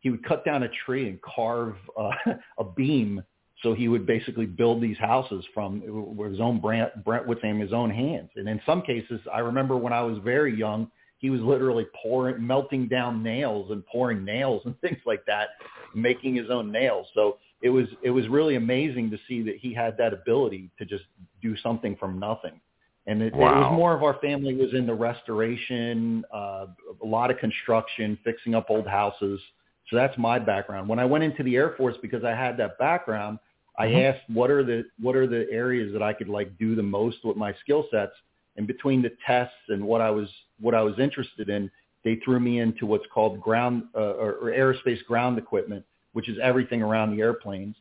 He would cut down a tree and carve uh, a beam. So he would basically build these houses from with his own Brent, Brentwood and his own hands. And in some cases, I remember when I was very young, he was literally pouring, melting down nails and pouring nails and things like that, making his own nails. So it was it was really amazing to see that he had that ability to just do something from nothing. And it, it was more of our family was in the restoration, uh, a lot of construction, fixing up old houses. So that's my background. When I went into the Air Force, because I had that background, I Mhm. asked what are the what are the areas that I could like do the most with my skill sets. And between the tests and what I was what I was interested in, they threw me into what's called ground uh, or, aerospace ground equipment, which is everything around the airplanes.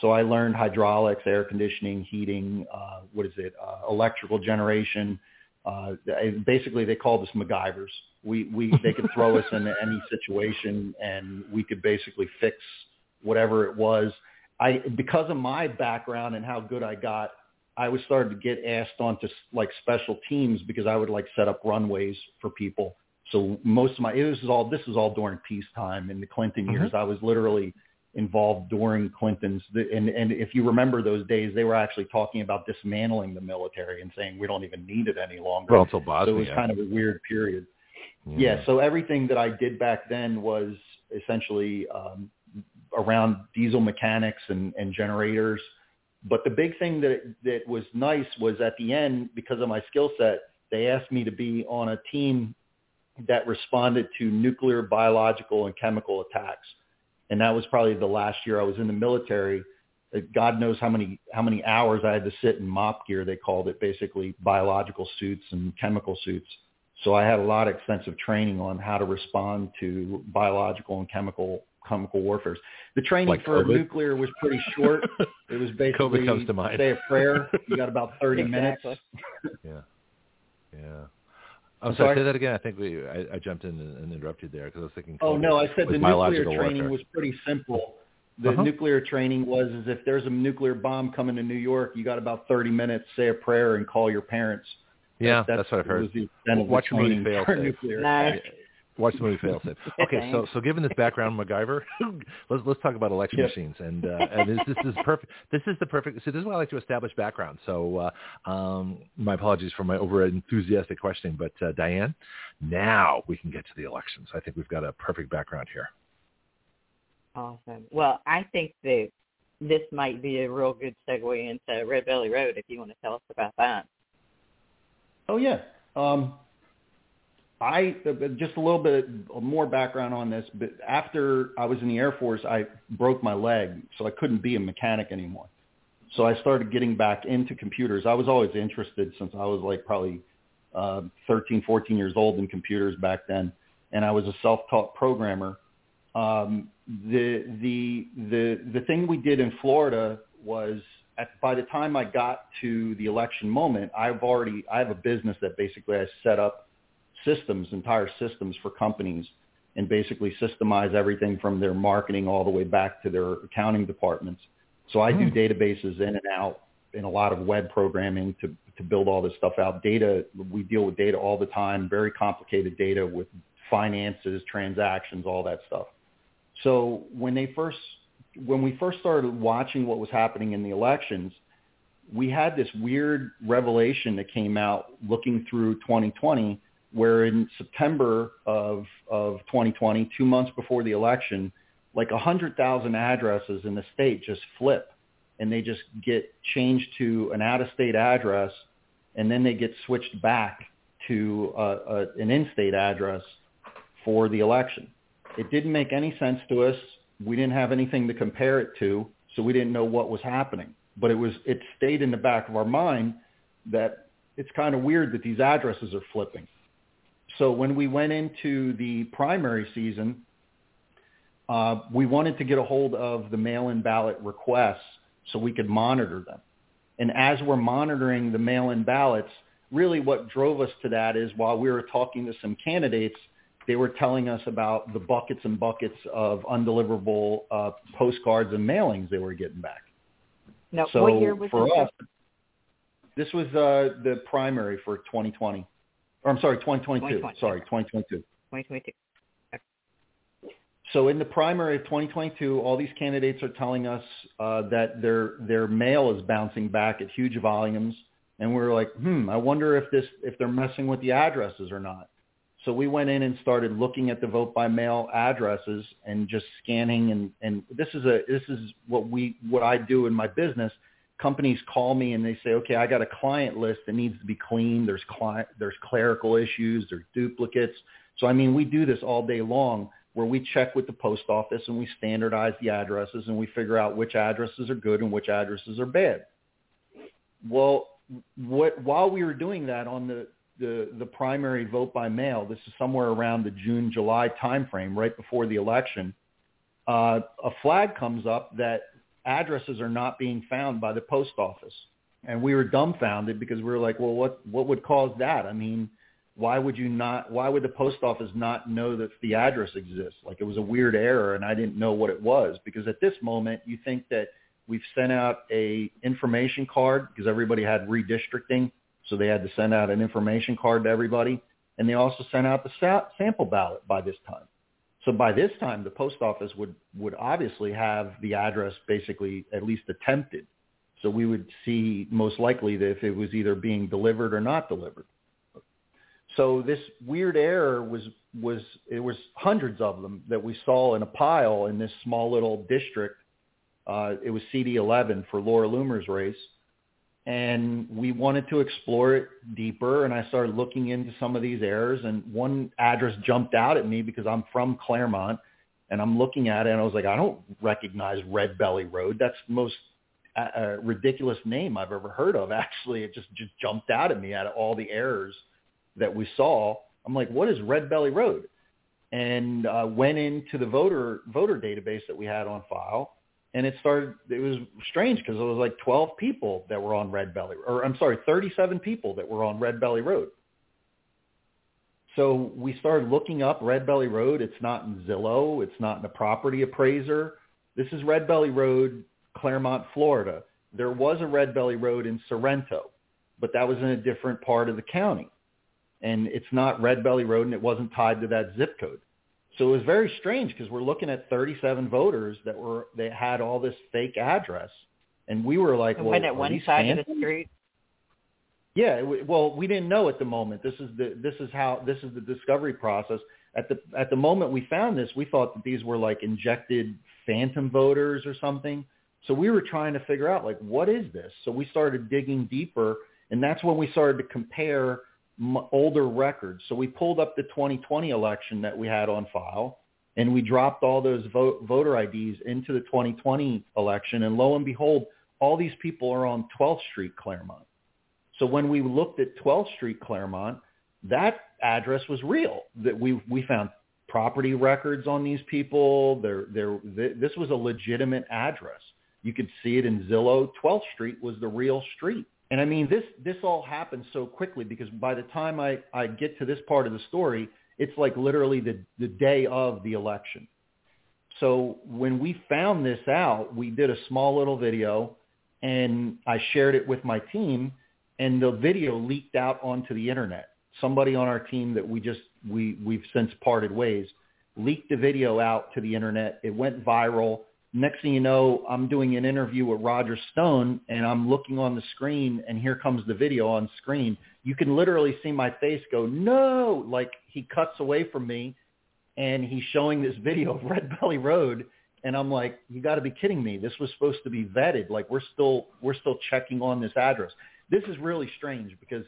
So I learned hydraulics, air conditioning, heating, uh, what is it, uh, electrical generation. Uh, basically, they called us MacGyvers. We, we, they could throw us into any situation and we could basically fix whatever it was. I, because of my background and how good I got, I was started to get asked onto like special teams because I would like set up runways for people. So most of my, this is all, this is all during peacetime in the Clinton years. I was literally involved during Clinton's. And, and if you remember those days, they were actually talking about dismantling the military and saying we don't even need it any longer. Well, until Bosnia, so it was kind of a weird period. yeah. Yeah. So everything that I did back then was essentially um, around diesel mechanics and, and generators. But the big thing that that was nice was at the end, because of my skill set, they asked me to be on a team that responded to nuclear, biological, and chemical attacks. And that was probably the last year I was in the military. God knows how many how many hours I had to sit in MOPP gear. They called it basically biological suits and chemical suits. So I had a lot of extensive training on how to respond to biological and chemical chemical warfare. The training Like for COVID? nuclear was pretty short. It was basically COVID comes to mind. say a prayer. You got about 30 minutes. Yeah. Yeah. I'm I'm sorry. sorry? Say that again. I think we I, I jumped in and, and interrupted there because I was thinking. Oh no, I said the nuclear training warfare. was pretty simple. The Uh-huh. nuclear training was is if there's a nuclear bomb coming to New York, you got about 30 minutes, say a prayer, and call your parents. Yeah, That- that's, what I've heard. Was the extent of Watch the the movie Fail for Safe. nuclear. Nice. Watch the movie Failsafe. Okay, so so given this background, MacGyver, let's let's talk about election Yep. machines, and uh, and this, this is perfect. This is the perfect. So this is why I like to establish background. So uh, um, my apologies for my over enthusiastic questioning, but uh, Diane, now we can get to the elections. I think we've got a perfect background here. Awesome. Well, I think that this might be a real good segue into Red Belly Road if you want to tell us about that. Oh yeah. Um, I just a little bit more background on this. But after I was in the Air Force, I broke my leg, so I couldn't be a mechanic anymore. So I started getting back into computers. I was always interested since I was like probably uh, 13, 14 years old in computers back then, and I was a self-taught programmer. Um, the the the the thing we did in Florida was at, by the time I got to the election moment, I've already I have a business that basically I set up systems, entire systems for companies, and basically systemize everything from their marketing all the way back to their accounting departments. So I do Hmm. databases in and out in a lot of web programming to to build all this stuff out. Data we deal with data all the time, very complicated data with finances, transactions, all that stuff. So when they first when we first started watching what was happening in the elections, we had this weird revelation that came out looking through 2020 where in September of of 2020, 2 months before the election, like 100,000 addresses in the state just flip and they just get changed to an out-of-state address and then they get switched back to uh, uh, an in-state address for the election. It didn't make any sense to us. We didn't have anything to compare it to, so we didn't know what was happening. But it was it stayed in the back of our mind that it's kind of weird that these addresses are flipping. So when we went into the primary season, uh, we wanted to get a hold of the mail-in ballot requests so we could monitor them. And as we're monitoring the mail-in ballots, really what drove us to that is while we were talking to some candidates, they were telling us about the buckets and buckets of undeliverable uh, postcards and mailings they were getting back. Now, so what year was for this? us, this was uh, the primary for 2020. Or I'm sorry, 2022. 2020. Sorry, 2022. 2022. So in the primary of 2022, all these candidates are telling us uh, that their their mail is bouncing back at huge volumes, and we're like, hmm, I wonder if this if they're messing with the addresses or not. So we went in and started looking at the vote by mail addresses and just scanning and and this is a this is what we what I do in my business. Companies call me and they say, okay, I got a client list that needs to be cleaned. There's client there's clerical issues, there's duplicates. So I mean, we do this all day long where we check with the post office and we standardize the addresses and we figure out which addresses are good and which addresses are bad. Well, what, while we were doing that on the, the, the primary vote by mail, this is somewhere around the June, July timeframe, right before the election, uh, a flag comes up that addresses are not being found by the post office. And we were dumbfounded because we were like, well, what, what would cause that? I mean, why would you not why would the post office not know that the address exists like it was a weird error and i didn't know what it was because at this moment you think that we've sent out a information card because everybody had redistricting so they had to send out an information card to everybody and they also sent out the sa- sample ballot by this time so by this time the post office would would obviously have the address basically at least attempted. So we would see most likely that if it was either being delivered or not delivered. So this weird error was was it was hundreds of them that we saw in a pile in this small little district. Uh, it was CD11 for Laura Loomer's race, and we wanted to explore it deeper. And I started looking into some of these errors, and one address jumped out at me because I'm from Clermont, and I'm looking at it, and I was like, I don't recognize Red Belly Road. That's the most uh, uh ridiculous name I've ever heard of. Actually, it just just jumped out at me out of all the errors that we saw. I'm like, what is Red Belly Road? And uh, went into the voter voter database that we had on file, and it started. It was strange because it was like 12 people that were on Red Belly, or I'm sorry, 37 people that were on Red Belly Road. So we started looking up Red Belly Road. It's not in Zillow. It's not in a property appraiser. This is Red Belly Road, Clermont, Florida. There was a Red Belly Road in Sorrento, but that was in a different part of the county and it's not Red Belly Road, and it wasn't tied to that zip code. So it was very strange because we're looking at 37 voters that were that had all this fake address, and we were like, well, at are one these side of the street. Yeah, it well, we didn't know at the moment. This is the this is how this is the discovery process. At the at the moment we found this, we thought that these were like injected phantom voters or something. So we were trying to figure out like what is this? So we started digging deeper, and that's when we started to compare older records. So we pulled up the 2020 election that we had on file, and we dropped all those vote, voter IDs into the 2020 election, and lo and behold, all these people are on 12th Street, Clermont. So when we looked at 12th Street, Clermont, that address was real. That we we found property records on these people. There there th- this was a legitimate address. You could see it in Zillow. 12th Street was the real street. And I mean this this all happened so quickly because by the time I I get to this part of the story, it's like literally the the day of the election. So when we found this out, we did a small little video and I shared it with my team and the video leaked out onto the internet. Somebody on our team that we just we we've since parted ways leaked the video out to the internet. It went viral. Next thing you know, I'm doing an interview with Roger Stone and I'm looking on the screen and here comes the video on screen. You can literally see my face go, no, like he cuts away from me and he's showing this video of Red Belly Road and I'm like, you got to be kidding me. This was supposed to be vetted. Like we're still we're still checking on this address. This is really strange because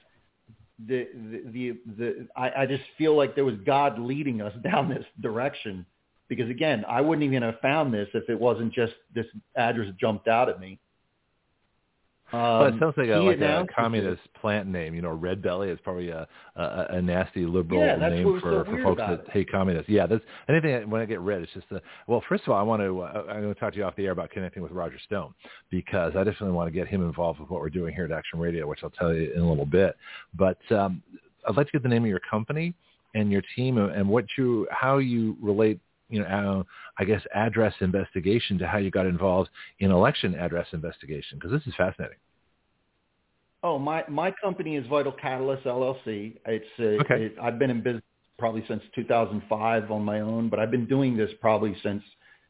the the the, the I, I just feel like there was God leading us down this direction. Because again, I wouldn't even have found this if it wasn't just this address jumped out at me. well, it sounds like a, like a it. communist plant name. You know, Red Belly is probably a a, a nasty liberal Yeah, name for, so for folks that it. hate communists. Yeah, that's anything when I get red. It's just a, well. First of all, I want to. Uh, I'm going to talk to you off the air about connecting with Roger Stone because I definitely want to get him involved with what we're doing here at Action Radio, which I'll tell you in a little bit. But um, I'd like to get the name of your company and your team and and what you how you relate. You know, uh, I guess address investigation to how you got involved in election address investigation because this is fascinating. Oh, my my company is Vital Catalyst LLC. It's uh, Okay. it, I've been in business probably since 2005 on my own, but I've been doing this probably since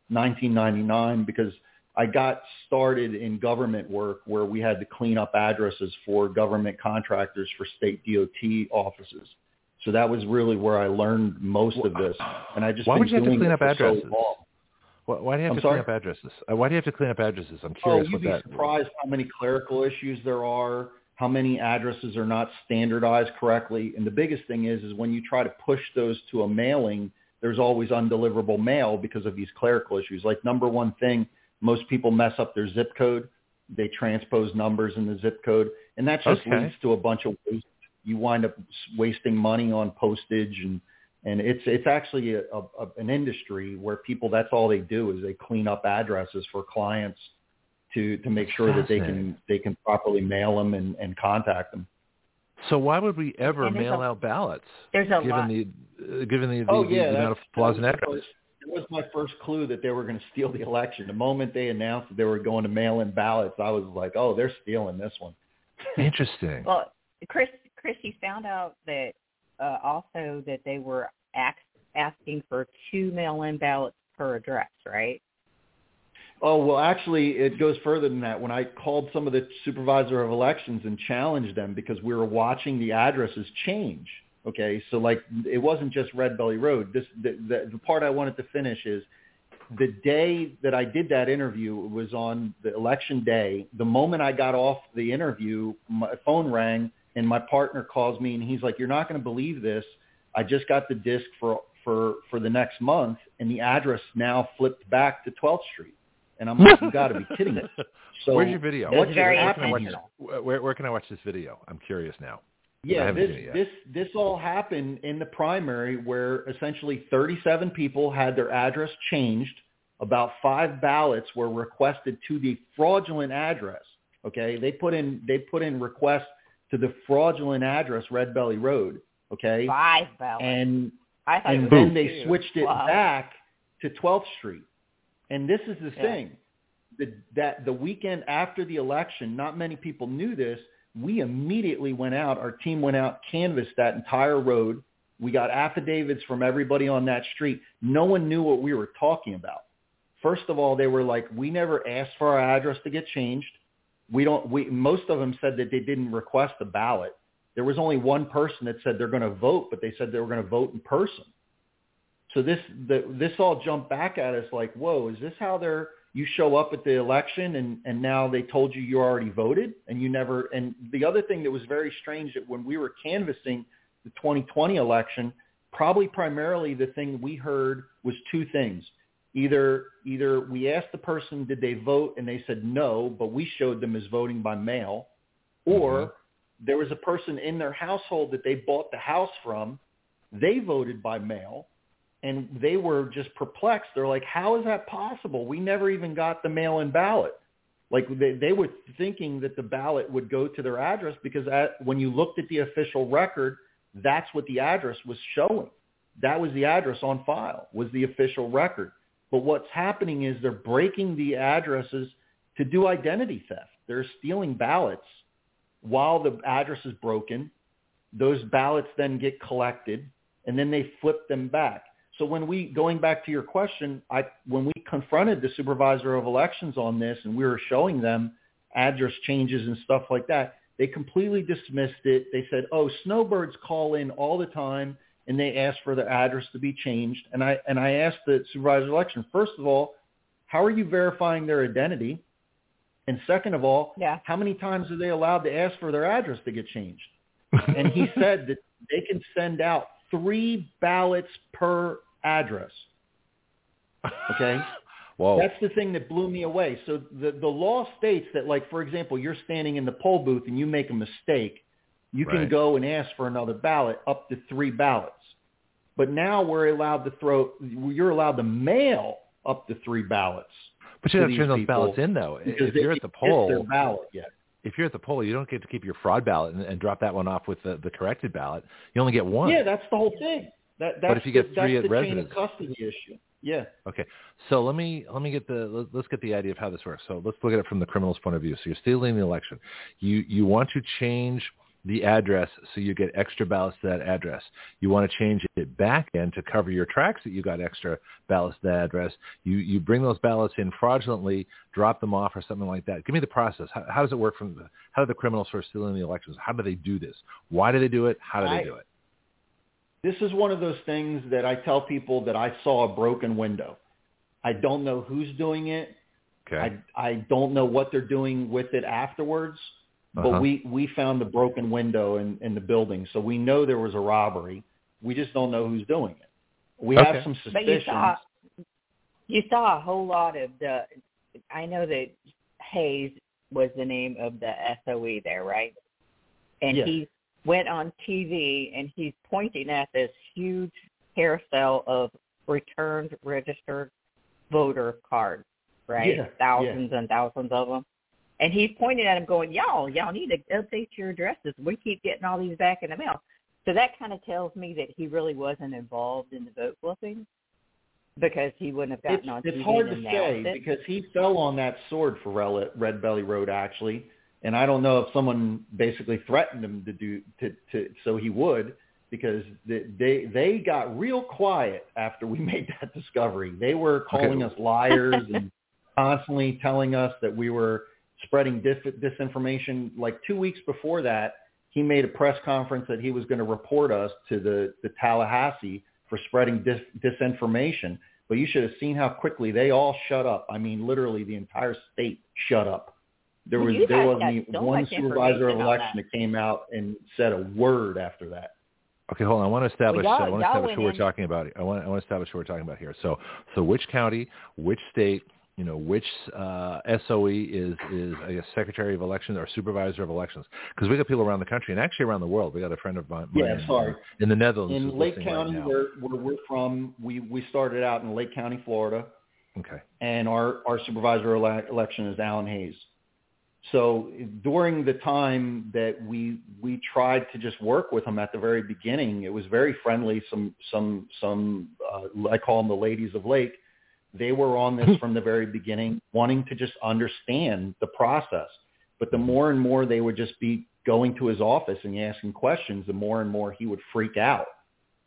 1999 because I got started in government work where we had to clean up addresses for government contractors for state DOT offices. So that was really where I learned most of this, and I just Why would you have to clean up for so addresses? Why, why do you have I'm to sorry? clean up addresses? Uh, why do you have to clean up addresses? I'm curious. Oh, you'd be that. surprised how many clerical issues there are, how many addresses are not standardized correctly. And the biggest thing is, is when you try to push those to a mailing, there's always undeliverable mail because of these clerical issues. Like number one thing, most people mess up their zip code. They transpose numbers in the zip code, and that just Okay. leads to a bunch of waste. You wind up wasting money on postage and and it's it's actually a, a, a, an industry where people that's all they do is they clean up addresses for clients to to make sure that they can they can properly mail them and, and contact them. So why would we ever mail a- out ballots? There's a given lot. the uh, given the, the, Oh the amount of flaws and that was addresses. first- was my first clue that they were going to steal the election. The moment they announced that they were going to mail in ballots, I was like, oh, they're stealing this one. Interesting. Well, Kris, Kris, you found out that uh, also that they were ax- asking for two mail-in ballots per address, right? Oh well, actually, it goes further than that. When I called some of the supervisor of elections and challenged them because we were watching the addresses change. Okay, so like it wasn't just Red Belly Road. This the, the the part I wanted to finish is the day that I did that interview was on the election day. The moment I got off the interview, my phone rang and my partner calls me and he's like, "You're not going to believe this. I just got the disc for for for the next month, and the address now flipped back to 12th Street." And I'm like, "You got to be kidding me!" So Where's your video? What's very where, can I watch, where, where can I watch this video? I'm curious now. Yeah, this seen it yet. this this all happened in the primary where essentially 37 people had their address changed. About five ballots were requested to the fraudulent address. Okay, they put in they put in requests to the fraudulent address, Red Belly Road. Okay, Five ballots. and I and then two. they switched it Wow. back to 12th Street. And this is the Yeah. thing, the, that the weekend after the election, not many people knew this. We immediately went out. Our team went out, canvassed that entire road. We got affidavits from everybody on that street. No one knew what we were talking about. First of all, they were like, "We never asked for our address to get changed. We don't." We most of them said that they didn't request a ballot. There was only one person that said they're going to vote, but they said they were going to vote in person. So this the, this all jumped back at us like, whoa, is this how they're you show up at the election and and now they told you you already voted and you never and the other thing that was very strange that when we were canvassing the 2020 election, probably primarily the thing we heard was two things. Either either we asked the person did they vote and they said no, but we showed them as voting by mail, or Mhm. there was a person in their household that they bought the house from, they voted by mail, and they were just perplexed. They're like, "How is that possible? We never even got the mail-in ballot." Like they, they were thinking that the ballot would go to their address because at, when you looked at the official record, that's what the address was showing. That was the address on file, was the official record. But what's happening is they're breaking the addresses to do identity theft. They're stealing ballots while the address is broken. Those ballots then get collected and then they flip them back. So when we, going back to your question, I, when we confronted the supervisor of elections on this and we were showing them address changes and stuff like that, they completely dismissed it. They said, oh, snowbirds call in all the time and they ask for their address to be changed. And I, and I asked the supervisor election, first of all, how are you verifying their identity? And second of all, Yeah. how many times are they allowed to ask for their address to get changed? And he said that they can send out three ballots per address. Okay. Whoa. That's the thing that blew me away. So the the law states that, like for example, you're standing in the poll booth and you make a mistake, you can go and ask for another ballot, up to three ballots. But now we're allowed to throw. You're allowed to mail up to three ballots. but you have to turn those ballots in though. If you're at the didn't get their poll, if you're at the poll, you don't get to keep your fraud ballot and, and drop that one off with the, the corrected ballot. You only get one. Yeah, that's the whole thing. That, that's if you get the, three at residence- custody issue. Yeah. Okay, so let me let me get the let's get the idea of how this works. So let's look at it from the criminal's point of view. So you're stealing the election. You you want to change the address so you get extra ballots to that address. You want to change it back in to cover your tracks that you got extra ballots to that address. You you bring those ballots in fraudulently, drop them off or something like that. Give me the process. How, how does it work from the, how do the criminals who are stealing the elections? How do they do this? Why do they do it? How do they I- do it? This is one of those things that I tell people that I saw a broken window. I don't know who's doing it. Okay. I I don't know what they're doing with it afterwards. But Uh-huh. we we found the broken window in in the building, so we know there was a robbery. We just don't know who's doing it. We Okay. have some But you suspicions. saw you saw a whole lot of the. I know that Hays was the name of the SOE there, right? And Yeah. he went on TV and he's pointing at this huge carousel of returned registered voter cards, right? Yeah, Thousands and thousands of them. And he's pointing at him going, y'all, y'all need to update your addresses. We keep getting all these back in the mail. So that kind of tells me that he really wasn't involved in the vote flipping because he wouldn't have it's, gotten on it's TV hard to say it. because he fell on that sword for Red Belly Road actually, and I don't know if someone basically threatened him to do to, to so he would because they, they they got real quiet after we made that discovery. They were calling us liars and constantly telling us that we were spreading dis- disinformation. Like two weeks before that, he made a press conference that he was going to report us to the, the Tallahassee for spreading dis- disinformation. But you should have seen how quickly they all shut up. I mean, literally the entire state shut up. There was you there wasn't so one supervisor of election that. that came out and said a word after that. Okay, hold on. I want to establish. Well, y'all- I want to establish went who we're talking about. I want. I want to establish who we're talking about here. So, so which county, which state, you know, which uh, SOE is is I guess Secretary of Elections or Supervisor of Elections? Because we got people around the country and actually around the world. We got a friend of mine. Yeah, in, sorry. In the Netherlands. In Lake listening right County, where, where we're from, we, we started out in Lake County, Florida. Okay. and our, our supervisor ele- election is Alan Hays. So during the time that we we tried to just work with him at the very beginning, it was very friendly. Some some some uh, I call them the ladies of Lake. They were on this from the very beginning, wanting to just understand the process. But the more and more they would just be going to his office and asking questions, the more and more he would freak out.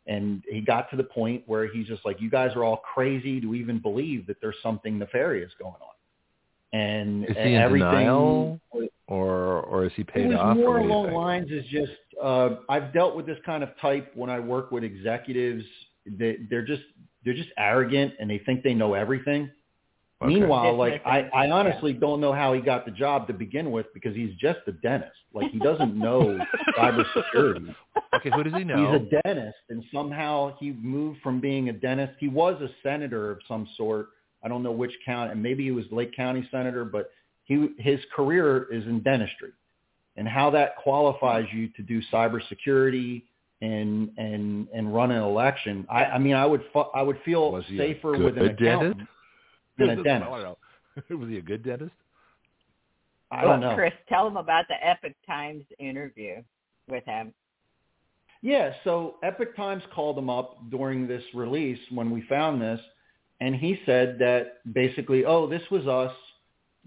And he got to the point where he's just like, you guys are all crazy to even believe that there's something nefarious going on. And Is he in everything, denial, or or is he paid it was off? more along think? lines as just uh, I've dealt with this kind of type when I work with executives. That they're just they're just arrogant and they think they know everything. Okay. Meanwhile, like I, I honestly don't know how he got the job to begin with because he's just a dentist. Like he doesn't know cybersecurity. Okay, who does he know? He's a dentist, and somehow he moved from being a dentist. He was a senator of some sort. I don't know which county, and maybe he was Lake County senator, but he his career is in dentistry, and how that qualifies you to do cybersecurity and and and run an election. I, I mean, I would fu- I would feel Was safer good with an dentist? accountant than a I don't dentist. know. was he a good dentist? I don't Well, know. Kris, tell him about the Epoch Times interview with him. Yeah, so Epoch Times called him up during this release when we found this, and he said that basically, oh, this was us.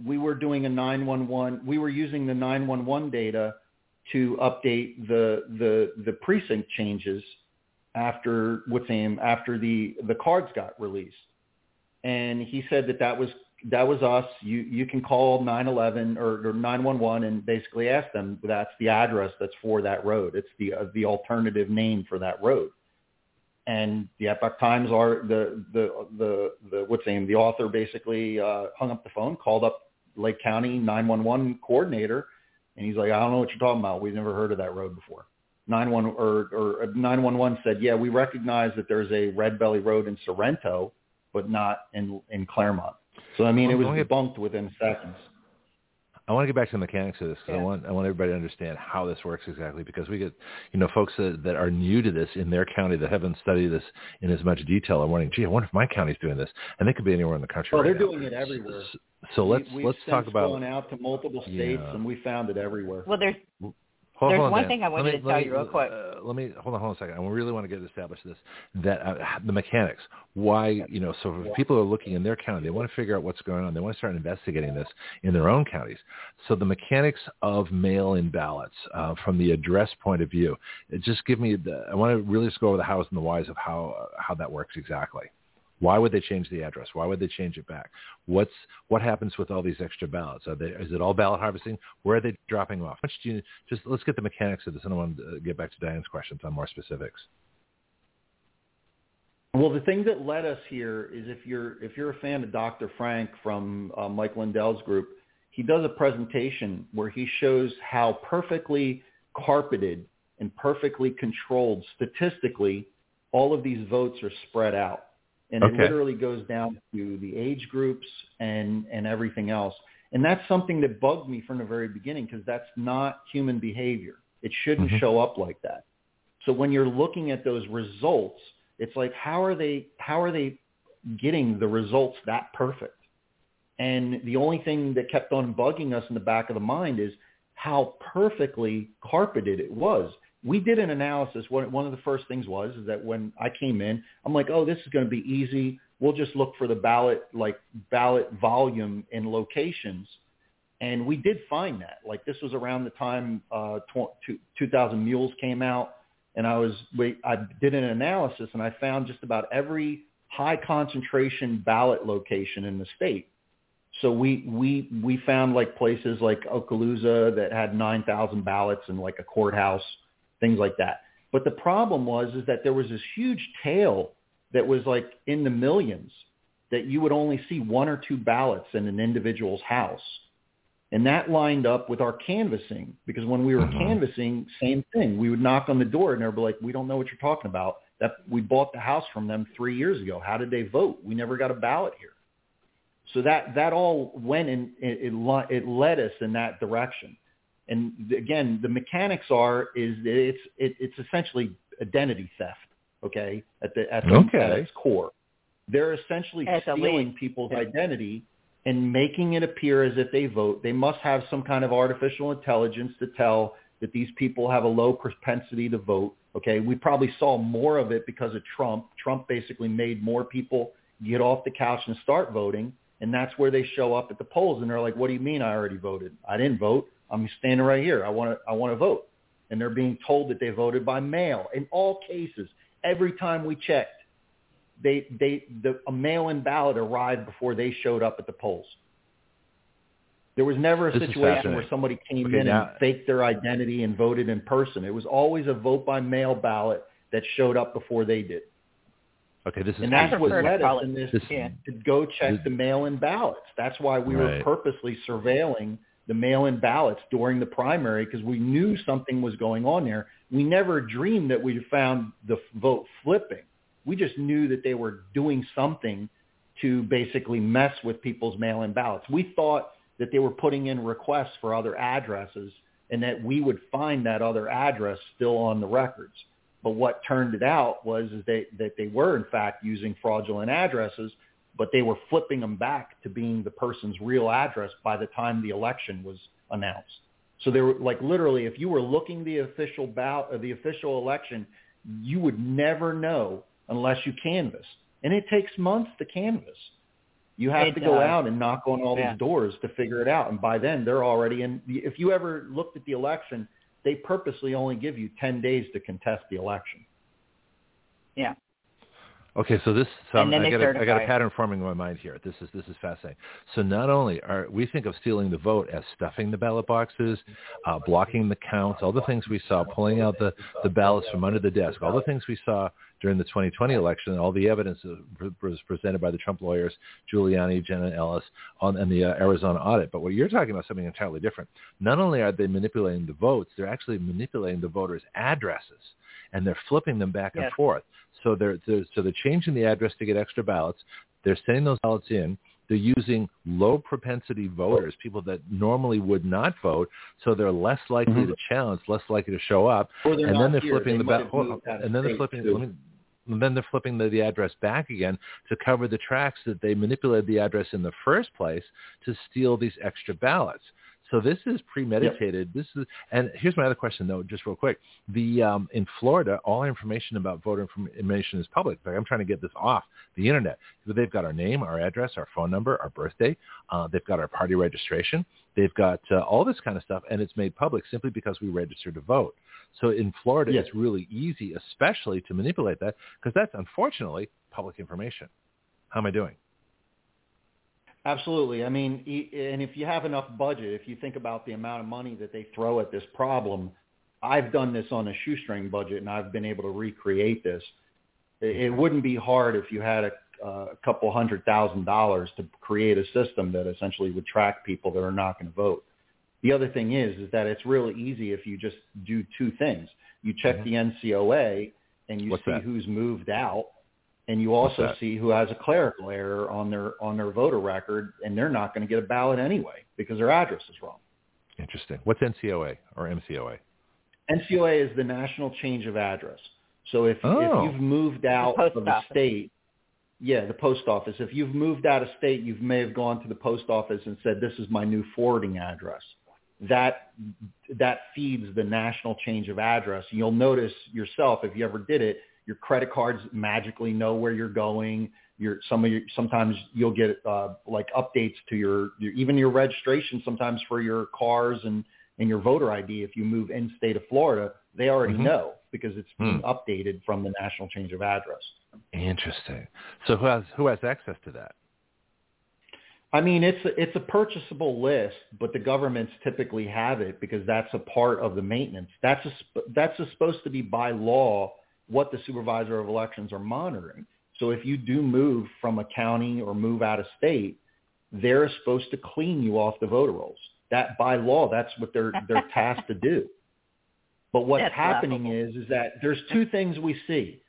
We were doing a 911. We were using the 911 data to update the the the precinct changes after what's name after the the cards got released. And he said that that was that was us. You you can call 911 or, or 911 and basically ask them. That's the address that's for that road. It's the uh, the alternative name for that road. And the Epoch Times are the the the the what's name? The author basically uh, hung up the phone, called up Lake County 911 coordinator, and he's like, I don't know what you're talking about. We've never heard of that road before. 911 or or uh, 911 said, yeah, we recognize that there's a Red Belly Road in Sorrento, but not in in Clermont. So I mean, it was debunked within seconds. I want to get back to the mechanics of this because yeah. I want I want everybody to understand how this works exactly because we get you know folks that, that are new to this in their county that haven't studied this in as much detail are wondering, gee, I wonder if my county's doing this, and they could be anywhere in the country. Well, right they're now. doing it everywhere. So, so let's we, let's talk about going out to multiple states, yeah. and we found it everywhere. Well, there's Hold, There's hold on, one thing I wanted me, to tell me, you real quick. Uh, let me hold on, hold on a second. I really want to get established this that uh, the mechanics. Why you know? So if people are looking in their county, they want to figure out what's going on. They want to start investigating this in their own counties. So the mechanics of mail-in ballots uh, from the address point of view. Just give me. The, I want to really just go over the hows and the whys of how uh, how that works exactly. Why would they change the address? Why would they change it back? What's what happens with all these extra ballots? They, is it all ballot harvesting? Where are they dropping off? You, just let's get the mechanics of this, and I want to get back to Diane's questions on more specifics. Well, the thing that led us here is if you're if you're a fan of Dr. Frank from uh, Mike Lindell's group, he does a presentation where he shows how perfectly carpeted and perfectly controlled statistically all of these votes are spread out and okay. it literally goes down to the age groups and and everything else. And that's something that bugged me from the very beginning because that's not human behavior. It shouldn't mm-hmm. show up like that. So when you're looking at those results, it's like how are they how are they getting the results that perfect? And the only thing that kept on bugging us in the back of the mind is how perfectly carpeted it was we did an analysis. One, of the first things was is that when I came in, I'm like, oh, this is going to be easy. We'll just look for the ballot, like ballot volume and locations. And we did find that. Like this was around the time uh, tw- 2000 Mules came out, and I was I did an analysis and I found just about every high concentration ballot location in the state. So we we we found like places like Okaloosa that had 9,000 ballots and like a courthouse things like that. But the problem was is that there was this huge tail that was like in the millions that you would only see one or two ballots in an individual's house. And that lined up with our canvassing because when we were mm-hmm. canvassing, same thing. We would knock on the door and they'd be like, we don't know what you're talking about. That we bought the house from them three years ago. How did they vote? We never got a ballot here. So that, that all went in, it, it, it led us in that direction. And again, the mechanics are is it's it, it's essentially identity theft. Okay, at the at, the, okay. at its core, they're essentially At stealing people's identity and making it appear as if they vote. They must have some kind of artificial intelligence to tell that these people have a low propensity to vote. Okay, we probably saw more of it because of Trump. Trump basically made more people get off the couch and start voting, and that's where they show up at the polls and they're like, "What do you mean I already voted? I didn't vote. I'm standing right here. I want to I want to vote. And they're being told that they voted by mail. In all cases, every time we checked, they they the a mail-in ballot arrived before they showed up at the polls. There was never a this situation where somebody came okay, in now, and faked their identity and voted in person. It was always a vote by mail ballot that showed up before they did. Okay, this is and that's what led us in this, this, to go check this, the mail-in ballots. That's why we right. were purposely surveilling the mail-in ballots during the primary because we knew something was going on there. We never dreamed that we found the vote flipping. We just knew that they were doing something to basically mess with people's mail-in ballots. We thought that they were putting in requests for other addresses and that we would find that other address still on the records. But what turned it out was that, that they were in fact using fraudulent addresses but they were flipping them back to being the person's real address by the time the election was announced. So they were like literally, if you were looking the official ballot, uh, the official election, you would never know unless you canvass, and it takes months to canvass. You have it to go does. out and knock on all yeah. these doors to figure it out, and by then they're already in. If you ever looked at the election, they purposely only give you ten days to contest the election. Yeah. Okay, so this so I got a, I got a pattern forming in my mind here. This is this is fascinating. So not only are we think of stealing the vote as stuffing the ballot boxes, uh, blocking the counts, all the things we saw, pulling out the the ballots from under the desk, all the things we saw during the 2020 election, all the evidence that was presented by the Trump lawyers, Giuliani, Jenna Ellis, on and the uh, Arizona audit. But what you're talking about is something entirely different. Not only are they manipulating the votes, they're actually manipulating the voters' addresses, and they're flipping them back and forth. So they're, they're so they're changing the address to get extra ballots. They're sending those ballots in. They're using low propensity voters, people that normally would not vote, so they're less likely Mhm. to challenge, less likely to show up, and then they're flipping the might back, have moved out of and then they're flipping. And then they're flipping the, the address back again to cover the tracks that they manipulated the address in the first place to steal these extra ballots. So this is premeditated. This is, and here's my other question though, just real quick. The um, in Florida, all information about voter information is public. Like I'm trying to get this off the internet. They've got our name, our address, our phone number, our birthday. Uh, they've got our party registration. They've got uh, all this kind of stuff, and it's made public simply because we registered to vote. So in Florida, Yes. it's really easy, especially to manipulate that, because that's unfortunately public information. How am I doing? Absolutely. I mean, and if you have enough budget, if you think about the amount of money that they throw at this problem, I've done this on a shoestring budget and I've been able to recreate this. It it wouldn't be hard if you had a, a couple hundred thousand dollars to create a system that essentially would track people that are not going to vote. The other thing is, is that it's really easy if you just do two things. You check Mhm. the NCOA and you What's see that? who's moved out and you also see who has a clerical error on their on their voter record, and they're not going to get a ballot anyway because their address is wrong. Interesting. What's NCOA or MCOA? NCOA is the National Change of Address. So if Oh. if you've moved out post of the office. state, yeah, the post office. If you've moved out of state, you may have gone to the post office and said, "This is my new forwarding address." That that feeds the national change of address. You'll notice yourself if you ever did it, your credit cards magically know where you're going. Your some of your sometimes you'll get uh, like updates to your, your even your registration sometimes for your cars and and your voter ID. If you move in state of Florida, they already Mhm. know because it's being Hmm. updated from the national change of address. Interesting. So who has who has access to that? I mean, it's a, it's a purchasable list, but the governments typically have it because that's a part of the maintenance. That's a, that's a supposed to be by law what the supervisor of elections are monitoring. So if you do move from a county or move out of state, they're supposed to clean you off the voter rolls. That by law, that's what they're they're tasked to do. But what's That's happening laughable. is is that there's two things we see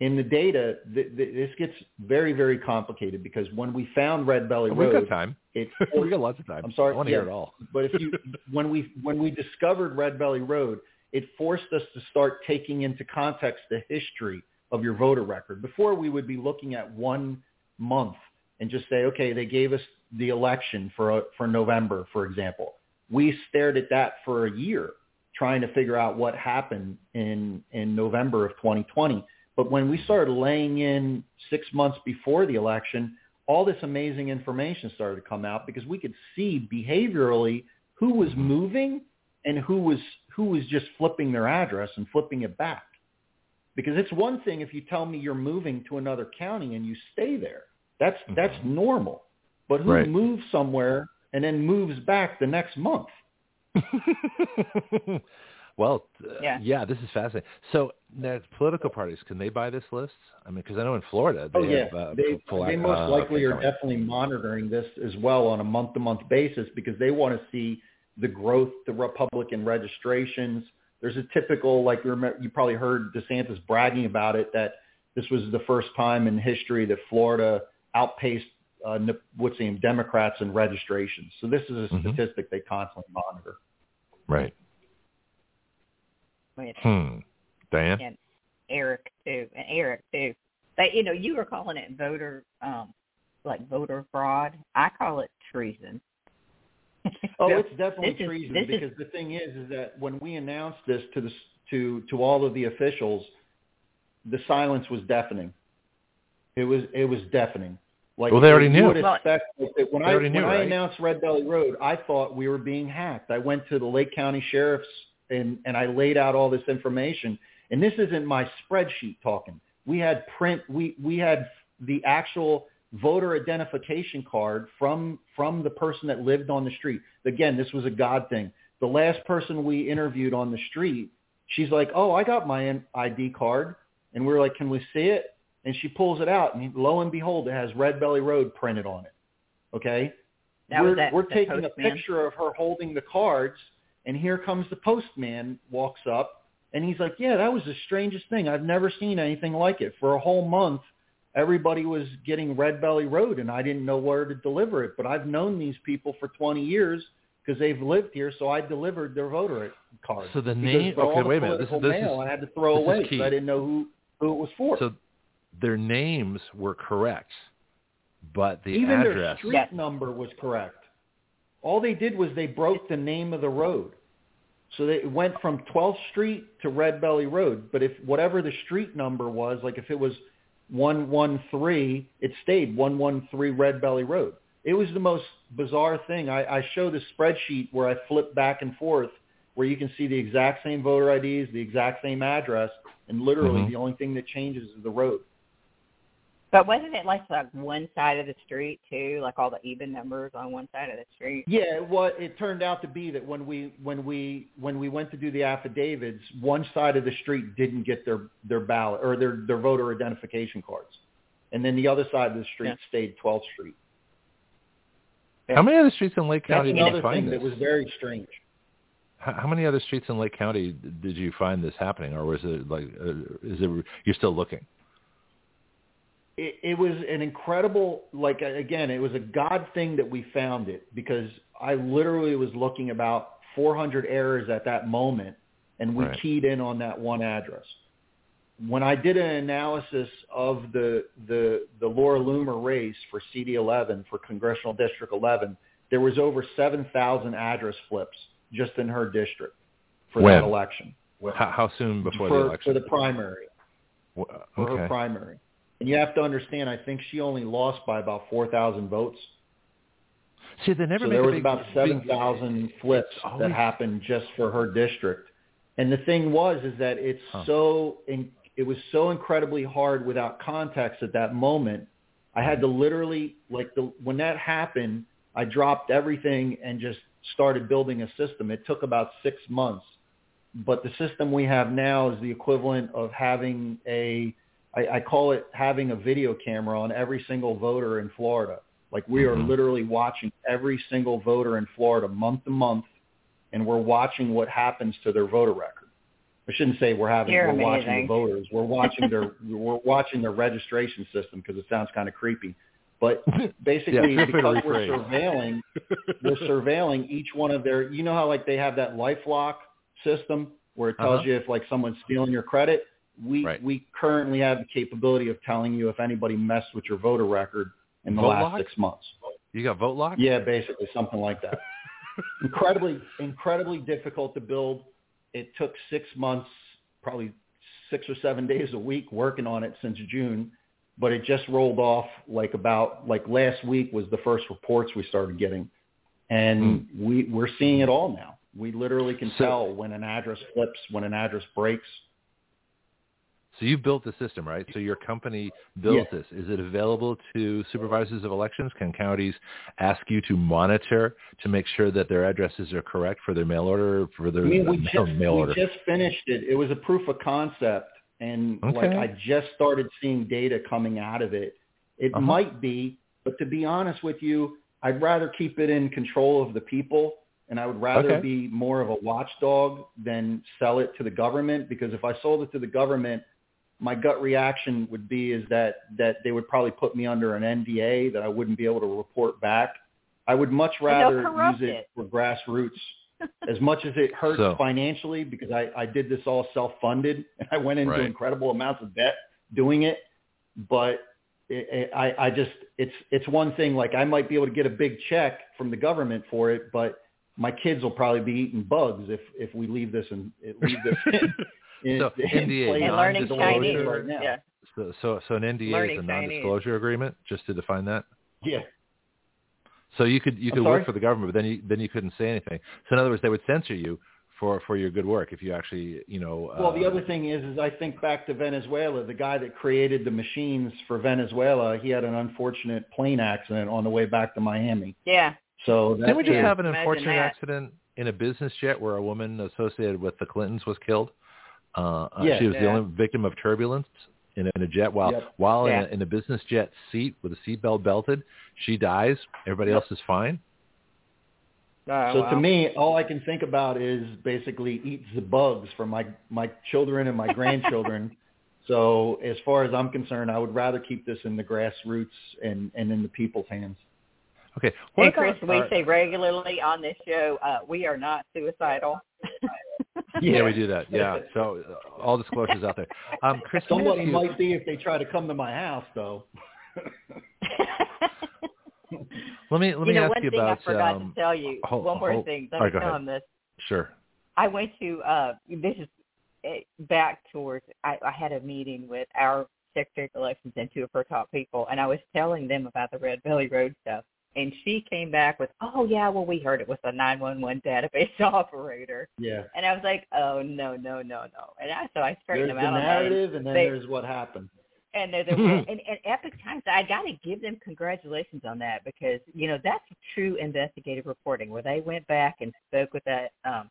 in the data. Th- th- this gets very very complicated because when we found Red Belly We've Road, got time. it we got lots of time. I'm sorry, I want to yeah. hear it all. but if you when we when we discovered Red Belly Road, it forced us to start taking into context the history of your voter record. Before we would be looking at one month and just say, okay, they gave us the election for uh, for November, for example. We stared at that for a year trying to figure out what happened in in November of 2020. But when we started laying in 6 months before the election, all this amazing information started to come out because we could see behaviorally who was moving and who was who was just flipping their address and flipping it back. Because it's one thing if you tell me you're moving to another county and you stay there. That's that's normal. But who Right. moves somewhere and then moves back the next month? well, uh, Yeah. yeah, this is fascinating. So, now, political parties can they buy this list? I mean, because I know in Florida they oh yeah, have uh, they, full- they most uh, likely okay, are definitely monitoring this as well on a month-to-month basis because they want to see the growth, the Republican registrations. There's a typical, like you, remember, you probably heard DeSantis bragging about it, that this was the first time in history that Florida outpaced uh, Ne- what's the name, Democrats in registrations. So this is a Mhm. statistic they constantly monitor. right. Wait, Hmm. Diane. and Eric too, and Eric too. But you know, you were calling it voter, um, like voter fraud. I call it treason. Oh, So, it's definitely this is- treason this is- because the thing is, is that when we announced this to the s- to to all of the officials, the silence was deafening. It was it was deafening. Like Well, they already knew. Would Well, expect like, that when I already when knew, I right? announced Red Belly Road, I thought we were being hacked. I went to the Lake County sheriffs and and I laid out all this information. And this isn't my spreadsheet talking. We had print. We we had the actual voter identification card from from the person that lived on the street. Again, this was a God thing. The last person we interviewed on the street, she's like, "Oh, I got my ID card," and we are like, "Can we see it?" And she pulls it out, and lo and behold, it has Red Belly Road printed on it. Okay, That we're was at we're taking postman. a picture of her holding the cards, and here comes the postman walks up, and he's like, "Yeah, that was the strangest thing. I've never seen anything like it. For a whole month, everybody was getting Red Belly Road, and I didn't know where to deliver it. But I've known these people for 20 years because they've lived here, so I delivered their voter card. So the name. Because Okay, the wait a minute. This, political this mail is I had to throw away because I didn't know who who it was for. so their names were correct, but the Even their street Yes. number was correct. All they did was they broke the name of the road. So they went from 12th Street to Red Belly Road. But if whatever the street number was, like if it was 113, it stayed 113 Red Belly Road. It was the most bizarre thing. I, I show the spreadsheet where I flip back and forth where you can see the exact same voter IDs, the exact same address, and literally Mhm. the only thing that changes is the road. But wasn't it like like one side of the street too, like all the even numbers on one side of the street? Yeah, well, it turned out to be that when we when we when we went to do the affidavits, one side of the street didn't get their their ballot or their their voter identification cards, and then the other side of the street Yeah. stayed 12th Street. How many other streets in Lake That's County did another you thing find that this? was very strange. How how many other streets in Lake County did you find this happening, or was it like, uh, is it you're still looking? It, it was an incredible, like again, it was a God thing that we found it because I literally was looking about 400 errors at that moment, and we Right. keyed in on that one address. when I did an analysis of the the the Laura Loomer race for CD11 for Congressional District 11, there was over 7,000 address flips just in her district for When? that election. How, how soon before for, the election? for the primary, Wh- for her okay. primary. And you have to understand, I think she only lost by about 4,000 votes. See, they never so there was big, about 7,000 flips it's that happened just for her district. And the thing was is that it's Huh. so in, it was so incredibly hard without context at that moment. I had to literally like the when that happened, I dropped everything and just started building a system. It took about 6 months. But the system we have now is the equivalent of having a I, I call it having a video camera on every single voter in Florida. Like we are Mhm. literally watching every single voter in Florida month to month, and we're watching what happens to their voter record. I shouldn't say we're having You're we're watching the voters. We're watching their we're watching their registration system because it sounds kind of creepy. But basically, Yeah, feel free to because we're surveilling, we're surveilling each one of their. You know how like they have that LifeLock system where it tells Uh-huh. you if like someone's stealing your credit. We Right. we currently have the capability of telling you if anybody messed with your voter record in the Vote last lock? six months. You got vote lock? Yeah, basically something like that. incredibly, incredibly difficult to build. It took six months, probably six or seven days a week working on it since June, but it just rolled off like about like last week was the first reports we started getting, and hmm. we we're seeing it all now. We literally can So- tell when an address flips, when an address breaks. So you've built the system, right? So your company built Yeah. this. Is it available to supervisors of elections? Can counties ask you to monitor to make sure that their addresses are correct for their mail order for their I mean, we mail, just mail we just finished it. It was a proof of concept, and like I just started seeing data coming out of it. It Uh-huh. might be, but to be honest with you, I'd rather keep it in control of the people, and I would rather Okay. be more of a watchdog than sell it to the government. Because if I sold it to the government, my gut reaction would be is that that they would probably put me under an NDA that I wouldn't be able to report back. I would much rather use it, it. for grassroots as much as it hurts So- financially because I, I did this all self-funded and I went into Right. incredible amounts of debt doing it. But it, it, I, I just, it's, it's one thing, like I might be able to get a big check from the government for it, but my kids will probably be eating bugs if, if we leave this and leave this in. In, So, in NDA, and non-disclosure learning Chinese. right. Yeah. So, so, so an NDA Learning is a Chinese. non-disclosure agreement, just to define that. Yeah. So you could you could work for the government, but then you then you couldn't say anything. So in other words, they would censor you for for your good work if you actually you know. Well, the uh, other thing is, is I think back to Venezuela. The guy that created the machines for Venezuela, he had an unfortunate plane accident on the way back to Miami. Yeah. So that's Didn't we just it. have an unfortunate accident in a business jet where a woman associated with the Clintons was killed? Uh, uh, Yeah. she was the only victim of turbulence in a, in a jet while Yep. while Yeah. in, a, in a business jet seat with a seatbelt belted. She dies. Everybody Yep. else is fine. Oh, so wow. to me, all I can think about is basically eat the bugs for my my children and my grandchildren, So as far as I'm concerned, I would rather keep this in the grassroots and, and in the people's hands. Okay. What and Kris, we say regularly on this show, uh, we are not suicidal. yeah. yeah, we do that. Yeah. So uh, all disclosures out there. Um, Kris, somebody might be if they try to come to my house, though. let me let me you know, ask one you thing about. I forgot um, to tell you. hold, one more hold, thing. Let right, me tell him this. Sure. I went to uh this is eh, back towards I, I had a meeting with our Secretary of Elections and two of her top people, and I was telling them about the Red Belly Road stuff. And she came back with, "Oh yeah, well we heard it was a 911 database operator." Yeah. And I was like, "Oh no, no, no, no!" And I so I straightened there's them out the on narrative, and then they, there's what happened. And they're, they're and, and Epoch Times, I got to give them congratulations on that because you know that's true investigative reporting where they went back and spoke with that um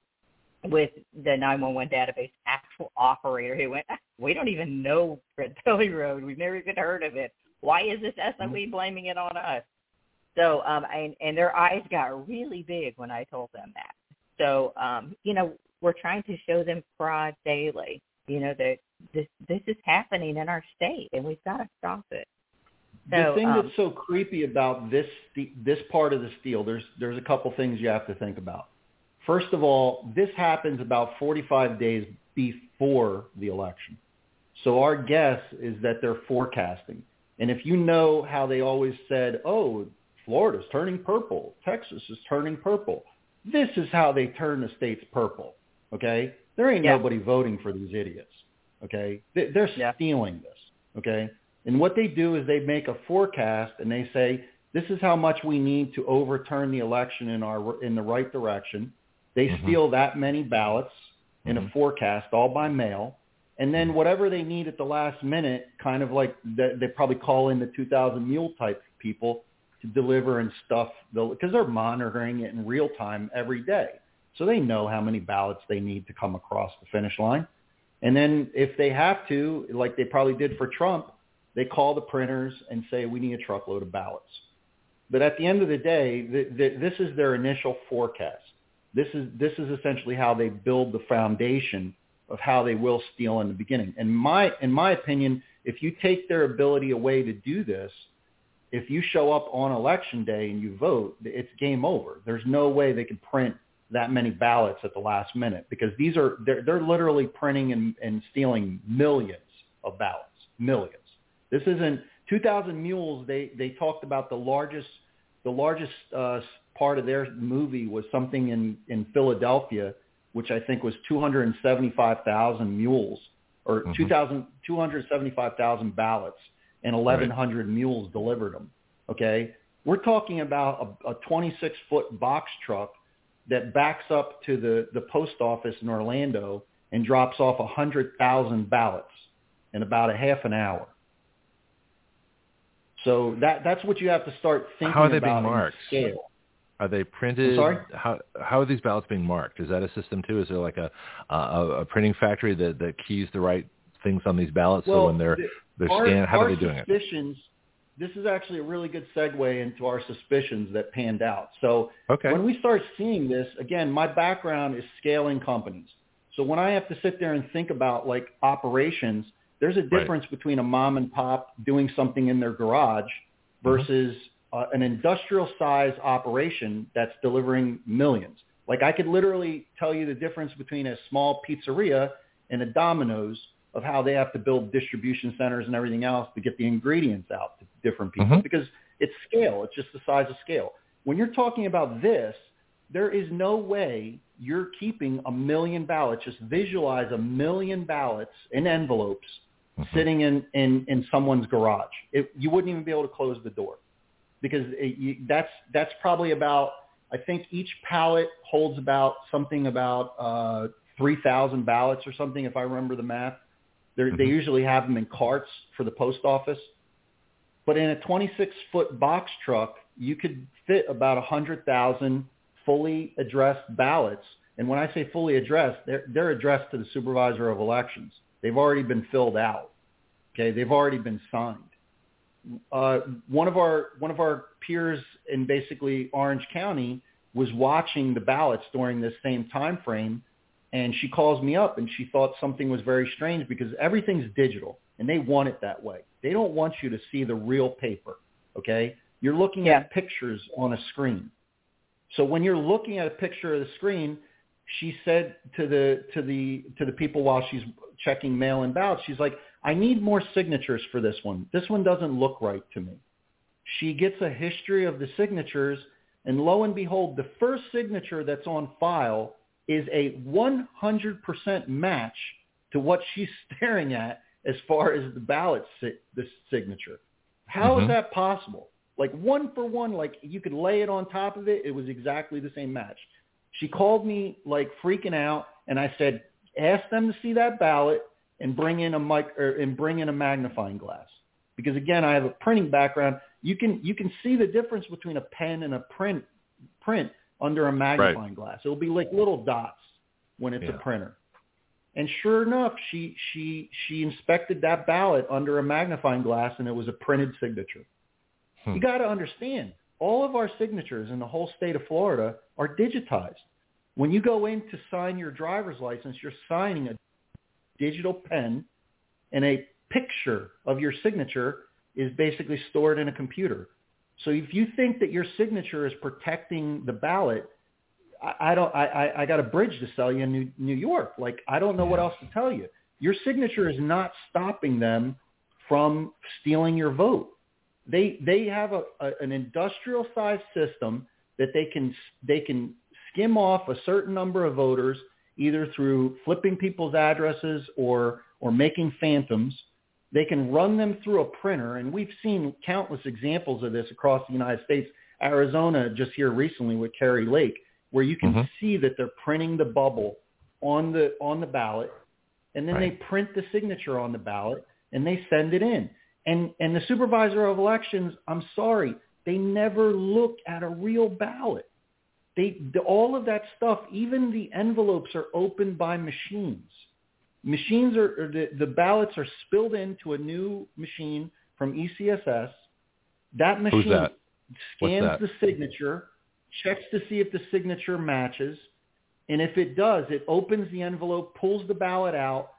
with the 911 database actual operator who went, we don't even know Red Belly Road. We've never even heard of it. Why is this SOE Mm-hmm. blaming it on us? So, um, and, and their eyes got really big when I told them that. So, um, you know, we're trying to show them fraud daily. You know that this this is happening in our state, and we've got to stop it. the thing um, that's so creepy about this this part of the deal, there's there's a couple things you have to think about. First of all, this happens about 45 days before the election. So our guess is that they're forecasting. And if you know how they always said, oh, Florida's turning purple, Texas is turning purple, this is how they turn the states purple, okay? There ain't Yeah. nobody voting for these idiots, okay? They- They're Yeah. stealing this, okay? And what they do is they make a forecast and they say, this is how much we need to overturn the election in our in the right direction. They Mhm. steal that many ballots in a Mhm. forecast all by mail. And then whatever they need at the last minute, kind of like they, they probably call in the 2000 mule type people to deliver and stuff because they're monitoring it in real time every day. So they know how many ballots they need to come across the finish line. And then if they have to, like they probably did for Trump, they call the printers and say, we need a truckload of ballots. But at the end of the day, th- th- this is their initial forecast. This is, this is essentially how they build the foundation of how they will steal in the beginning. And my, in my opinion, if you take their ability away to do this, if you show up on election day and you vote, it's game over. There's no way they can print that many ballots at the last minute because these are they're, they're literally printing and, and stealing millions of ballots, millions. This isn't 2,000 Mules. They they talked about the largest the largest uh, part of their movie was something in in Philadelphia, which I think was 275,000 mules or Mhm. 2,000 275,000 ballots and 1,100 mules delivered them. Okay, we're talking about a, a 26 foot box truck that backs up to the the post office in Orlando and drops off 100,000 ballots in about a half an hour. So that that's what you have to start thinking How are they about being in marked? scale. Are they printed? sorry? How how are these ballots being marked? Is that a system too? Is there like a a, a printing factory that, that keys the right things on these ballots so when they're the- they're our, scanned? How are they doing it? suspicions, This is actually a really good segue into our suspicions that panned out. So Okay. when we start seeing this, again, my background is scaling companies. So when I have to sit there and think about like operations, there's a Right. difference between a mom and pop doing something in their garage Mm-hmm. versus uh, an industrial size operation that's delivering millions. Like I could literally tell you the difference between a small pizzeria and a Domino's of how they have to build distribution centers and everything else to get the ingredients out to different people Mhm. because it's scale. It's just the size of scale. When you're talking about this, there is no way you're keeping a million ballots. Just visualize a million ballots in envelopes Mhm. sitting in, in, in someone's garage. It, you wouldn't even be able to close the door because it, you, that's, that's probably about, I think each pallet holds about something about uh, 3,000 ballots or something, if I remember the math. They're, They usually have them in carts for the post office. But in a 26-foot box truck, you could fit about 100,000 fully addressed ballots. And when I say fully addressed, they're, they're addressed to the supervisor of elections. They've already been filled out. Okay, they've already been signed. Uh, one of our one of our peers in basically Orange County was watching the ballots during this same time frame, and she calls me up and she thought something was very strange because everything's digital. and they want it that way. They don't want you to see the real paper, okay? You're looking Yeah. at pictures on a screen. So when you're looking at a picture of the screen, she said to the to the to the people while she's checking mail and ballots, she's like, "I need more signatures for this one. This one doesn't look right to me." She gets a history of the signatures, and lo and behold, the first signature that's on file is a 100% match to what she's staring at as far as the ballot si- the signature. How is Mhm. that possible? Like one for one, like you could lay it on top of it. It was exactly the same match. She called me like freaking out, and I said, ask them to see that ballot and bring in a mic or, and bring in a magnifying glass. Because again, I have a printing background. You can you can see the difference between a pen and a print print under a magnifying glass. It'll be like little dots when it's Yeah. a printer. And sure enough, she she she inspected that ballot under a magnifying glass, and it was a printed signature. Hmm. You got to understand, all of our signatures in the whole state of Florida are digitized. When you go in to sign your driver's license, you're signing a digital pen, and a picture of your signature is basically stored in a computer. So if you think that your signature is protecting the ballot, I, I don't. I, I, I got a bridge to sell you in New, New York. Like I don't know what else to tell you. Your signature is not stopping them from stealing your vote. They they have a, a an industrial sized system that they can they can skim off a certain number of voters either through flipping people's addresses or or making phantoms. They can run them through a printer, and we've seen countless examples of this across the United States. Arizona just here recently with Kari Lake, where you can Mhm. see that they're printing the bubble on the on the ballot, and then Right. they print the signature on the ballot and they send it in. And and the supervisor of elections, I'm sorry, they never look at a real ballot. They the, all of that stuff, even the envelopes are opened by machines. Machines are or the, the ballots are spilled into a new machine from ES&S. That machine that? Scans that? the signature, checks to see if the signature matches, and if it does, it opens the envelope, pulls the ballot out,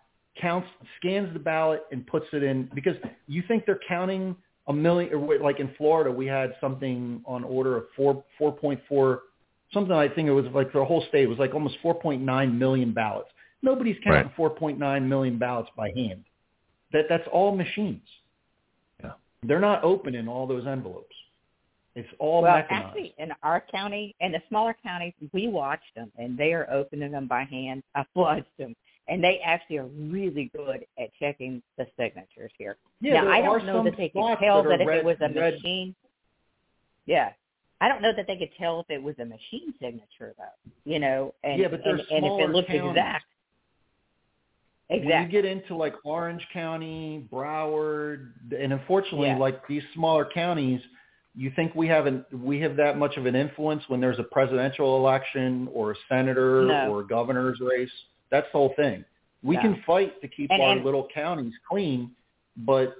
counts, scans the ballot, and puts it in. Because you think they're counting a million, or like in Florida, we had something on order of four, four point four, something. I think it was like for the whole state, it was like almost four point nine million ballots. Nobody's counting Right. four point nine million ballots by hand. That that's all machines. Yeah. They're not opening all those envelopes. It's all well, mechanized. actually, in our county and the smaller counties, we watch them, and they are opening them by hand. I've watched them, and they actually are really good at checking the signatures here. yeah, now, I don't know that they could tell that, that, are if red, it was a red machine. Yeah, I don't know that they could tell if it was a machine signature, though. You know, and Yeah, but they're and, and if smaller it looked counties. exact. When you get into like Orange County, Broward, and unfortunately, Yeah. like these smaller counties, you think we have an we have that much of an influence when there's a presidential election or a senator No. or a governor's race? That's the whole thing. We No. can fight to keep And- our and- little counties clean, but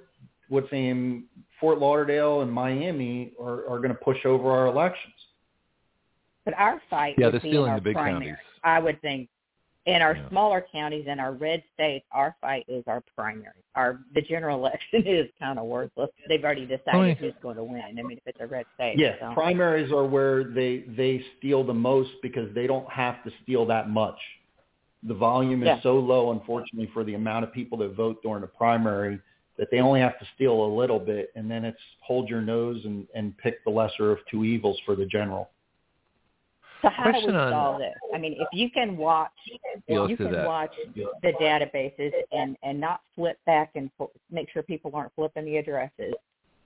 what's in Fort Lauderdale and Miami are, are going to push over our elections. But our fight Yeah, would they're be in stealing our the big primary. counties. I would think in our Yeah. smaller counties and our red states, our fight is our primary. Our the general election is kind of worthless. They've already decided Right. who's going to win. I mean, if it's a red state. Yeah, so. primaries are where they they steal the most because they don't have to steal that much. The volume is Yeah. so low, unfortunately, for the amount of people that vote during a primary that they only have to steal a little bit, and then it's hold your nose and and pick the lesser of two evils for the general. So how do we Question on- solve this? I mean, if you can watch, if you can that. watch the databases and and not flip back and fo- make sure people aren't flipping the addresses.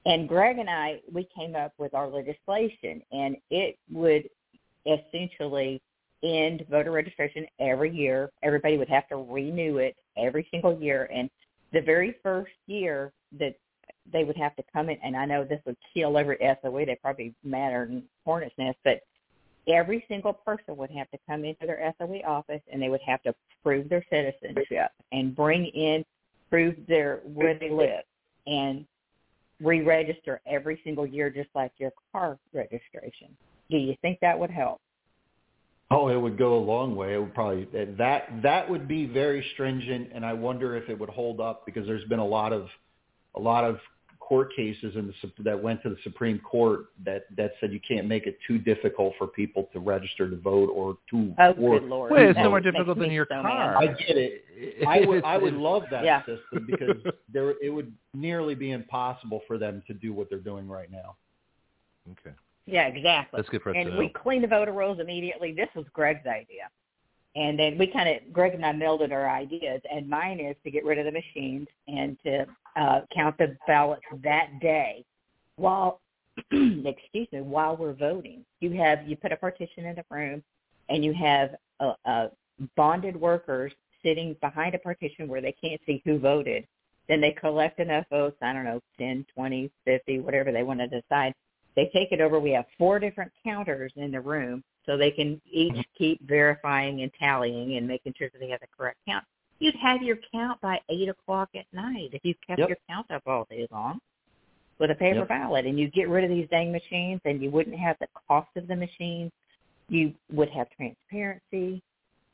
And Greg and I, we came up with our legislation, and it would essentially end voter registration every year. Everybody would have to renew it every single year, and the very first year that they would have to come in, and I know this would kill every SOE. They probably matter in hornet's nest, but every single person would have to come into their SOE office and they would have to prove their citizenship and bring in prove their where they live and re-register every single year just like your car registration. Do you think that would help? Oh it would go a long way. It would probably that that would be very stringent, and I wonder if it would hold up because there's been a lot of a lot of court cases in the that went to the Supreme Court that that said you can't make it too difficult for people to register to vote or to oh, or good Lord. Wait, it's That no more difficult than your so car. mad. I get it. I would I would love that Yeah. system because there it would nearly be impossible for them to do what they're doing right now. Okay, Yeah, exactly. that's good for us to and know. we clean the voter rolls immediately. This was Greg's idea. And then we kind of, Greg and I melded our ideas, and mine is to get rid of the machines and to uh, count the ballots that day while, excuse me, while we're voting. You have, you put a partition in the room, and you have uh, uh, bonded workers sitting behind a partition where they can't see who voted. Then they collect enough votes, I don't know, 10, 20, 50, whatever they want to decide. They take it over. We have four different counters in the room so they can each keep verifying and tallying and making sure that they have the correct count. You'd have your count by 8 o'clock at night if you kept Yep. your count up all day long with a paper Yep. ballot. And you get rid of these dang machines and you wouldn't have the cost of the machines. You would have transparency.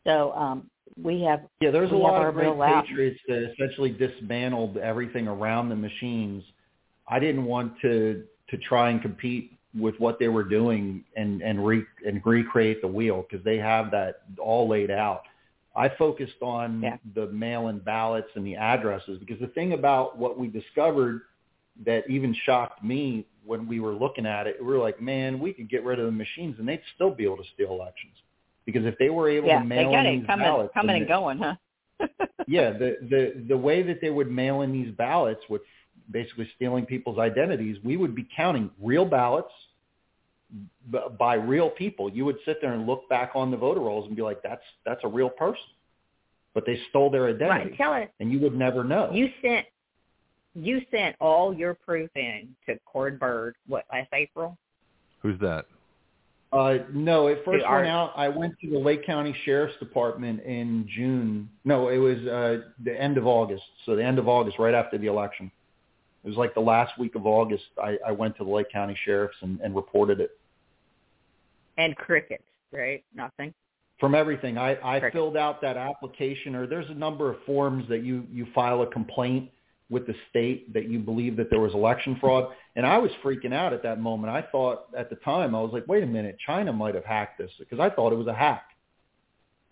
So um, we have Yeah, there's a lot of great patriots that essentially dismantled everything around the machines. I didn't want to to try and compete with what they were doing and and re and recreate the wheel because they have that all laid out. I focused on Yeah. the mail-in ballots and the addresses because the thing about what we discovered that even shocked me when we were looking at it, we were like, man, we could get rid of the machines and they'd still be able to steal elections because if they were able yeah, to they mail got in it these coming, ballots, coming then and going, huh? yeah, the the the way that they would mail in these ballots with basically stealing people's identities, we would be counting real ballots b- by real people. You would sit there and look back on the voter rolls and be like, "That's that's a real person," but they stole their identity, Right. Tell us and you would never know. You sent you sent all your proof in to Cord Byrd what last April? Who's that? Uh, no, it first went out. I went to the Lake County Sheriff's Department in June. No, it was uh, the end of August. So the end of August, right after the election. It was like the last week of August. I, I went to the Lake County Sheriff's and, and reported it. And crickets, right? Nothing. From everything, I, I filled out that application, or there's a number of forms that you you file a complaint with the state that you believe that there was election fraud. And I was freaking out at that moment. I thought at the time, I was like, wait a minute, China might have hacked this because I thought it was a hack.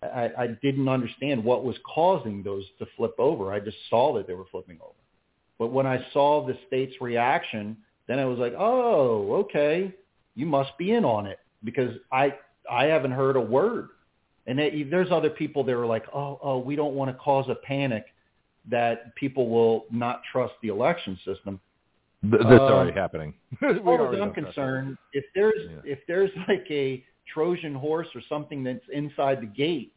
I, I didn't understand what was causing those to flip over. I just saw that they were flipping over. But when I saw the state's reaction, then I was like, oh, okay, you must be in on it because I I haven't heard a word. And they, there's other people that are like, oh, oh, we don't want to cause a panic that people will not trust the election system. That's Uh, already happening. As far as I'm don't trust it. concerned, if there's Yeah. if there's like a Trojan horse or something that's inside the gate,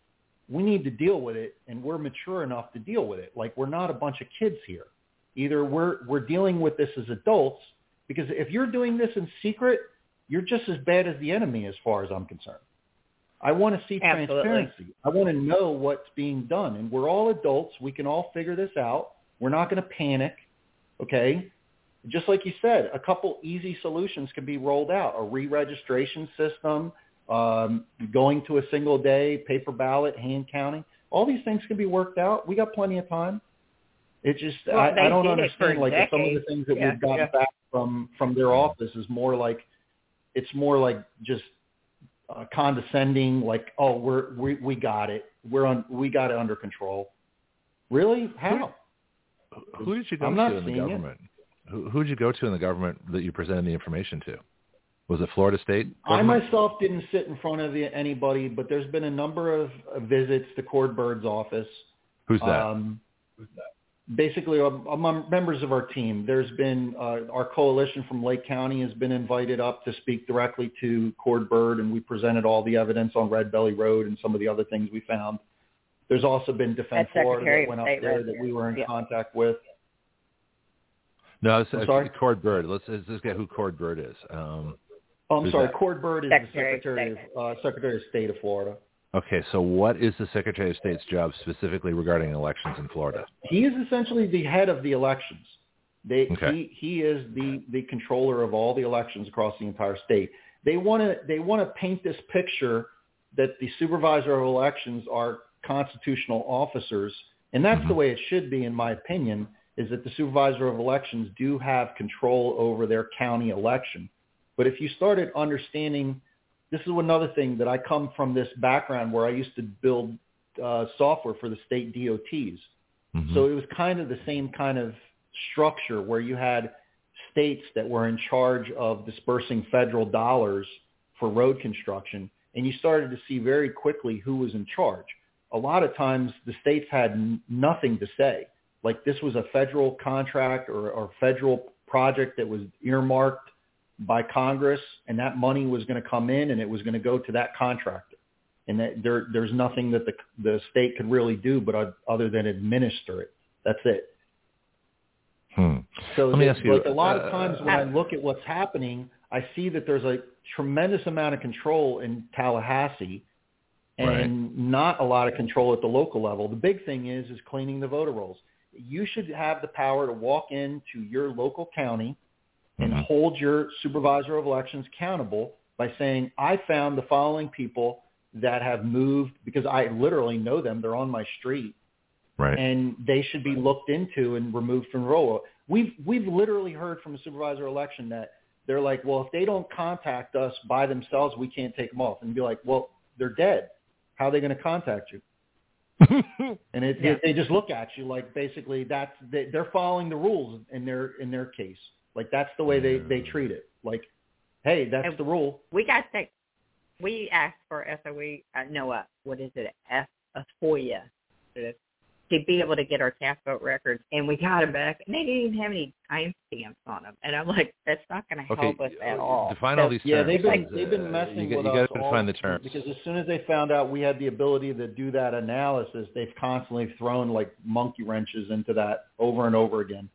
we need to deal with it, and we're mature enough to deal with it. Like we're not a bunch of kids here. Either we're we're dealing with this as adults, because if you're doing this in secret, you're just as bad as the enemy, as far as I'm concerned. I want to see Absolutely. transparency. I want to know what's being done, and we're all adults. We can all figure this out. We're not going to panic, okay? just like you said, a couple easy solutions can be rolled out. A re-registration system, um, going to a single day, paper ballot, hand counting. All these things can be worked out. We got plenty of time. It just Well, I, I don't did it for understand like if some of the things that Yeah, we've gotten yeah. back from from their office is more like it's more like just uh, condescending. Like oh we're we we got it. We're on we got it under control. Really? How? Who did you go I'm to not in the seeing it. government? Who who did you go to in the government that you presented the information to? Was it Florida State? I myself didn't sit in front of the, anybody, but there's been a number of uh, visits to Cord Byrd's office. Who's that? Um, basically, um, among members of our team, there's been uh, our coalition from Lake County has been invited up to speak directly to Cord Byrd, and we presented all the evidence on Red Belly Road and some of the other things we found. There's also been Defense That's Florida Secretary that went up State there right that there. we were in Yeah. contact with. no, it's, I'm it's sorry? Cord Byrd. Let's, let's just get who Cord Byrd is. Um, Oh, I'm sorry, that? Cord Byrd is Secretary the Secretary of, State. uh, Secretary of State of Florida. Okay, so what is the Secretary of State's job specifically regarding elections in Florida? He is essentially the head of the elections. They, Okay. he, he is the, the controller of all the elections across the entire state. They want to they want to paint this picture that the supervisor of elections are constitutional officers, and that's mm-hmm. the way it should be, in my opinion, is that the supervisor of elections do have control over their county election. But if you started understanding, this is another thing that I come from this background where I used to build uh, software for the state DOTs. Mm-hmm. So it was kind of the same kind of structure where you had states that were in charge of dispersing federal dollars for road construction, and you started to see very quickly who was in charge. A lot of times the states had n- nothing to say. Like this was a federal contract or, or federal project that was earmarked by Congress, and that money was going to come in and it was going to go to that contractor. And that there, there's nothing that the the state could really do, but uh, other than administer it. That's it. Hmm. So Let me ask you, like a lot of uh, times when I look at what's happening, I see that there's a tremendous amount of control in Tallahassee and Right. not a lot of control at the local level. The big thing is is cleaning the voter rolls. You should have the power to walk into your local county and Mhm. hold your supervisor of elections accountable by saying, I found the following people that have moved because I literally know them. They're on my street Right. and they should be looked into and removed from the role. We've we've literally heard from a supervisor election that they're like, well, if they don't contact us by themselves, we can't take them off, and be like, well, they're dead. How are they going to contact you? And it, Yeah. they just look at you like basically that's they, they're following the rules in their in their case. Like that's the way they they treat it. Like, hey, that's And- the rule. We got that. We asked for SOE, uh, no, uh, what is it, F, a FOIA, to to be able to get our cast vote records, and we got them back, and they didn't even have any timestamps on them. And I'm like, that's not going to Okay, help us at all. define So- all these terms. Yeah, they've been Uh, they've been messing you, with you us. got to all- define the terms. because as soon as they found out we had the ability to do that analysis, they've constantly thrown like monkey wrenches into that over and over again.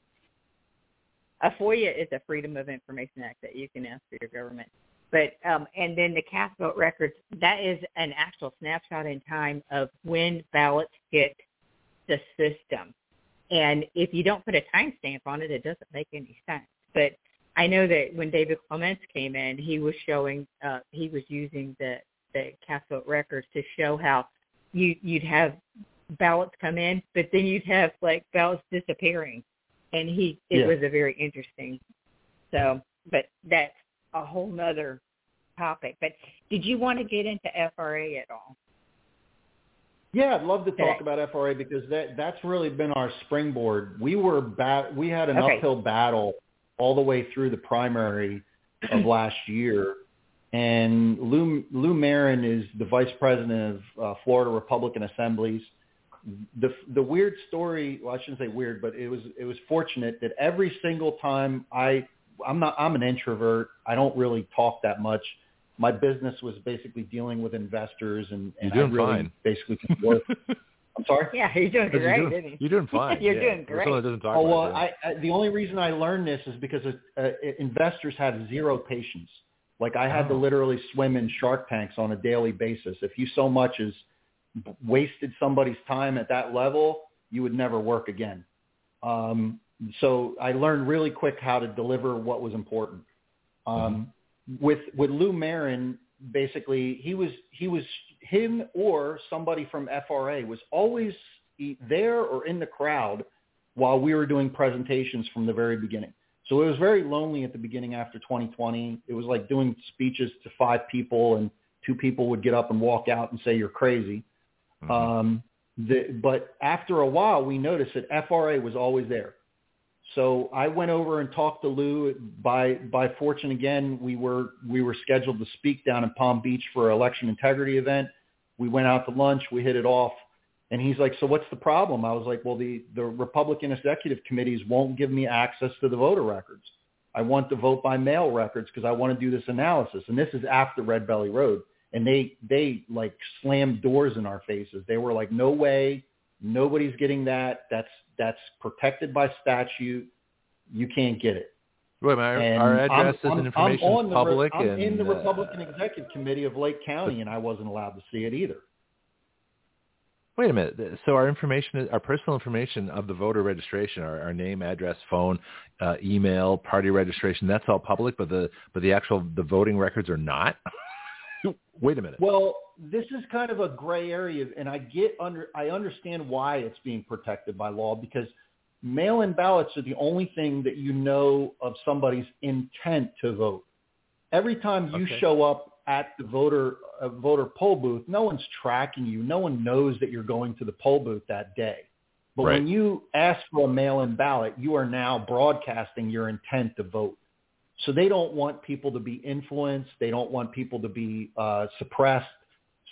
A FOIA is a Freedom of Information Act that you can ask for your government. But um, and then the cast vote records that is an actual snapshot in time of when ballots hit the system. And if you don't put a timestamp on it, it doesn't make any sense. But I know that when David Clements came in, he was showing uh, he was using the the cast vote records to show how you you'd have ballots come in, but then you'd have like ballots disappearing and he it Yeah. was a very interesting so but that's a whole nother topic but did you want to get into fra at all Yeah, I'd love to talk about FRA because that that's really been our springboard. We were bat we had an Okay. uphill battle all the way through the primary of last year. And Lou Lou Marin is the vice president of uh, Florida Republican Assemblies. The the weird story, well I shouldn't say weird, but it was it was fortunate that every single time I I'm not I'm an introvert. I don't really talk that much. My business was basically dealing with investors and, and You're I doing really fine. basically just work I'm sorry. yeah you're doing You're great doing- isn't he You're doing fine. You're yeah. doing great. Someone doesn't talk Oh about well, it. I, I the only reason I learned this is because of, uh, investors have zero patience. Like I had to Oh. literally swim in shark tanks on a daily basis. If you so much as wasted somebody's time at that level, you would never work again. Um, so I learned really quick how to deliver what was important. Um, with with Lou Marin, basically he was he was him or somebody from FRA was always there or in the crowd while we were doing presentations from the very beginning. So it was very lonely at the beginning after 2020. It was like doing speeches to five people and two people would get up and walk out and say you're crazy. Mhm. Um, the, but after a while, we noticed that FRA was always there. So I went over and talked to Lou. By by fortune, again, we were we were scheduled to speak down in Palm Beach for an election integrity event. We went out to lunch. We hit it off, and he's like, "So what's the problem?" I was like, "Well, the the Republican executive committees won't give me access to the voter records. I want the vote by mail records because I want to do this analysis, and this is after Red Belly Road." And they they like slammed doors in our faces. They were like, "No way, nobody's getting that. That's that's protected by statute. You can't get it." Wait, my, And our I'm- addresses I'm- and information I'm on is the public. I'm and, in the uh, Republican Executive Committee of Lake County, and I wasn't allowed to see it either. Wait a minute. So our information, our personal information of the voter registration, our, our name, address, phone, uh, email, party registration, that's all public, but the but the actual the voting records are not. Wait a minute. Well, this is kind of a gray area, and I get under I understand why it's being protected by law because mail-in ballots are the only thing that you know of somebody's intent to vote. Every time you Okay. show up at the voter uh, voter poll booth, no one's tracking you. No one knows that you're going to the poll booth that day. But Right. when you ask for a mail-in ballot, you are now broadcasting your intent to vote. So they don't want people to be influenced. They don't want people to be uh, suppressed.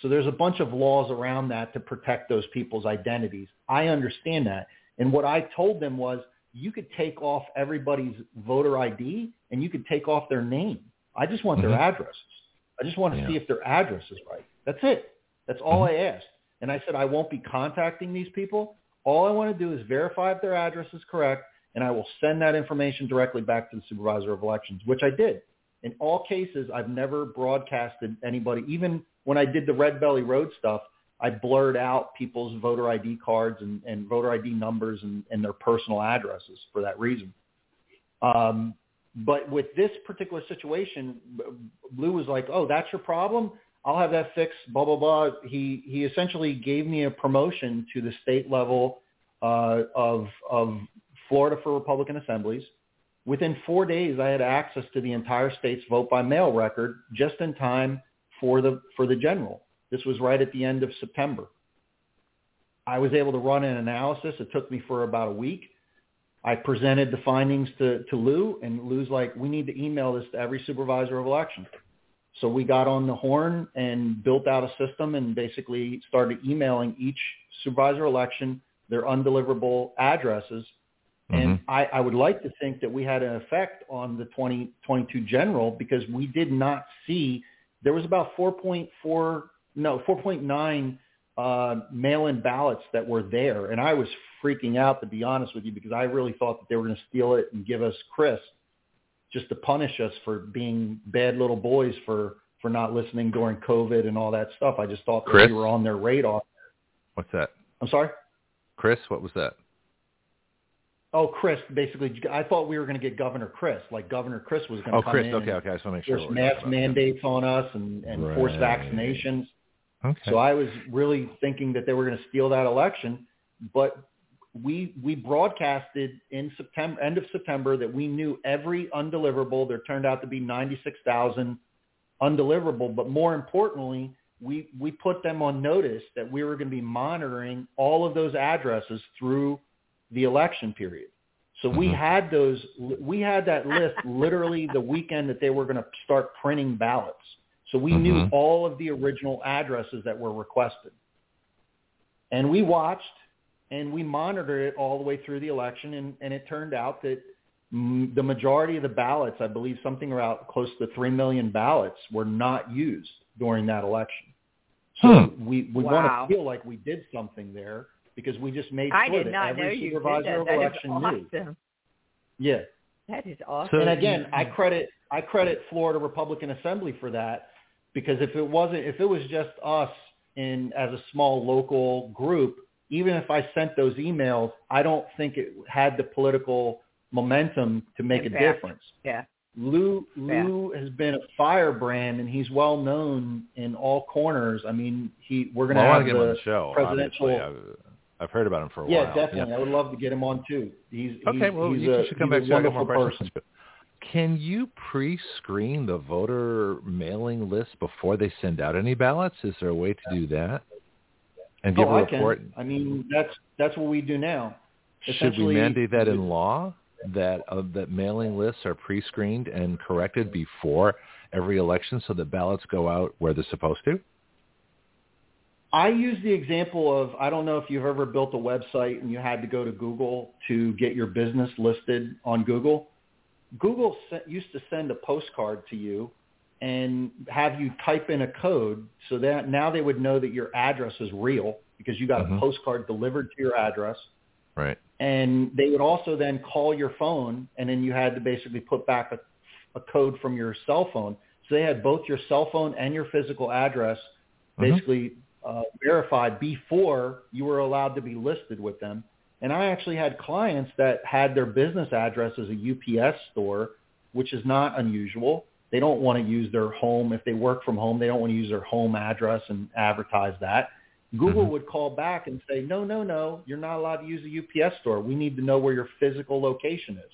So there's a bunch of laws around that to protect those people's identities. I understand that. And what I told them was you could take off everybody's voter ID and you could take off their name. I just want Mhm. their addresses. I just want to Yeah. see if their address is right. That's it. That's all I asked. And I said I won't be contacting these people. All I want to do is verify if their address is correct, and I will send that information directly back to the supervisor of elections, which I did. In all cases, I've never broadcasted anybody. Even when I did the Red Belly Road stuff, I blurred out people's voter ID cards and, and voter ID numbers and, and their personal addresses for that reason. Um, but with this particular situation, Lou was like, "Oh, that's your problem. I'll have that fixed." Blah blah blah. He he essentially gave me a promotion to the state level uh, of of Florida for Republican assemblies. Within four days, I had access to the entire state's vote by mail record just in time for the for the general. This was right at the end of September. I was able to run an analysis. It took me for about a week. I presented the findings to, to Lou, and Lou's like, we need to email this to every supervisor of election. So we got on the horn and built out a system and basically started emailing each supervisor election their undeliverable addresses. And I, I would like to think that we had an effect on the 2022 general because we did not see, there was about 4.4, no, 4.9 uh, mail-in ballots that were there. And I was freaking out, to be honest with you, because I really thought that they were going to steal it and give us Crist just to punish us for being bad little boys for, for not listening during COVID and all that stuff. I just thought that Chris? we were on their radar. What's that? I'm sorry? Kris, what was that? Oh, Chris, basically, I thought we were going to get Governor Crist, like Governor Crist was going to Oh, come Chris. in Okay, and okay. I just want to make sure. force what we're mask talking about. mandates on us and, and force Right. vaccinations. Okay. So I was really thinking that they were going to steal that election, but we we broadcasted in September, end of September, that we knew every undeliverable. There turned out to be ninety six thousand undeliverable, but more importantly, we we put them on notice that we were going to be monitoring all of those addresses through the election period. So we Mhm. had those. We had that list literally the weekend that they were going to start printing ballots. So we knew Mhm. all of the original addresses that were requested. And we watched and we monitored it all the way through the election. And, and it turned out that mm, the majority of the ballots, I believe something around close to 3 million ballots, were not used during that election. So Hmm. we, we Wow. want to feel like we did something there because we just made I sure did that not every know you did supervisor that. of That is election knew. awesome. Yeah. That is awesome. And again, I credit I credit Florida Republican Assembly for that because if it wasn't if it was just us in as a small local group, even if I sent those emails, I don't think it had the political momentum to make a difference. yeah. Lou Lou has been a firebrand and he's well known in all corners. I mean, he we're going to well, I have want to get him on the the show. presidential- Obviously, I've, heard about him for a while. yeah, while. definitely. I would love to get him on too. He's Okay, he's, well, he's you a, should come back. wonderful more person. Can you pre-screen the voter mailing list before they send out any ballots? Is there a way to do that? And give oh, a I report? can. I mean, that's that's what we do now. Should we mandate that in law that uh, that mailing lists are pre-screened and corrected before every election so that ballots go out where they're supposed to? I use the example of I don't know if you've ever built a website and you had to go to Google to get your business listed on Google. Google sent, used to send a postcard to you and have you type in a code so that now they would know that your address is real because you got Mhm. a postcard delivered to your address. Right. And they would also then call your phone and then you had to basically put back a, a code from your cell phone. So they had both your cell phone and your physical address Mhm. basically uh, verified before you were allowed to be listed with them. And I actually had clients that had their business address as a UPS store, which is not unusual. They don't want to use their home. If they work from home, they don't want to use their home address and advertise that. Google mm-hmm. would call back and say, no, no, no, you're not allowed to use a UPS store. We need to know where your physical location is.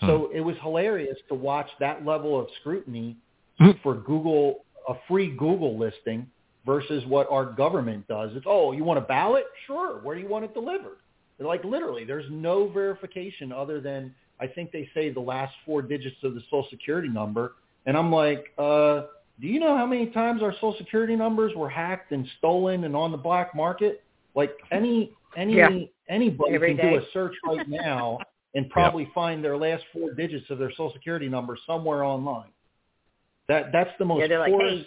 Hmm. So it was hilarious to watch that level of scrutiny hmm. for Google, a free Google listing versus what our government does. It's, oh, you want a ballot? Sure. Where do you want it delivered? Like literally, there's no verification other than I think they say the last four digits of the social security number. And I'm like, uh, do you know how many times our social security numbers were hacked and stolen and on the black market? Like any any yeah. anybody Every can day. do a search right now and probably yeah. find their last four digits of their social security number somewhere online. That that's the most yeah, like, hey.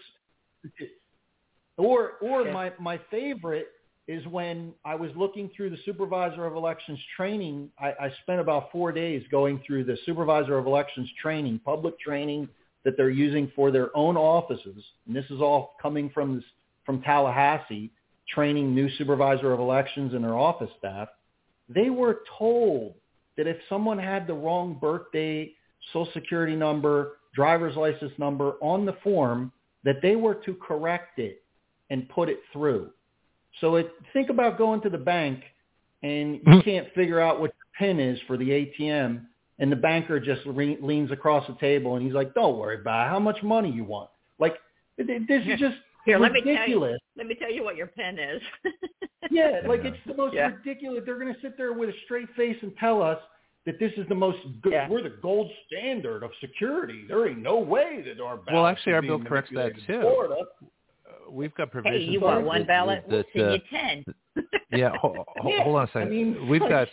Or or yeah. my my favorite is when I was looking through the supervisor of elections training. I, I spent about four days going through the supervisor of elections training, public training that they're using for their own offices. And this is all coming from this, from Tallahassee, training new supervisor of elections and their office staff. They were told that if someone had the wrong birthday, social security number, driver's license number on the form, that they were to correct it and put it through. So it, think about going to the bank and you hmm. can't figure out what your PIN is for the ATM and the banker just re- leans across the table and he's like, don't worry about it. how much money you want. Like this is just Here, ridiculous. let me tell you. Let me tell you what your PIN is. yeah, like it's the most yeah. ridiculous. They're going to sit there with a straight face and tell us that this is the most good, yeah. we're the gold standard of security. There ain't no way that our well, actually, our bill corrects that too. Florida we've got provisions. Hey, you want one ballot? That, we'll send you ten. yeah, hold, hold on a second. I mean, we've got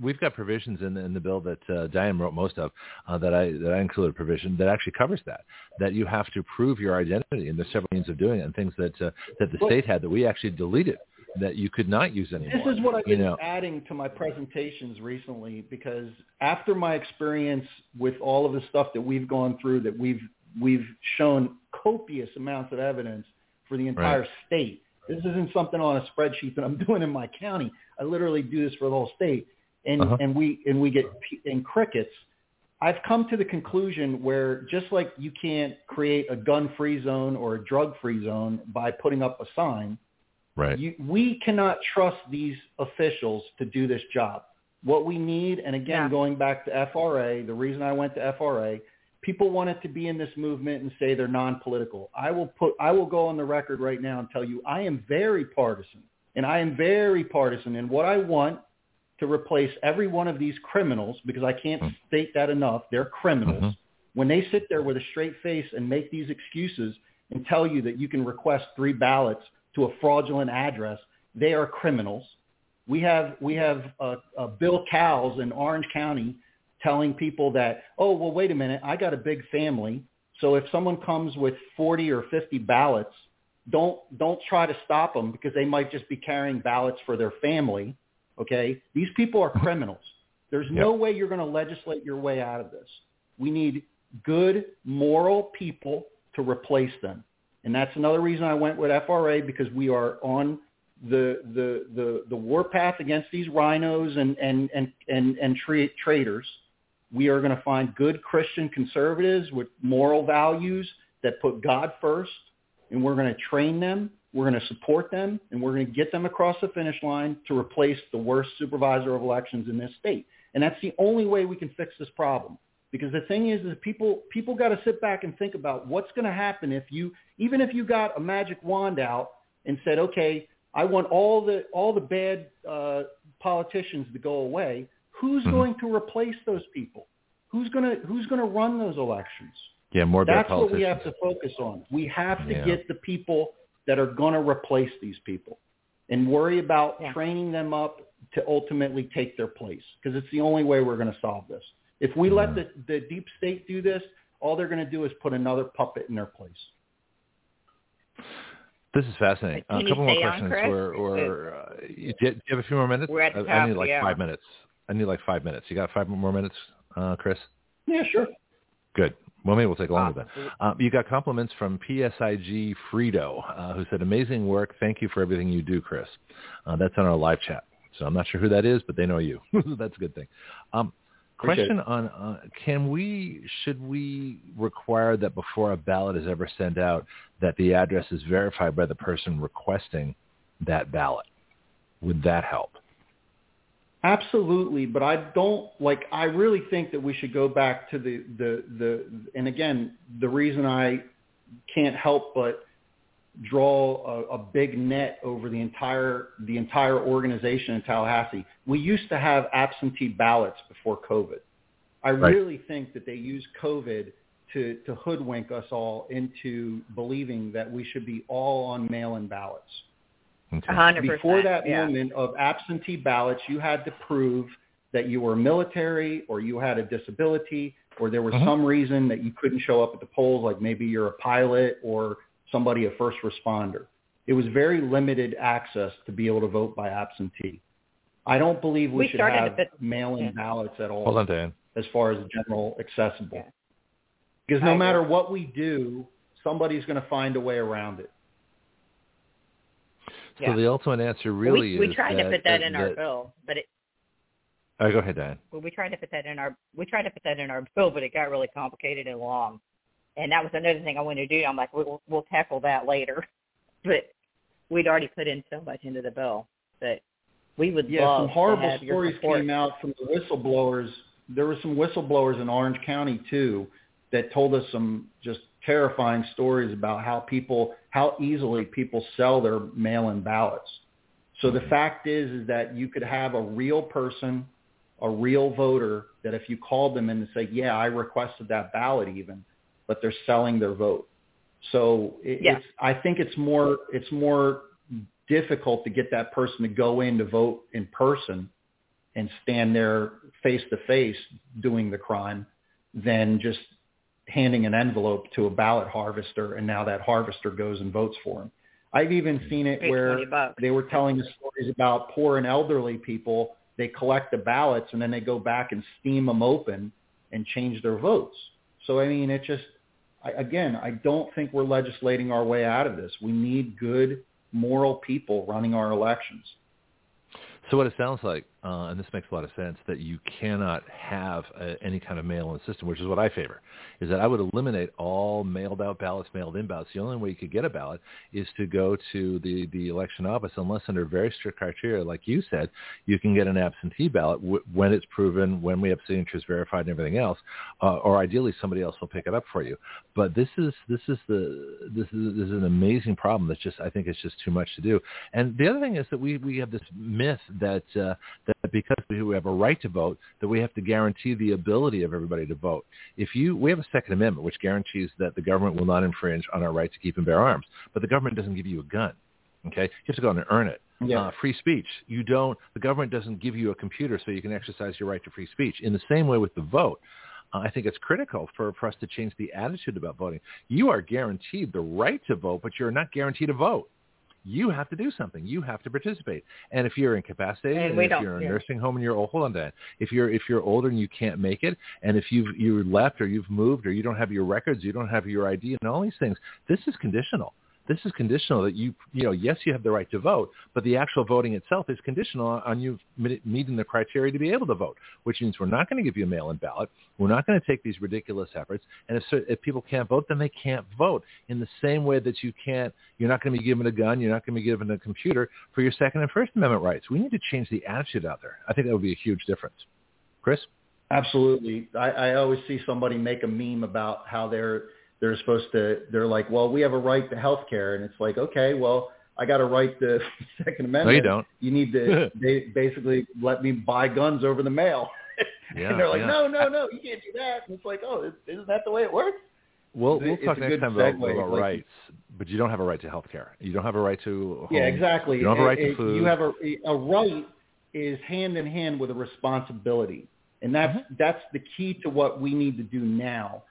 we've got provisions in the, in the bill that uh, Diane wrote most of uh, that I that I included a provision that actually covers that that you have to prove your identity and there's several means of doing it and things that uh, that the state had that we actually deleted that you could not use anymore. This is what I've been know. adding to my presentations recently because after my experience with all of the stuff that we've gone through that we've we've shown copious amounts of evidence for the entire right. state. This isn't something on a spreadsheet that I'm doing in my county. I literally do this for the whole state, and uh-huh. and we and we get in crickets. I've come to the conclusion where just like you can't create a gun-free zone or a drug-free zone by putting up a sign, right? You, we cannot trust these officials to do this job. What we need, and again, yeah. going back to FRA, the reason I went to FRA people wanted to be in this movement and say they're non-political. I will put I will go on the record right now and tell you I am very partisan. And I am very partisan in what I want to replace every one of these criminals because I can't mm-hmm. state that enough. They're criminals. Mm-hmm. When they sit there with a straight face and make these excuses and tell you that you can request three ballots to a fraudulent address, they are criminals. We have we have uh, uh, Bill Cowles in Orange County telling people that, oh, well, wait a minute, I got a big family. So if someone comes with 40 or 50 ballots, don't don't try to stop them because they might just be carrying ballots for their family. Okay, these people are criminals. There's no way you're going to legislate your way out of this. We need good, moral people to replace them, and that's another reason I went with FRA because we are on the the the, the warpath against these RINOs and and and and, and tra- traitors we are going to find good Christian conservatives with moral values that put God first, and we're going to train them. We're going to support them, and we're going to get them across the finish line to replace the worst supervisor of elections in this state. And that's the only way we can fix this problem. Because the thing is, is people people got to sit back and think about what's going to happen if you, even if you got a magic wand out and said, okay, I want all the all the bad uh, politicians to go away. Who's mm-hmm. going to replace those people? Who's going to who's going to run those elections? Yeah, more That's what we have to focus on. We have to yeah. get the people that are going to replace these people and worry about yeah. training them up to ultimately take their place because it's the only way we're going to solve this. If we let the, the deep state do this, all they're going to do is put another puppet in their place. This is fascinating. a couple more questions. On, or, or uh, do, you, have a few more minutes? We're at the top, I need like yeah. five minutes. I need like five minutes. You got five more minutes, uh, Kris? Yeah, sure. Good. Well, maybe we'll take longer then. Um, you got compliments from PSIG Frito, uh, who said, amazing work. Thank you for everything you do, Kris. Uh, that's on our live chat. So I'm not sure who that is, but they know you. that's a good thing. Um, Question on uh, can we should we require that before a ballot is ever sent out that the address is verified by the person requesting that ballot? Would that help? Absolutely, but I don't like. I really think that we should go back to the the the. And again, the reason I can't help but draw a, a big net over the entire the entire organization in Tallahassee. We used to have absentee ballots before COVID. I right. really think that they used COVID to to hoodwink us all into believing that we should be all on mail-in ballots. Okay. Before that yeah. moment of absentee ballots, you had to prove that you were military or you had a disability or there was Mhm. some reason that you couldn't show up at the polls, like maybe you're a pilot or somebody, a first responder. It was very limited access to be able to vote by absentee. I don't believe we, We should started have a bit- mail-in yeah. ballots at all Hold on, Dan. as far as general accessible. Yeah. Because I no agree. matter what we do, somebody's going to find a way around it. So the ultimate answer really we, we is tried that, to put that in our that- bill, but it All right, go ahead, Dan. well, we tried to put that in our we tried to put that in our bill, but it got really complicated and long. And that was another thing I wanted to do. I'm like, we'll we'll tackle that later, but we'd already put in so much into the bill that we would Yeah, love some horrible to have stories came out from the whistleblowers. There were some whistleblowers in Orange County too that told us some just terrifying stories about how people, how easily people sell their mail-in ballots. So the fact is, is that you could have a real person, a real voter, that if you called them in and say, yeah, I requested that ballot even, but they're selling their vote. So it, Yeah. it's, I think it's more, it's more difficult to get that person to go in to vote in person and stand there face to face doing the crime than just handing an envelope to a ballot harvester and now that harvester goes and votes for him. I've even seen it where they were telling us stories about poor and elderly people. They collect the ballots and then they go back and steam them open and change their votes. So I mean, it just I, again, I don't think we're legislating our way out of this. We need good, moral people running our elections. So what it sounds like, uh, and this makes a lot of sense, that you cannot have a, any kind of mail-in system, which is what I favor, is that I would eliminate all mailed-out ballots, mailed-in ballots. The only way you could get a ballot is to go to the, the election office, unless under very strict criteria, like you said, you can get an absentee ballot w- when it's proven, when we have signatures verified and everything else, uh, or ideally somebody else will pick it up for you. But this is this is the this is, this is an amazing problem. That's just I think it's just too much to do. And the other thing is that we we have this myth that uh, that because we have a right to vote, that we have to guarantee the ability of everybody to vote. If you we have a Second Amendment which guarantees that the government will not infringe on our right to keep and bear arms, but the government doesn't give you a gun. Okay, you have to go out and earn it. Yeah. Uh, free speech. You don't. The government doesn't give you a computer so you can exercise your right to free speech. In the same way with the vote, uh, I think it's critical for, for us to change the attitude about voting. You are guaranteed the right to vote, but you're not guaranteed to vote. You have to do something. You have to participate. And if you're incapacitated, And and if you're in a nursing home and you're old, hold on, Dan. If you're if you're older and you can't make it, and if you've you left or you've moved or you don't have your records, you don't have your ID, and all these things, this is conditional. This is conditional that you, you know, yes, you have the right to vote, but the actual voting itself is conditional on- you meeting the criteria to be able to vote, which means we're not going to give you a mail-in ballot. We're not going to take these ridiculous efforts. And if, if people can't vote, then they can't vote in the same way that you can't, you're not going to be given a gun, you're not going to be given a computer for your Second and First Amendment rights. We need to change the attitude out there. I think that would be a huge difference. Kris? Absolutely. I, I always see somebody make a meme about how they're they're supposed to they're like, well, we have a right to health care, and it's like, okay, well, I got a right to Second Amendment. No, you don't. You need to they basically let me buy guns over the mail. Yeah, and they're like, yeah. no, no, no, you can't do that. And it's like, oh, is- isn't that the way it works? We'll, we'll it's talk next time about, about Like- rights, but you don't have a right to health care. You don't have a right to home. Yeah, exactly. You don't have a right It- to food. You have a a right is hand in hand with a responsibility, and that's Mm-hmm. that's the key to what we need to do now.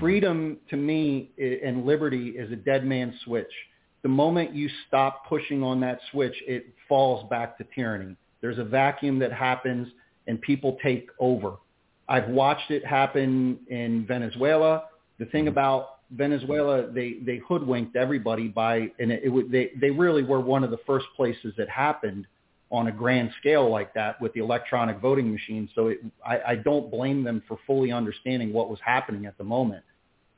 Freedom to me i- and liberty is a dead man switch. The moment you stop pushing on that switch, it falls back to tyranny. There's a vacuum that happens, and people take over. I've watched it happen in Venezuela. The thing mm-hmm. about Venezuela, they they hoodwinked everybody by, and it, it they they really were one of the first places that happened on a grand scale like that with the electronic voting machine. So it, I, I don't blame them for fully understanding what was happening at the moment.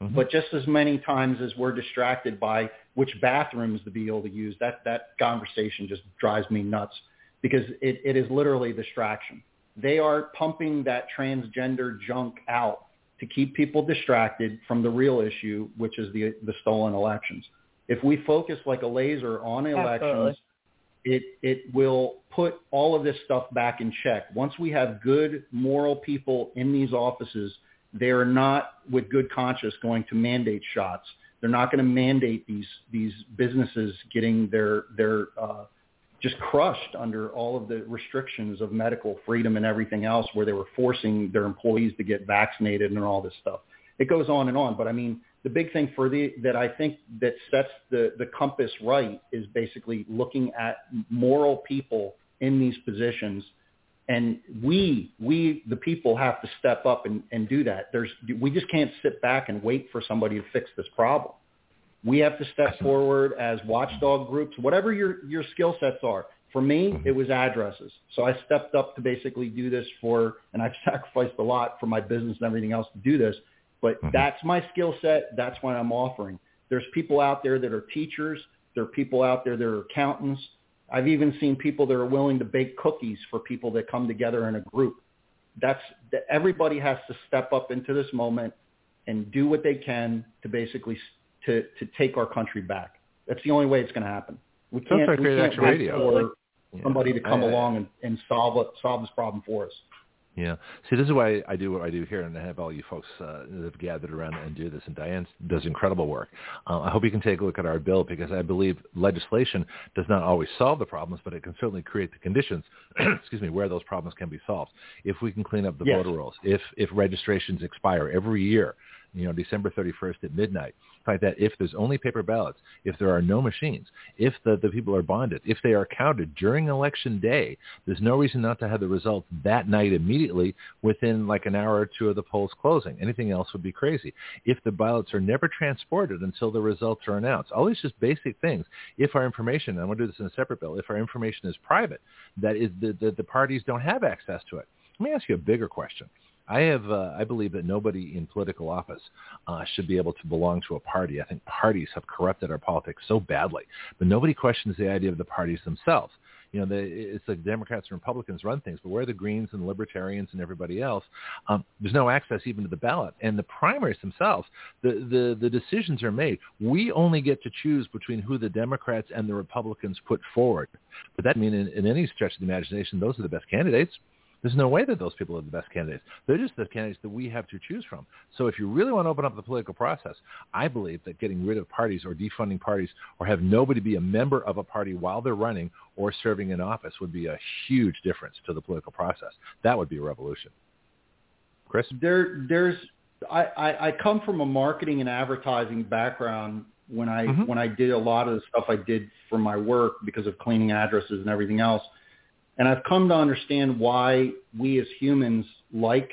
Mm-hmm. But just as many times as we're distracted by which bathrooms to be able to use, that, that conversation just drives me nuts because it, it is literally distraction. They are pumping that transgender junk out to keep people distracted from the real issue, which is the, the stolen elections. If we focus like a laser on elections, Absolutely. It, it will put all of this stuff back in check. Once we have good moral people in these offices – they are not, with good conscience, going to mandate shots. They're not going to mandate these these businesses getting their their uh, just crushed under all of the restrictions of medical freedom and everything else, where they were forcing their employees to get vaccinated and all this stuff. It goes on and on. But I mean, the big thing for the that I think that sets the the compass right is basically looking at moral people in these positions. And we we the people have to step up and, and do that. There's we just can't sit back and wait for somebody to fix this problem. We have to step forward as watchdog groups whatever your your skill sets are. For me mm-hmm. it was addresses. So i stepped up to basically do this for and i've sacrificed a lot for my business and everything else to do this but mm-hmm. that's my skill set that's what i'm offering there's people out there that are teachers there are people out there that are accountants I've even seen people that are willing to bake cookies for people that come together in a group. That's that everybody has to step up into this moment and do what they can to basically to to take our country back. That's the only way it's going to happen. We can't, we can't wait radio. for yeah. somebody to come I, along and, and solve solve this problem for us. Yeah. See, this is why I do what I do here, and I have all you folks uh, that have gathered around and do this. And Diane does incredible work. Uh, I hope you can take a look at our bill because I believe legislation does not always solve the problems, but it can certainly create the conditions, excuse me, where those problems can be solved. If we can clean up the yes. voter rolls, if if registrations expire every year, you know, December 31st at midnight. Like that, if there's only paper ballots, if there are no machines, if the, the people are bonded, if they are counted during election day, there's no reason not to have the results that night immediately within like an hour or two of the polls closing. Anything else would be crazy. If the ballots are never transported until the results are announced, all these just basic things. If our information, I'm going to do this in a separate bill, if our information is private, that is the, the, the parties don't have access to it. Let me ask you a bigger question. I have, uh, I believe that nobody in political office uh, should be able to belong to a party. I think parties have corrupted our politics so badly, but nobody questions the idea of the parties themselves. You know, the, it's like Democrats and Republicans run things, but where the Greens and Libertarians and everybody else, um, there's no access even to the ballot. And the primaries themselves, the, the, the decisions are made. We only get to choose between who the Democrats and the Republicans put forward. But that means in, in any stretch of the imagination, those are the best candidates. There's no way that those people are the best candidates. They're just the candidates that we have to choose from. So if you really want to open up the political process, I believe that getting rid of parties or defunding parties or have nobody be a member of a party while they're running or serving in office would be a huge difference to the political process. That would be a revolution. Kris? There, there's, I, I, I come from a marketing and advertising background when I mm-hmm. when I did a lot of the stuff I did for my work because of cleaning addresses and everything else. And I've come to understand why we as humans like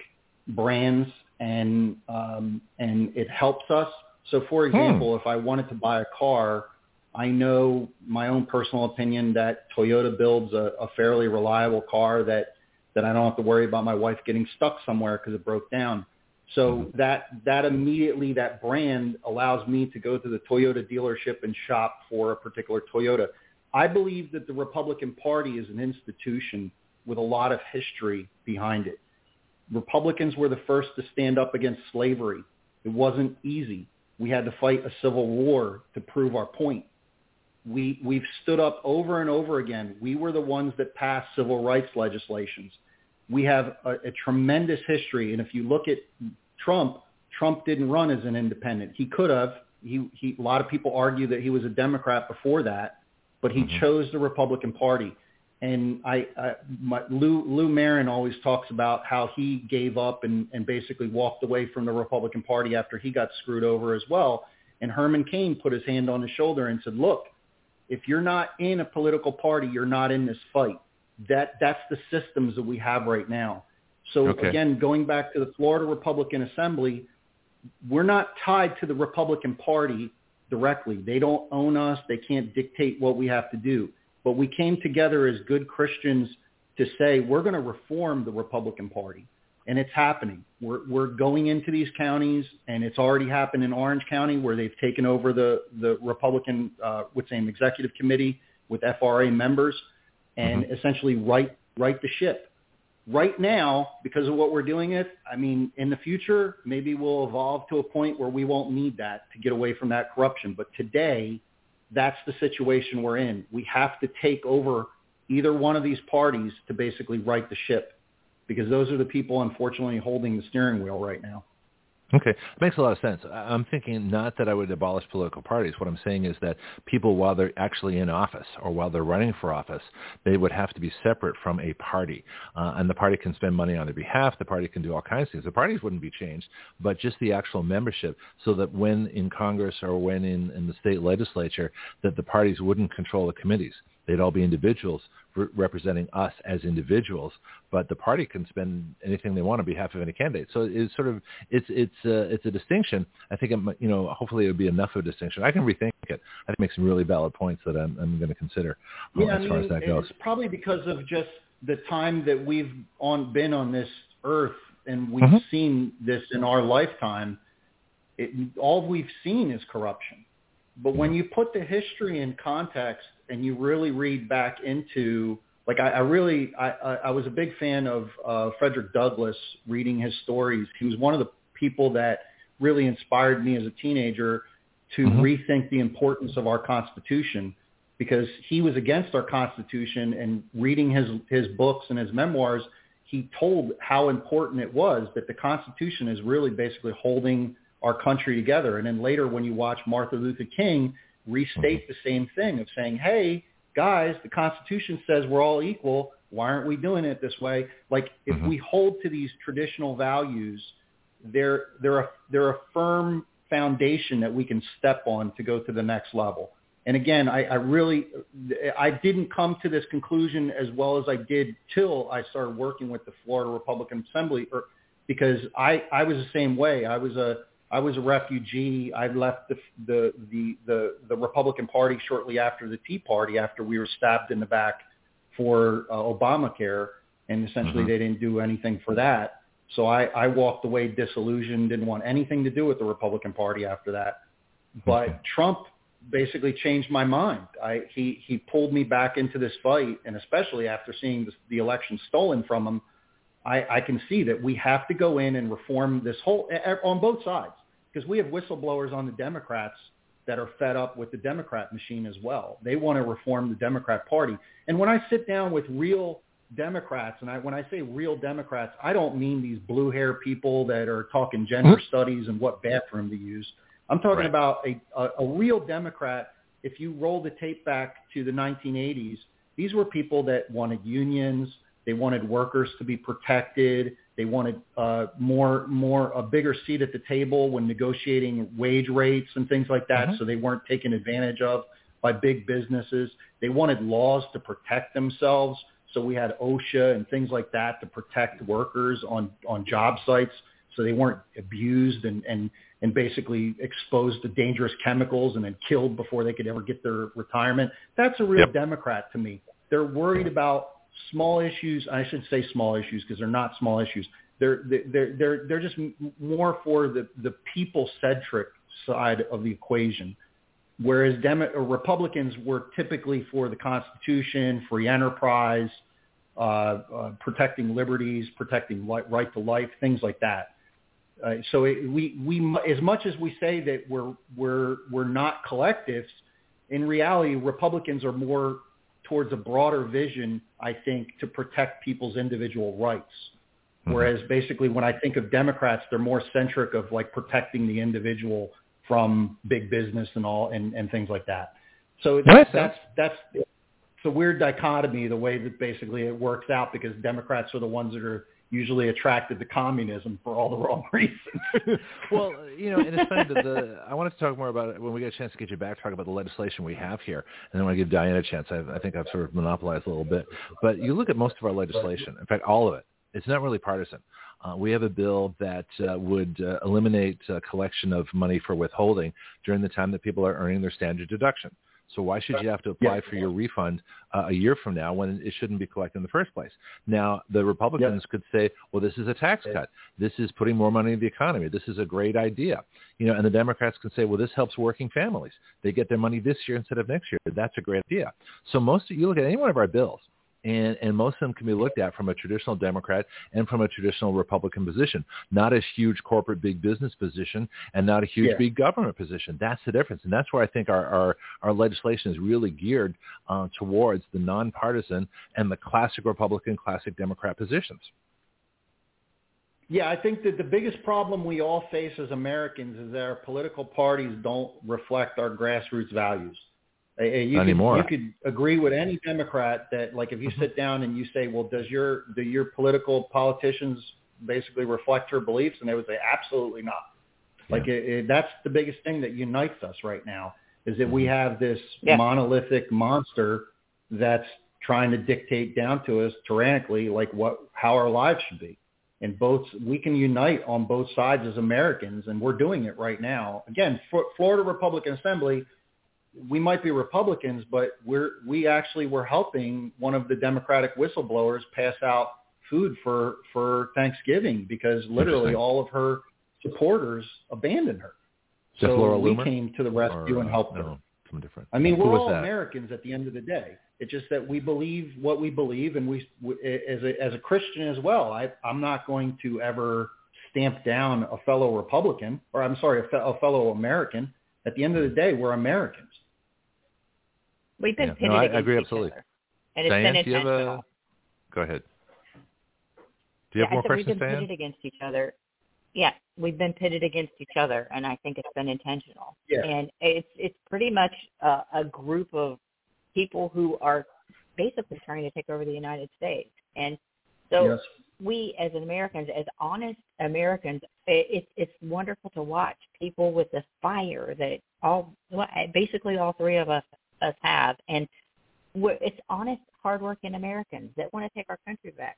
brands and um, and it helps us. So, for hmm. example, hmm. if I wanted to buy a car, I know my own personal opinion that Toyota builds a, a fairly reliable car that that I don't have to worry about my wife getting stuck somewhere because it broke down. So hmm. that that immediately that brand allows me to go to the Toyota dealership and shop for a particular Toyota. I believe that the Republican Party is an institution with a lot of history behind it. Republicans were the first to stand up against slavery. It wasn't easy. We had to fight a civil war to prove our point. We, we've stood up over and over again. We were the ones that passed civil rights legislations. We have a, a tremendous history. And if you look at Trump, Trump didn't run as an independent. He could have. He, he, a lot of people argue that he was a Democrat before that but he mm-hmm. chose the Republican Party. And I, I my, Lou, Lou Marin always talks about how he gave up and, and basically walked away from the Republican Party after he got screwed over as well. And Herman Cain put his hand on his shoulder and said, look, if you're not in a political party, you're not in this fight. That that's the systems that we have right now. So okay. again, going back to the Florida Republican Assembly, we're not tied to the Republican Party directly. They don't own us. They can't dictate what we have to do. but we came together as good Christians to say we're going to reform the Republican Party. And it's happening. We're, we're going into these counties, and it's already happened in Orange County where they've taken over the, the Republican, uh, what's name, executive committee with FRA members and mm-hmm. essentially right, right the ship. Right now, because of what we're doing it, I mean, in the future, maybe we'll evolve to a point where we won't need that to get away from that corruption. But today, that's the situation we're in. We have to take over either one of these parties to basically right the ship because those are the people, unfortunately, holding the steering wheel right now. Okay, makes a lot of sense. I'm thinking not that I would abolish political parties. What I'm saying is that people, while they're actually in office or while they're running for office, they would have to be separate from a party. Uh, and the party can spend money on their behalf. The party can do all kinds of things. The parties wouldn't be changed, but just the actual membership so that when in Congress or when in, in the state legislature, that the parties wouldn't control the committees. They'd all be individuals re- representing us as individuals, but the party can spend anything they want on behalf of any candidate. So it's sort of it's it's a, it's a distinction. I think it, you know hopefully it would be enough of a distinction. I can rethink it. I think it makes some really valid points that I'm, I'm going to consider uh, yeah, as I far mean, as that goes. It's probably because of just the time that we've on been on this earth and we've mm-hmm. seen this in our lifetime. It, all we've seen is corruption. But when you put the history in context and you really read back into like I, I really I, I was a big fan of uh, Frederick Douglass reading his stories. He was one of the people that really inspired me as a teenager to mm-hmm. rethink the importance of our Constitution because he was against our Constitution and reading his his books and his memoirs, he told how important it was that the Constitution is really basically holding our country together. And then later when you watch Martin Luther King restate mm-hmm. the same thing of saying, hey, guys, the Constitution says we're all equal. Why aren't we doing it this way? Like if mm-hmm. we hold to these traditional values, they're they're a they're a firm foundation that we can step on to go to the next level. And again, I, I really I didn't come to this conclusion as well as I did till I started working with the Florida Republican Assembly, or because I I was the same way. I was a I was a refugee. I left the, the the the the Republican Party shortly after the Tea Party, after we were stabbed in the back for uh, Obamacare, and essentially mm-hmm. they didn't do anything for that. So I, I walked away disillusioned, didn't want anything to do with the Republican Party after that. But okay. Trump basically changed my mind. I, he he pulled me back into this fight, and especially after seeing the, the election stolen from him I, I can see that we have to go in and reform this whole on both sides because we have whistleblowers on the Democrats that are fed up with the Democrat machine as well. They want to reform the Democrat Party. And when I sit down with real Democrats, and I, when I say real Democrats, I don't mean these blue hair people that are talking gender mm-hmm. studies and what bathroom to use. I'm talking right. about a, a, a real Democrat. If you roll the tape back to the 1980s, these were people that wanted unions. They wanted workers to be protected. They wanted uh, more, more a bigger seat at the table when negotiating wage rates and things like that, mm-hmm. so they weren't taken advantage of by big businesses. They wanted laws to protect themselves, so we had OSHA and things like that to protect workers on on job sites, so they weren't abused and and and basically exposed to dangerous chemicals and then killed before they could ever get their retirement. That's a real yep. Democrat to me. They're worried about small issues. I shouldn't say small issues because they're not small issues. They're they're they're they're just more for the the people centric side of the equation, whereas Demo- Republicans were typically for the Constitution, free enterprise, uh, uh, protecting liberties, protecting li- right to life, things like that. Uh, so it, we we as much as we say that we're we're we're not collectives, in reality, Republicans are more towards a broader vision, I think, to protect people's individual rights. Mm-hmm. Whereas basically when I think of Democrats, they're more centric of like protecting the individual from big business and all and, and things like that. So that's, that's, that's, it's a weird dichotomy, the way that basically it works out because Democrats are the ones that are usually attracted to communism for all the wrong reasons. well, you know, and it's funny that the I wanted to talk more about it when we get a chance to get you back, talk about the legislation we have here, and then I want to give Diane a chance. I, I think I've sort of monopolized a little bit, but you look at most of our legislation. In fact, all of it. It's not really partisan. Uh, we have a bill that uh, would uh, eliminate uh, collection of money for withholding during the time that people are earning their standard deduction. So why should you have to apply Yeah. for your refund uh, a year from now when it shouldn't be collected in the first place? Now, the Republicans could say, well, this is a tax cut. This is putting more money in the economy. This is a great idea. You know, and the Democrats can say, well, this helps working families. They get their money this year instead of next year. That's a great idea. So most of you look at any one of our bills, and, and most of them can be looked at from a traditional Democrat and from a traditional Republican position, not a huge corporate big business position and not a huge Yeah. big government position. That's the difference, and that's where I think our our, our legislation is really geared uh, towards the nonpartisan and the classic Republican, classic Democrat positions. Yeah, I think that the biggest problem we all face as Americans is that our political parties don't reflect our grassroots values. Uh, uh, You Not could, anymore. you could agree with any Democrat that, like, if you sit down and you say, "Well, does your do your political politicians basically reflect your beliefs?" and they would say, "Absolutely not." Like, it, it, that's the biggest thing that unites us right now is that we have this Yeah. monolithic monster that's trying to dictate down to us tyrannically, like what how our lives should be and both we can unite on both sides as Americans, and we're doing it right now. Again, for Florida Republican Assembly, we might be Republicans, but we're we actually were helping one of the Democratic whistleblowers pass out food for for Thanksgiving because literally all of her supporters abandoned her. Just so Laura we Loomer? came to the rescue Or, and helped her. no, something different. I mean, Who we're all that? Americans at the end of the day. It's just that we believe what we believe, and we, we as a as a Christian as well. I I'm not going to ever stamp down a fellow Republican, or I'm sorry, a, fe- a fellow American. At the end of the day, we're Americans. We've been Yeah. No, pitted I- I against agree each absolutely. other. And it's Diane, been do you have intentional. a? Go ahead. Do you have yeah, more I said questions, we've been Diane? pitted against each other. Yeah, we've been pitted against each other, and I think it's been intentional. Yeah. And it's it's pretty much a, a group of people who are basically trying to take over the United States. And so yes. we, as Americans, as honest Americans, it, it's it's wonderful to watch people with the fire that all basically all three of us us have, and we're, it's honest, hardworking Americans that want to take our country back.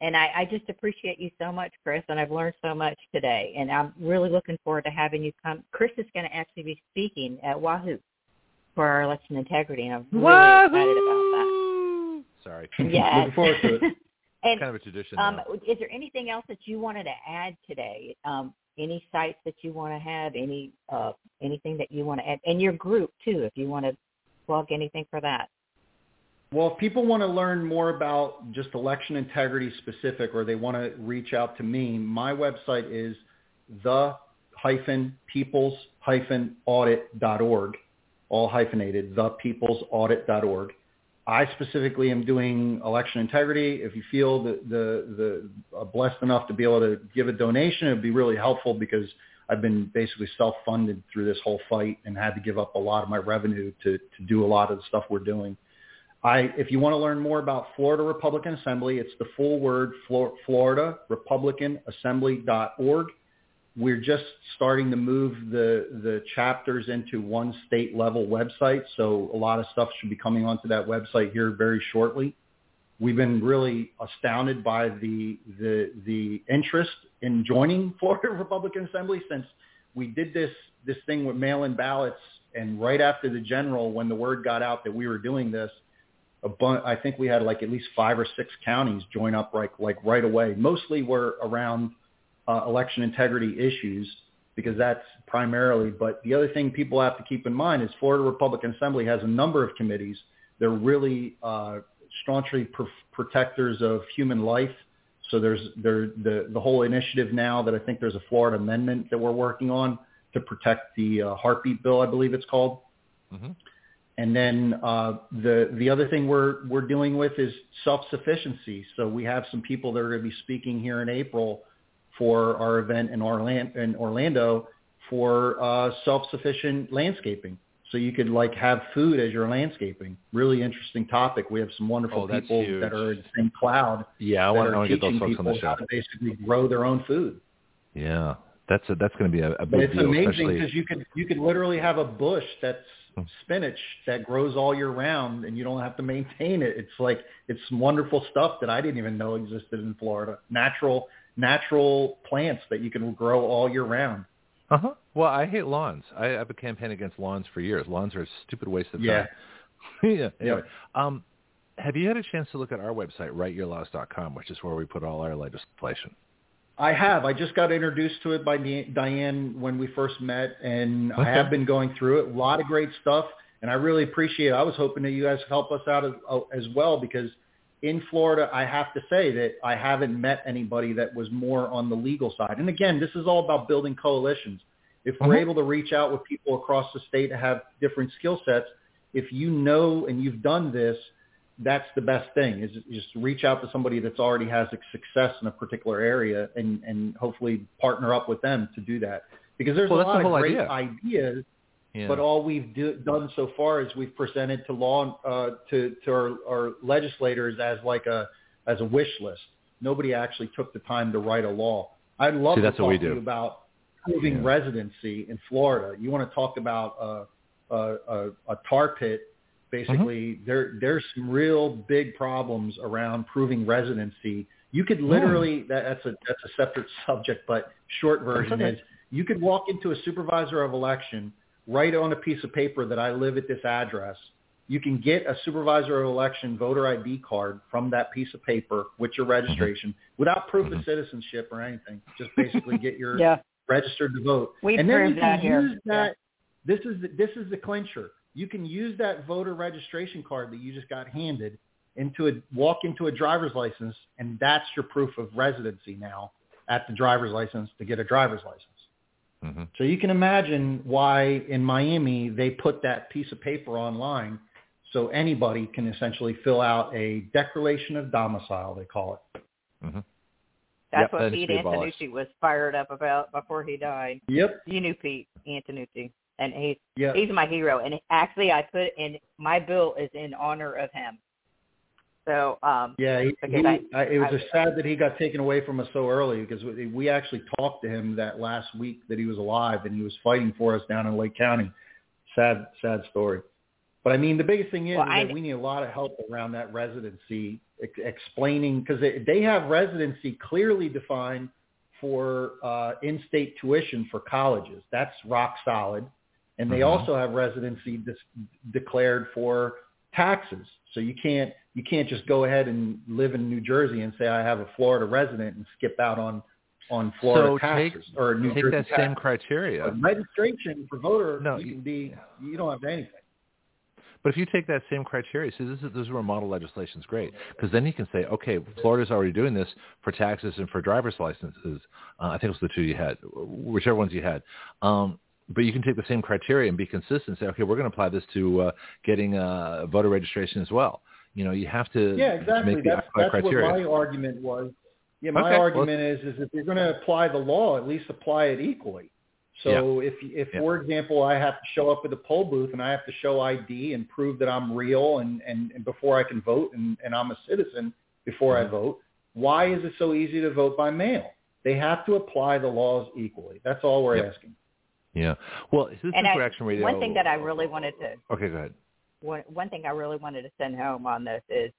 And I, I just appreciate you so much, Kris, and I've learned so much today. And I'm really looking forward to having you come. Chris is going to actually be speaking at Wahoo for our election integrity, and I'm really excited about that. Sorry. Yes. Looking forward to it. and kind of a tradition. um, is there anything else that you wanted to add today? Um, any sites that you want to have? Any uh, anything that you want to add? And your group too, if you want to plug anything for that. Well, if people want to learn more about just election integrity specific or they want to reach out to me, my website is the hyphen peoples hyphen audit dot org, all hyphenated, the peoples audit dot org. I specifically am doing election integrity. If you feel that the, the uh, blessed enough to be able to give a donation, it would be really helpful because I've been basically self-funded through this whole fight and had to give up a lot of my revenue to, to do a lot of the stuff we're doing. I, if you want to learn more about Florida Republican Assembly, it's the full word, Flor- Florida Republican Assembly.org. We're just starting to move the, the chapters into one state level website. So a lot of stuff should be coming onto that website here very shortly. We've been really astounded by the, the, the interest in joining Florida Republican Assembly since we did this, this thing with mail-in ballots. And right after the general, when the word got out that we were doing this, a bun- I think we had like at least five or six counties join up like like right away. Mostly were around uh, election integrity issues because that's primarily. But the other thing people have to keep in mind is Florida Republican Assembly has a number of committees. They're really uh, staunchly pr- protectors of human life. So there's there the the whole initiative now that I think there's a Florida amendment that we're working on to protect the uh, heartbeat bill, I believe it's called. hmm And then uh, the the other thing we're we're dealing with is self sufficiency. So we have some people that are going to be speaking here in April for our event in Orlando, in Orlando for uh, self sufficient landscaping. So you could like have food as your landscaping. Really interesting topic. We have some wonderful Oh, people huge. that are in the same cloud Yeah, I want, I are want to get those folks on the show. how to basically grow their own food. Yeah, that's a, that's going to be a, a But it's deal, amazing because you could you could literally have a bush that's Hmm. spinach that grows all year round, and you don't have to maintain it. It's like it's some wonderful stuff that I didn't even know existed in Florida. Natural natural plants that you can grow all year round. Uh huh. Well, I hate lawns. I, I've been campaigning against lawns for years. Lawns are a stupid waste of Yeah. time. yeah. Anyway, um, have you had a chance to look at our website, writeyourlaws.com, which is where we put all our legislation? I have. I just got introduced to it by Diane when we first met, and I have been going through it. A lot of great stuff, and I really appreciate it. I was hoping that you guys help us out as, as well because in Florida, I have to say that I haven't met anybody that was more on the legal side. And again, this is all about building coalitions. If we're Mhm. able to reach out with people across the state that have different skill sets, if you know and you've done this, that's the best thing is just reach out to somebody that's already has a success in a particular area and, and hopefully partner up with them to do that. Because there's Well, a lot the of great idea. ideas, Yeah. but all we've do, done so far is we've presented to law uh, to to our, our legislators as like a as a wish list. Nobody actually took the time to write a law. I'd love See, to talk what we to you about proving Yeah. residency in Florida. You want to talk about uh, a, a, a tar pit? Basically, Mm-hmm. there there's some real big problems around proving residency. You could literally that, that's a that's a separate subject, but short version okay. is you could walk into a supervisor of election, write on a piece of paper that I live at this address. You can get a supervisor of election voter ID card from that piece of paper with your registration without proof of Mhm. citizenship or anything. Just basically get your Yeah. registered to vote. We and then you proved can that here. use that. This is the, this is the clincher. You can use that voter registration card that you just got handed into a walk into a driver's license, and that's your proof of residency now at the driver's license to get a driver's license. Hmm So you can imagine why in Miami they put that piece of paper online so anybody can essentially fill out a declaration of domicile, they call it. hmm That's Yep, what that Pete to be abolished. Antonucci was fired up about before he died. Yep. You knew Pete Antonucci, and he's Yeah. he's my hero. And actually, I put in my bill is in honor of him. So um, Yeah, he, Because he, I- I, it was I- just sad that he got taken away from us so early because we, we actually talked to him that last week that he was alive and he was fighting for us down in Lake County. Sad, sad story. But I mean, the biggest thing is, Well, is I- that we need a lot of help around that residency, ex- explaining because they, they have residency clearly defined for uh, in-state tuition for colleges. That's rock solid, and they Mhm. also have residency dis- declared for taxes. So you can't you can't just go ahead and live in New Jersey and say I have a Florida resident and skip out on on Florida So take- taxes or New Take Jersey that same criteria. But registration for voter, No, you you- can be you don't have to anything. But if you take that same criteria, see, this is this is where model legislation is great because then you can say, okay, Florida's already doing this for taxes and for driver's licenses. Uh, I think it was the two you had, whichever ones you had. Um, but you can take the same criteria and be consistent. and Say, okay, we're going to apply this to uh, getting uh, voter registration as well. You know, you have to Yeah, exactly. make the That's, apply that's what my argument was. Yeah, my Okay, well- argument is is if you're going to apply the law, at least apply it equally. So if if Yeah. for example I have to show up at the poll booth and I have to show ID and prove that I'm real and and, and before I can vote and, and I'm a citizen before I Mhm. vote, why is it so easy to vote by mail? They have to apply the laws equally. That's all we're Yep. asking. Yeah. Well, this and is I, Reaction Radio. one thing that I really wanted to Okay, go ahead. One one thing I really wanted to send home on this is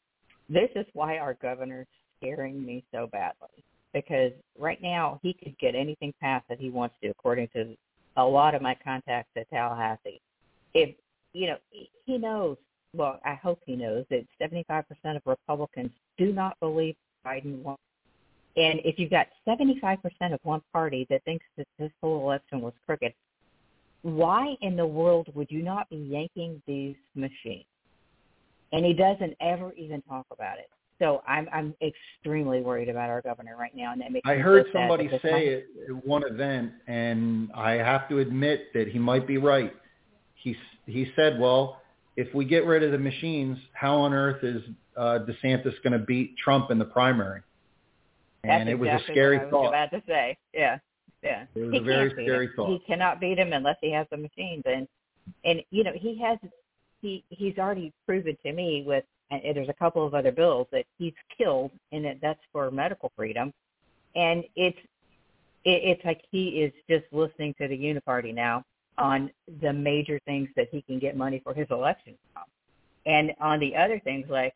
this is why our governor's scaring me so badly. Because right now he could get anything passed that he wants to, according to a lot of my contacts at Tallahassee. If you know, he- knows. Well, I hope he knows that 75% of Republicans do not believe Biden won. And if you've got 75% of one party that thinks that this whole election was crooked, why in the world would you not be yanking these machines? And he doesn't ever even talk about it. So I'm I'm extremely worried about our governor right now, and that makes I heard so somebody say it at one event, and I have to admit that he might be right. He he said, "Well, if we get rid of the machines, how on earth is uh, DeSantis going to beat Trump in the primary?" That's And it was exactly a scary what I was thought. about to say. Yeah, yeah. It was he a very scary thought. He cannot beat him unless he has the machines, and and you know he has he he's already proven to me with and there's a couple of other bills that he's killed, and that that's for medical freedom, and it's it, it's like he is just listening to the Uniparty now on the major things that he can get money for his election from, and on the other things like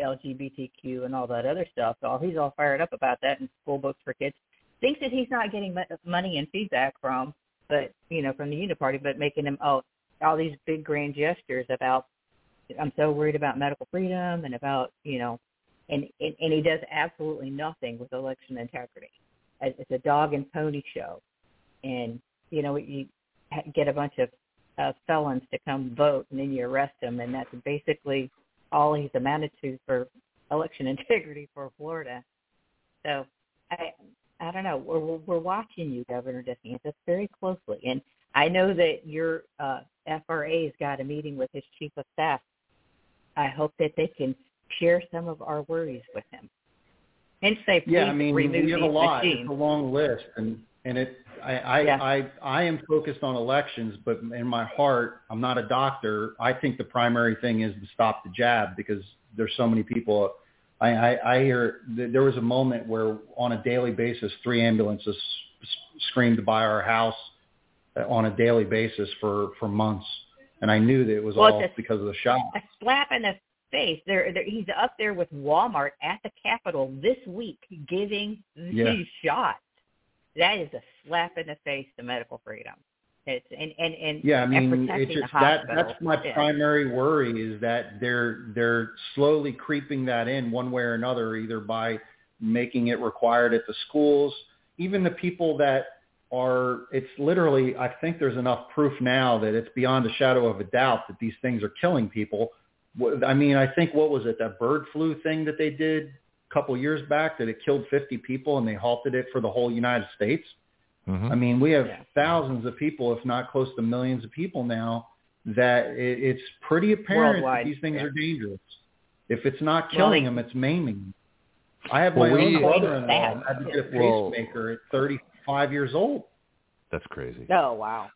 LGBTQ and all that other stuff. So he's all fired up about that and school books for kids. Thinks that he's not getting money and feedback from but you know, from the Uniparty, but making him oh all these big grand gestures about I'm so worried about medical freedom and about you know, and and, and he does absolutely nothing with election integrity. It's a dog and pony show, and you know you get a bunch of uh, felons to come vote and then you arrest them, and that's basically all he's amounted to for election integrity for Florida. So I I don't know. We're we're watching you, Governor DeSantis, very closely, and I know that your uh, FRA's got a meeting with his chief of staff. I hope that they can share some of our worries with him and say, please yeah, I mean, remove we have a lot. Machines. It's a long list, and and it. I I, Yeah. I I am focused on elections, but in my heart, I'm not a doctor. I think the primary thing is to stop the jab because there's so many people. I I, I hear th- there was a moment where on a daily basis, three ambulances s- screamed by our house uh, on a daily basis for for months, and I knew that it was Well, all a- because of the shot. a slap in the face. There, there, he's up there with Walmart at the Capitol this week giving Yeah. these shots. That is a slap in the face to medical freedom. It's and and and, Yeah, I and mean, protecting it's just the that hospital. that's my Yeah. primary worry is that they're they're slowly creeping that in one way or another, either by making it required at the schools, even the people that are it's literally I think there's enough proof now that it's beyond a shadow of a doubt that these things are killing people. I mean, I think what was it that bird flu thing that they did a couple years back that it killed 50 people and they halted it for the whole United States. Mhm. I mean, we have Yeah. thousands of people, if not close to millions of people now, that it, it's pretty apparent Worldwide, that these things yeah. are dangerous. If it's not killing they- them, it's maiming them. I have Well, my we- own brother-in-law Sad. had to get a pacemaker at 35 years old. That's crazy. Oh wow!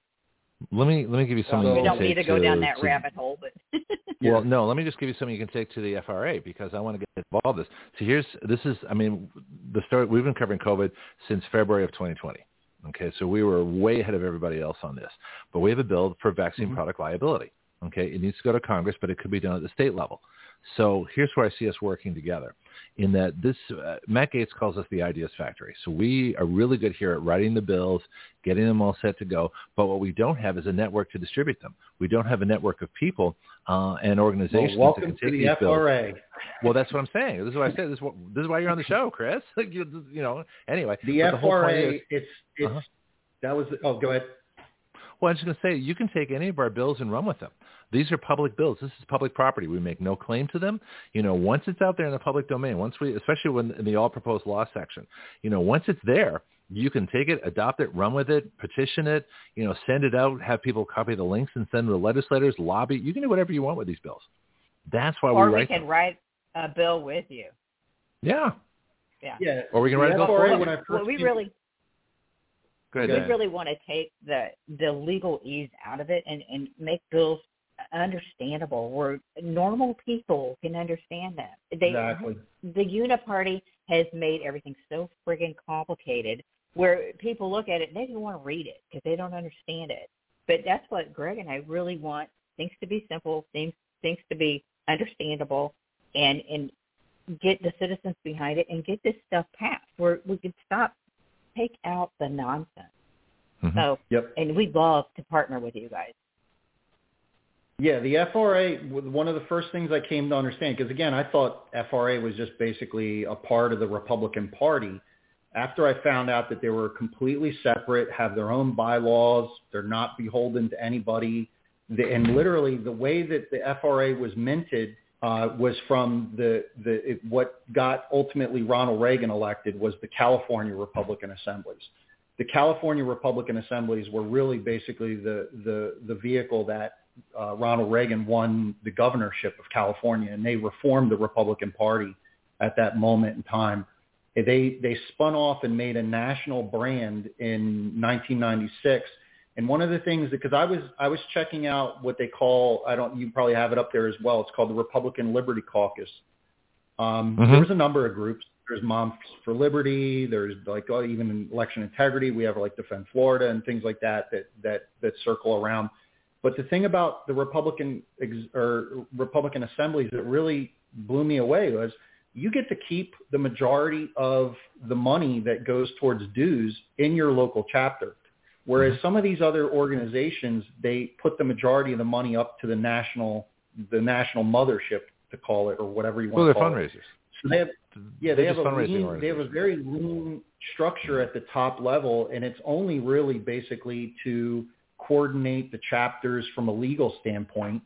Let me let me give you something. So- you we don't need to go down that to- rabbit hole, but Well, no, let me just give you something you can take to the FRA because I want to get involved in this. So here's, this is, I mean, the story, we've been covering COVID since February of 2020. Okay, so we were way ahead of everybody else on this. But we have a bill for vaccine Mhm. product liability. Okay, it needs to go to Congress, but it could be done at the state level. So here's where I see us working together in that this, uh, Matt Gaetz calls us the ideas factory. So we are really good here at writing the bills, getting them all set to go. But what we don't have is a network to distribute them. We don't have a network of people uh, and Well, organizations that welcome to the these bills. FRA. Well, that's what I'm saying. This is what I said. This is, what, this is why you're on the show, Kris. you, you know. Anyway, The but the whole point FRA, is- it's it's Uh-huh. that was oh go ahead. Well, I was going to say, you can take any of our bills and run with them. These are public bills. This is public property. We make no claim to them. You know, once it's out there in the public domain, once we, especially when in the all proposed law section, you know, once it's there, you can take it, adopt it, run with it, petition it, you know, send it out, have people copy the links and send to the legislators, lobby. You can do whatever you want with these bills. That's why we or we we can them. write a bill with you. Yeah. Yeah. Yeah, Or we can the write a bill for you. when I first Well, we really Go we really want to take the the legalese out of it and and make bills understandable where normal people can understand that. They exactly. the uniparty has made everything so friggin' complicated where people look at it and they don't want to read it because they don't understand it. But that's what Greg and I really want things to be simple, things things to be understandable and and get the citizens behind it and get this stuff passed where we can stop take out the nonsense. Mhm. So Yep. and we'd love to partner with you guys. Yeah, the FRA, one of the first things I came to understand, because again, I thought FRA was just basically a part of the Republican Party. After I found out that they were completely separate, have their own bylaws, they're not beholden to anybody, and literally the way that the FRA was minted uh, was from the, the it, what got ultimately Ronald Reagan elected was the California Republican Assemblies. The California Republican Assemblies were really basically the, the, the vehicle that uh, Ronald Reagan won the governorship of California, and they reformed the Republican Party at that moment in time. They they spun off and made a national brand in 1996. And one of the things because I was I was checking out what they call I don't you probably have it up there as well. It's called the Republican Liberty Caucus. Um, Mhm. There's a number of groups. There's Moms for Liberty. There's like oh, even election integrity. We have like Defend Florida and things like that that that that circle around. But the thing about the Republican ex- or Republican assemblies that really blew me away was you get to keep the majority of the money that goes towards dues in your local chapter. Whereas mm-hmm. some of these other organizations, they put the majority of the money up to the national, the national mothership to call it, or whatever you want Well, to they're call it. fundraisers. So they have, yeah, they They're have a lean, they have a very lean structure at the top level, and it's only really basically to coordinate the chapters from a legal standpoint,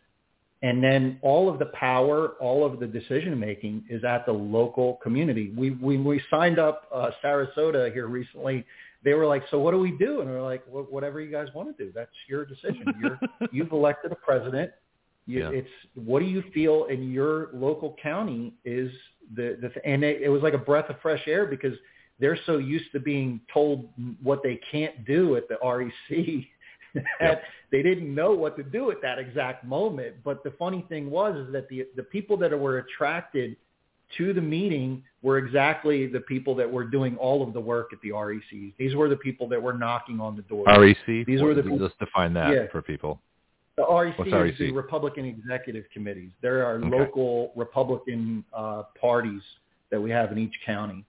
and then all of the power, all of the decision making is at the local community. We we we signed up uh, Sarasota here recently. They were like, "So what do we do?" And we're like, "Wh- "Whatever you guys want to do. That's your decision. You're you've elected a president. You, Yeah. It's what do you feel in your local county is the the and it, it was like a breath of fresh air because they're so used to being told what they can't do at the REC that they didn't know what to do at that exact moment. But the funny thing was is that the the people that were attracted to the meeting were exactly the people that were doing all of the work at the RECs. These were the people that were knocking on the door. REC. These were the people- Let's define that Yeah. for people. The REC What's is the Republican Executive Committees. There are Okay. local Republican uh, parties that we have in each county.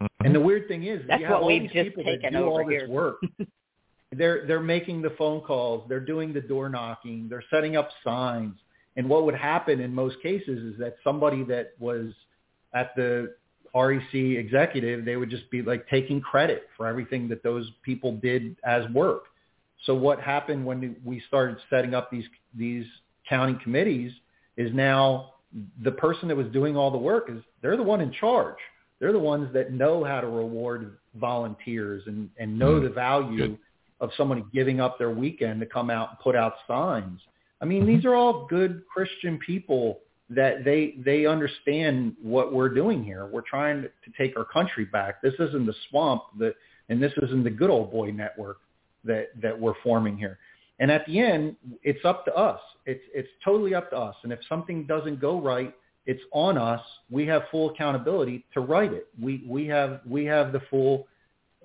Mhm. And the weird thing is, That's you have what all we've these just people that taken do all over this here. work. they're they're making the phone calls, they're doing the door knocking, they're setting up signs. And what would happen in most cases is that somebody that was at the REC executive, they would just be like taking credit for everything that those people did as work. So what happened when we started setting up these these county committees is now the person that was doing all the work is they're the one in charge. They're the ones that know how to reward volunteers and, and know Mm. the value Good. Of somebody giving up their weekend to come out and put out signs. I mean, these mm-hmm. are all good Christian people that they they understand what we're doing here. We're trying to take our country back. This isn't the swamp that and this isn't the good old boy network that that we're forming here. And at the end, it's up to us. It's it's totally up to us. And if something doesn't go right, it's on us. We have full accountability to right it. We we have we have the full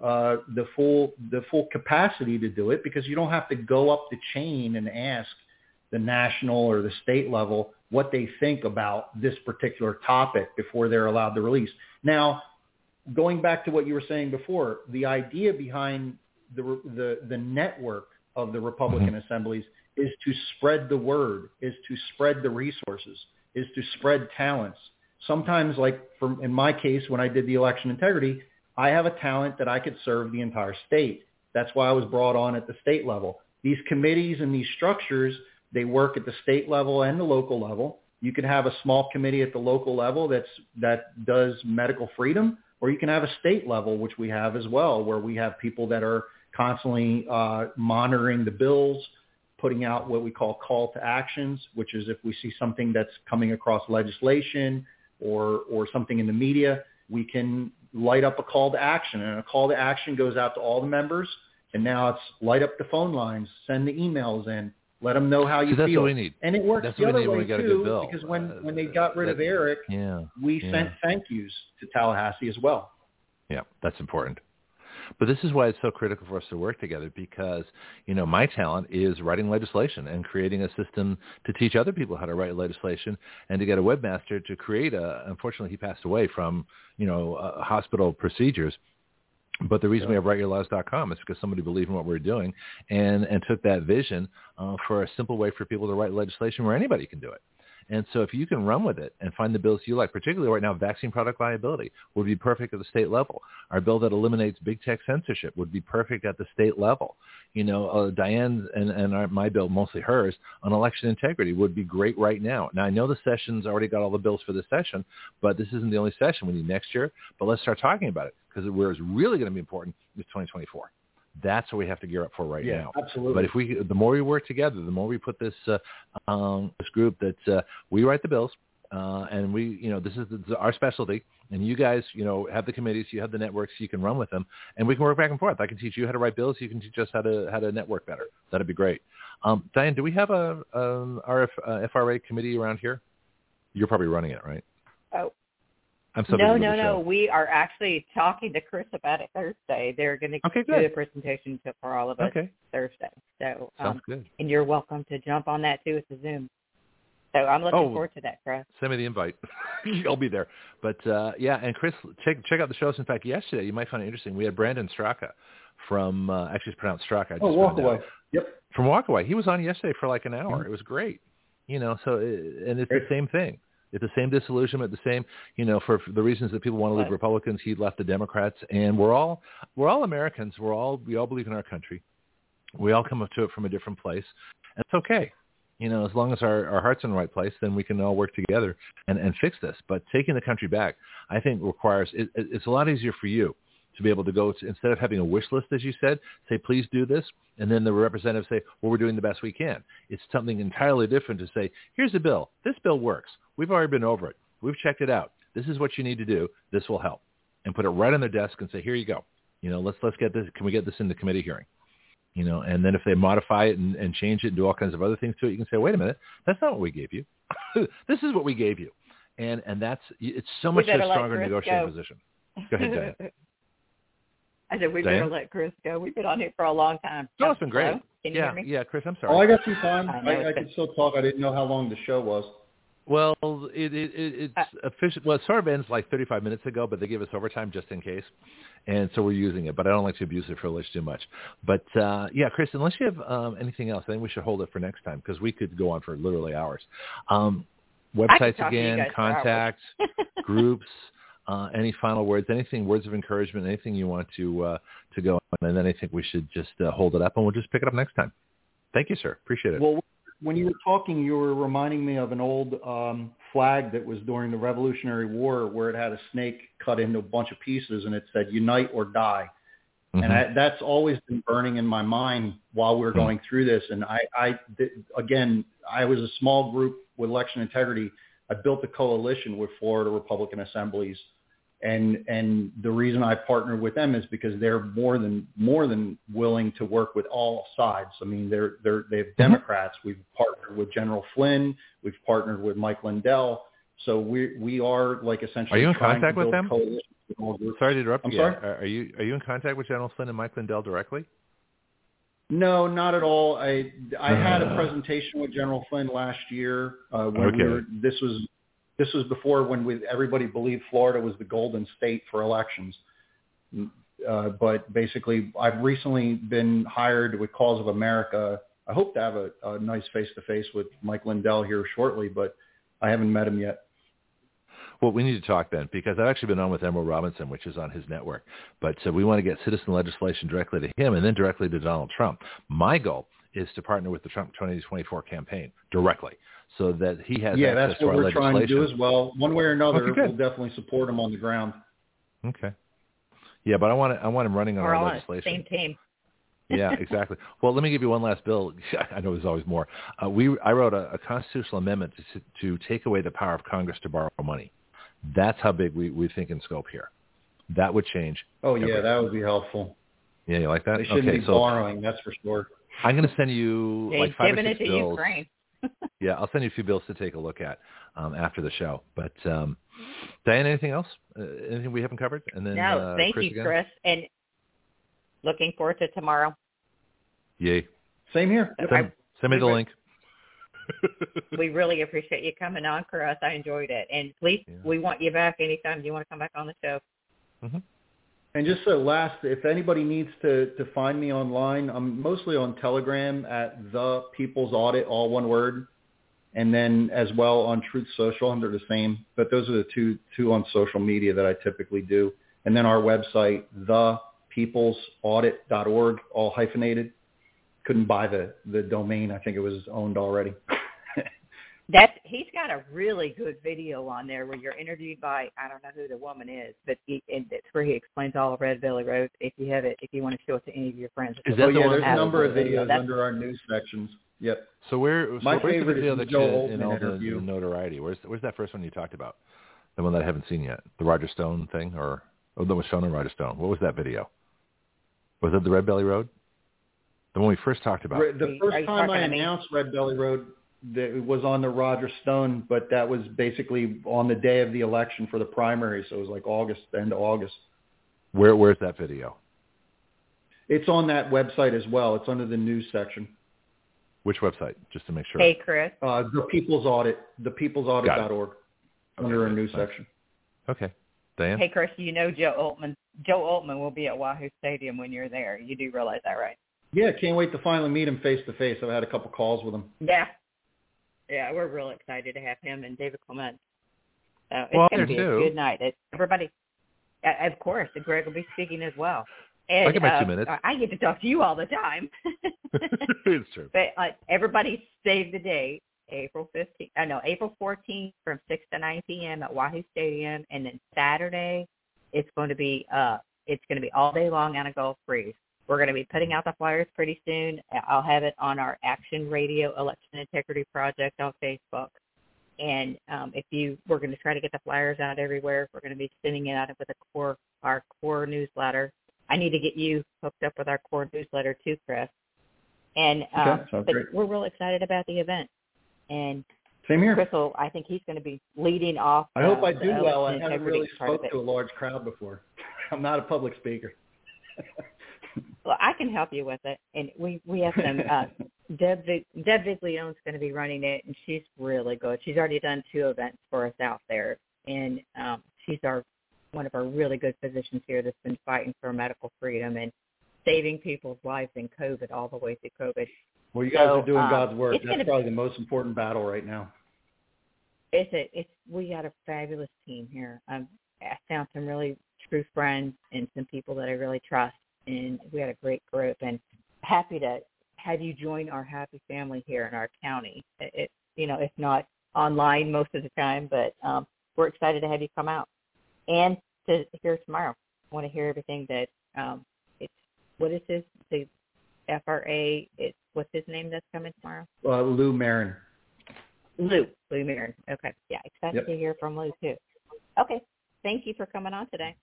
uh, the full the full capacity to do it because you don't have to go up the chain and ask the national or the state level what they think about this particular topic before they're allowed to release. Now, going back to what you were saying before, the idea behind the the, the network of the Republican assemblies is to spread the word, is to spread the resources, is to spread talents. Sometimes, like from in my case, when I did the election integrity, I have a talent that I could serve the entire state. That's why I was brought on at the state level. These committees and these structures, they work at the state level and the local level. You can have a small committee at the local level that's that does medical freedom, or you can have a state level, which we have as well, where we have people that are constantly uh, monitoring the bills, putting out what we call call to actions, which is if we see something that's coming across legislation or or something in the media, we can light up a call to action, and a call to action goes out to all the members. And now it's light up the phone lines, send the emails in, let them know how you that's feel. what we need. And it works That's the what we other way we got a too, good bill. because when Uh, when they got rid of Eric, Yeah. we yeah. sent thank yous to Tallahassee as well. Yeah, that's important. But this is why it's so critical for us to work together because, you know, my talent is writing legislation and creating a system to teach other people how to write legislation and to get a webmaster to create a, unfortunately he passed away from, you know, uh, hospital procedures. But the reason we have writeyourlaws.com is because somebody believed in what we are doing and, and took that vision uh, for a simple way for people to write legislation where anybody can do it. And so if you can run with it and find the bills you like, particularly right now, vaccine product liability would be perfect at the state level. Our bill that eliminates big tech censorship would be perfect at the state level. You know, uh, Diane and, and our, my bill, mostly hers, on election integrity would be great right now. Now, I know the session's already got all the bills for this session, but this isn't the only session we need next year. But let's start talking about it because where it's really going to be important is 2024. That's what we have to gear up for right yeah, now. absolutely. But if we, the more we work together, the more we put this uh, um, this group that uh, we write the bills, uh, and we, you know, this is, this is our specialty, and you guys, you know, have the committees, you have the networks, you can run with them, and we can work back and forth. I can teach you how to write bills, you can teach us how to how to network better. That'd be great. Um, Diane, do we have a um, RF, uh, FRA committee around here? You're probably running it, right? Oh. I'm so no, no, no. We are actually talking to Kris about it Thursday. They're going to Okay, do good. a presentation for all of us Okay, Thursday. So, sounds um, good. and you're welcome to jump on that too. It's a Zoom. So I'm looking Oh. forward to that, Kris. Send me the invite. I'll be there. But uh, yeah, and Kris, check check out the shows. In fact, yesterday you might find it interesting. We had Brandon Straka from uh, actually it's pronounced Straka. I just oh, Walkaway. Yep. From Walkaway, he was on yesterday for like an hour. Mhm. It was great. You know, so it, and it's Great. the same thing. It's the same disillusionment, the same, you know, for, for the reasons that people want to leave Right. Republicans, he left the Democrats, and we're all we're all Americans. We're all we all believe in our country. We all come up to it from a different place, and it's okay. You know, as long as our, our heart's in the right place, then we can all work together and, and fix this. But taking the country back, I think requires it, it- it's a lot easier for you to be able to go to, instead of having a wish list, as you said, say please do this, and then the representatives say, well, we're doing the best we can. It's something entirely different to say, here's a bill. This bill works. We've already been over it. We've checked it out. This is what you need to do. This will help, and put it right on their desk and say, here you go. You know, let's let's get this. Can we get this in the committee hearing? You know, and then if they modify it and, and change it and do all kinds of other things to it, you can say, wait a minute, that's not what we gave you. this is what we gave you, and and that's it's so much a stronger negotiating go. position. Go ahead, Diane. I said we Diane? better let Kris go. We've been on here for a long time. No, it's been great. Hello? Can you yeah, hear me? yeah, Kris, I'm sorry. Oh. I got some time. I know, I, I it's could still talk. I didn't know how long the show was. Well, it, it, it it's official. Well, it sort of ends like 35 minutes ago, but they give us overtime just in case, and so we're using it. But I don't like to abuse the privilege too much. But uh, yeah, Kris, unless you have um, anything else, I think we should hold it for next time because we could go on for literally hours. Um, websites talk to you again, guys for hours. contacts, groups. Uh, any final words? Anything? Words of encouragement? Anything you want to uh, to go on? And then I think we should just uh, hold it up, and we'll just pick it up next time. Thank you, sir. Appreciate it. Well, when you were talking, you were reminding me of an old um, flag that was during the Revolutionary War, where it had a snake cut into a bunch of pieces, and it said "Unite or Die." Mhm. And I, that's always been burning in my mind while we were Hmm. going through this. And I, I, th- again, I was a small group with election integrity. I built a coalition with Florida Republican assemblies, and and the reason I partner with them is because they're more than more than willing to work with all sides. I mean, they're they're they have Democrats. We've partnered with General Flynn. We've partnered with Mike Lindell. So we we are like essentially Are you in contact with them? with. Sorry to interrupt I'm you. sorry? Are, are you are you in contact with General Flynn and Mike Lindell directly? No, not at all. I I had a Uh. presentation with General Flynn last year. Uh, when Okay. we were, this was this was before when we, everybody believed Florida was the golden state for elections. Uh, but basically, I've recently been hired with Cause of America. I hope to have a, a nice face to face with Mike Lindell here shortly, but I haven't met him yet. Well, we need to talk then because I've actually been on with Emerald Robinson, which is on his network. But uh, we want to get citizen legislation directly to him and then directly to Donald Trump. My goal is to partner with the Trump 2024 campaign directly so that he has that. yeah, access that's to what our we're trying to do as well. One way or another, Okay, we'll definitely support him on the ground. Okay. Yeah, but I want to, I want him running on We're our all on the legislation. same team. yeah, exactly. Well, let me give you one last bill. I know there's always more. Uh, we I wrote a, a constitutional amendment to, to take away the power of Congress to borrow money. That's how big we, we think in scope here. That would change. Oh yeah, everything. that would be helpful. Yeah, you like that? They shouldn't okay, be so borrowing, that's for sure. I'm going to send you They've like five given or it six to bills. Ukraine. Yeah, I'll send you a few bills to take a look at um, after the show. But um, Diane, anything else? Uh, anything we haven't covered? And then no, uh, thank Kris you, again? Kris. And looking forward to tomorrow. Yay! Same here. Yep. Send, send me the were- link. we really appreciate you coming on, Kris. I enjoyed it. And please, Yeah. we want you back anytime you want to come back on the show. And just so last, if anybody needs to, to find me online, I'm mostly on Telegram at the People's Audit, all one word, and then as well on Truth Social under the same. But those are the two two on social media that I typically do. And then our website, thepeoplesaudit.org, all hyphenated. Couldn't buy the the domain. I think it was owned already. That's he's got a really good video on there where you're interviewed by I don't know who the woman is, but he, and it's where he explains all of Red Belly Road. If you have it, if you want to show it to any of your friends, Is that oh the yeah, one- there's a number of videos That's- under our news sections. Yep. So where? So My where's the favorite video is that the Joe you, in all the, interview. the notoriety? Where's where's that first one you talked about? The one that I haven't seen yet. The Roger Stone thing, or oh, that was shown on Roger Stone. What was that video? Was it the Red Belly Road? The one we first talked about. The first time I announced Red Belly Road, that it was on the Roger Stone, but that was basically on the day of the election for the primary, so it was like August, end of August. Where where's that video? It's on that website as well. It's under the news section. Which website? Just to make sure. hey Kris, Uh, the People's Audit, thepeoplesaudit.org, under our news section. Okay. Diane. hey Kris, you know Joe Altman Joe Altman will be at Wahoo Stadium when you're there. You do realize that, right? Yeah, can't wait to finally meet him face to face. I've had a couple calls with him. Yeah, yeah, we're real excited to have him and David Clement. So it's Well, going to be too. a good night. It, everybody, uh, of course, Greg will be speaking as well. And, I can make two uh, minutes. I get to talk to you all the time. it's true. But uh, everybody save the date, April 15th. I know April 14th from 6 to 9 p.m. at Wahoo Stadium, and then Saturday it's going to be uh it's going to be all day long on a Gulf Breeze. We're going to be putting out the flyers pretty soon. I'll have it on our Action Radio Election Integrity Project on Facebook. And um, if you, we're going to try to get the flyers out everywhere. We're going to be sending it out with a core, our core newsletter. I need to get you hooked up with our core newsletter too, Kris. And um, Okay, but great. we're real excited about the event. And Same here. Kris I think he's going to be leading off. I hope uh, I do well. I haven't really spoke to a large crowd before. I'm not a public speaker. Well, I can help you with it, and we we have some. Uh, Deb Deb Viglione's going to be running it, and she's really good. She's already done two events for us out there, and um, she's our one of our really good physicians here that's been fighting for medical freedom and saving people's lives in COVID all the way through COVID. Well, you guys So, are doing um, God's work. That's probably the most important battle right now. It's a it's we got a fabulous team here. Um, I found some really true friends and some people that I really trust, and we had a great group. And happy to have you join our happy family here in our county. It, it you know, if not online most of the time, but um, we're excited to have you come out and to hear tomorrow. I want to hear everything that um, it's what is this the FRA? It's what's his name that's coming tomorrow? Uh, Lou Marin. Lou, Lou Marin. Okay. Yeah, excited Yep. to hear from Lou too. Okay. Thank you for coming on today.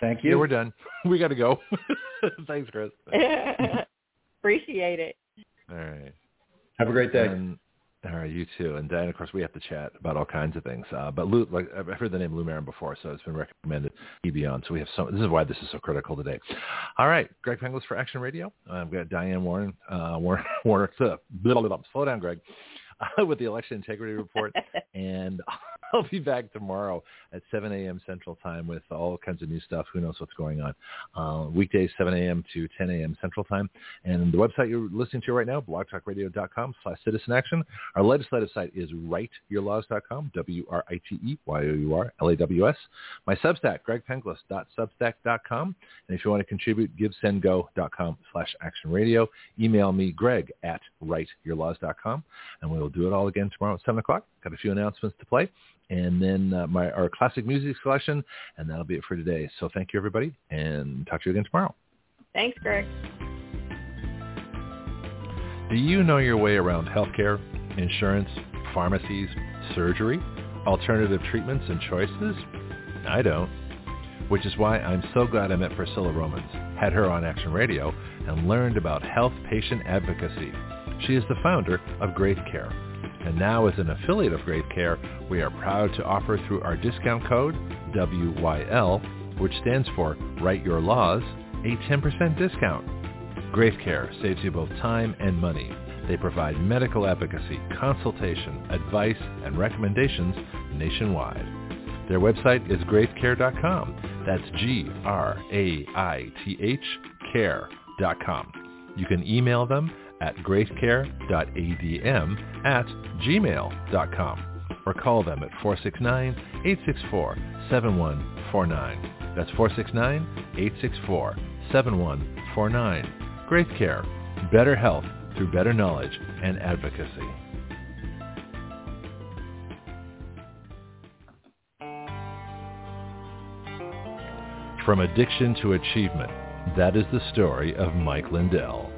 Thank you. Yeah, you. we're done. We got to go. Thanks, Kris. Appreciate it. All right. Have a great day. And, all right, you too. And Diane, of course, we have to chat about all kinds of things. Uh, but Lou, like I've heard the name Lou Marin before, so it's been recommended he be on. So we have some. This is why this is so critical today. All right, Greg Penglis for Action Radio. I've got Diane Warren. Uh, Warren. Warren. Blah, blah, blah. Slow down, Greg. Uh, with the election integrity report, and I'll be back tomorrow at 7 a.m. Central Time with all kinds of new stuff. Who knows what's going on? Uh, weekdays 7 a.m. to 10 a.m. Central Time, and the website you're listening to right now, blogtalkradio.com/slash/citizen action. Our legislative site is writeyourlaws.com, W-R-I-T-E-Y-O-U-R-L-A-W-S. My Substack, gregpenglis.substack.com. And if you want to contribute, givesendgo.com slash action radio. Email me, greg at writeyourlaws.com. And we'll do it all again tomorrow at 7 o'clock. Got a few announcements to play. And then uh, my our classic music selection. And that'll be it for today. So thank you, everybody. And talk to you again tomorrow. Thanks, Greg. Do you know your way around healthcare, insurance, pharmacies, surgery, alternative treatments and choices? I don't. Which is why I'm so glad I met Priscilla Romans, had her on Action Radio, and learned about health patient advocacy. She is the founder of Graith Care. And now as an affiliate of Graith Care, we are proud to offer through our discount code, WYL, which stands for Write Your Laws, a 10% discount. Graith Care saves you both time and money. They provide medical advocacy, consultation, advice, and recommendations nationwide. Their website is graithcare.com. That's G-R-A-I-T-H care.com. You can email them at graithcare.adm at gmail.com or call them at 469-864-7149. That's 469-864-7149. Graith Care, better health through better knowledge and advocacy. From addiction to achievement, that is the story of Mike Lindell.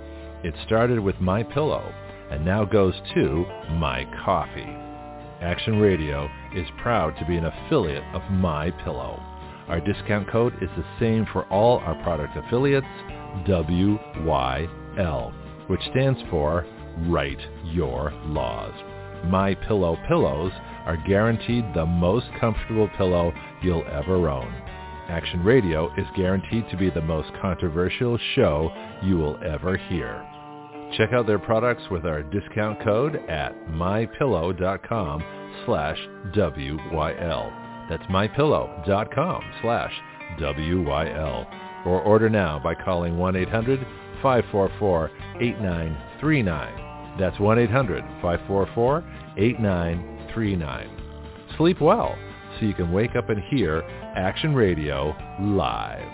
It started with My Pillow and now goes to My Coffee. Action Radio is proud to be an affiliate of My Pillow. Our discount code is the same for all our product affiliates, WYL, which stands for Write Your Laws. My Pillow pillows are guaranteed the most comfortable pillow you'll ever own. Action Radio is guaranteed to be the most controversial show you will ever hear. Check out their products with our discount code at mypillow.com slash WYL. That's mypillow.com slash WYL. Or order now by calling 1-800-544-8939. That's 1-800-544-8939. Sleep well so you can wake up and hear Action Radio live.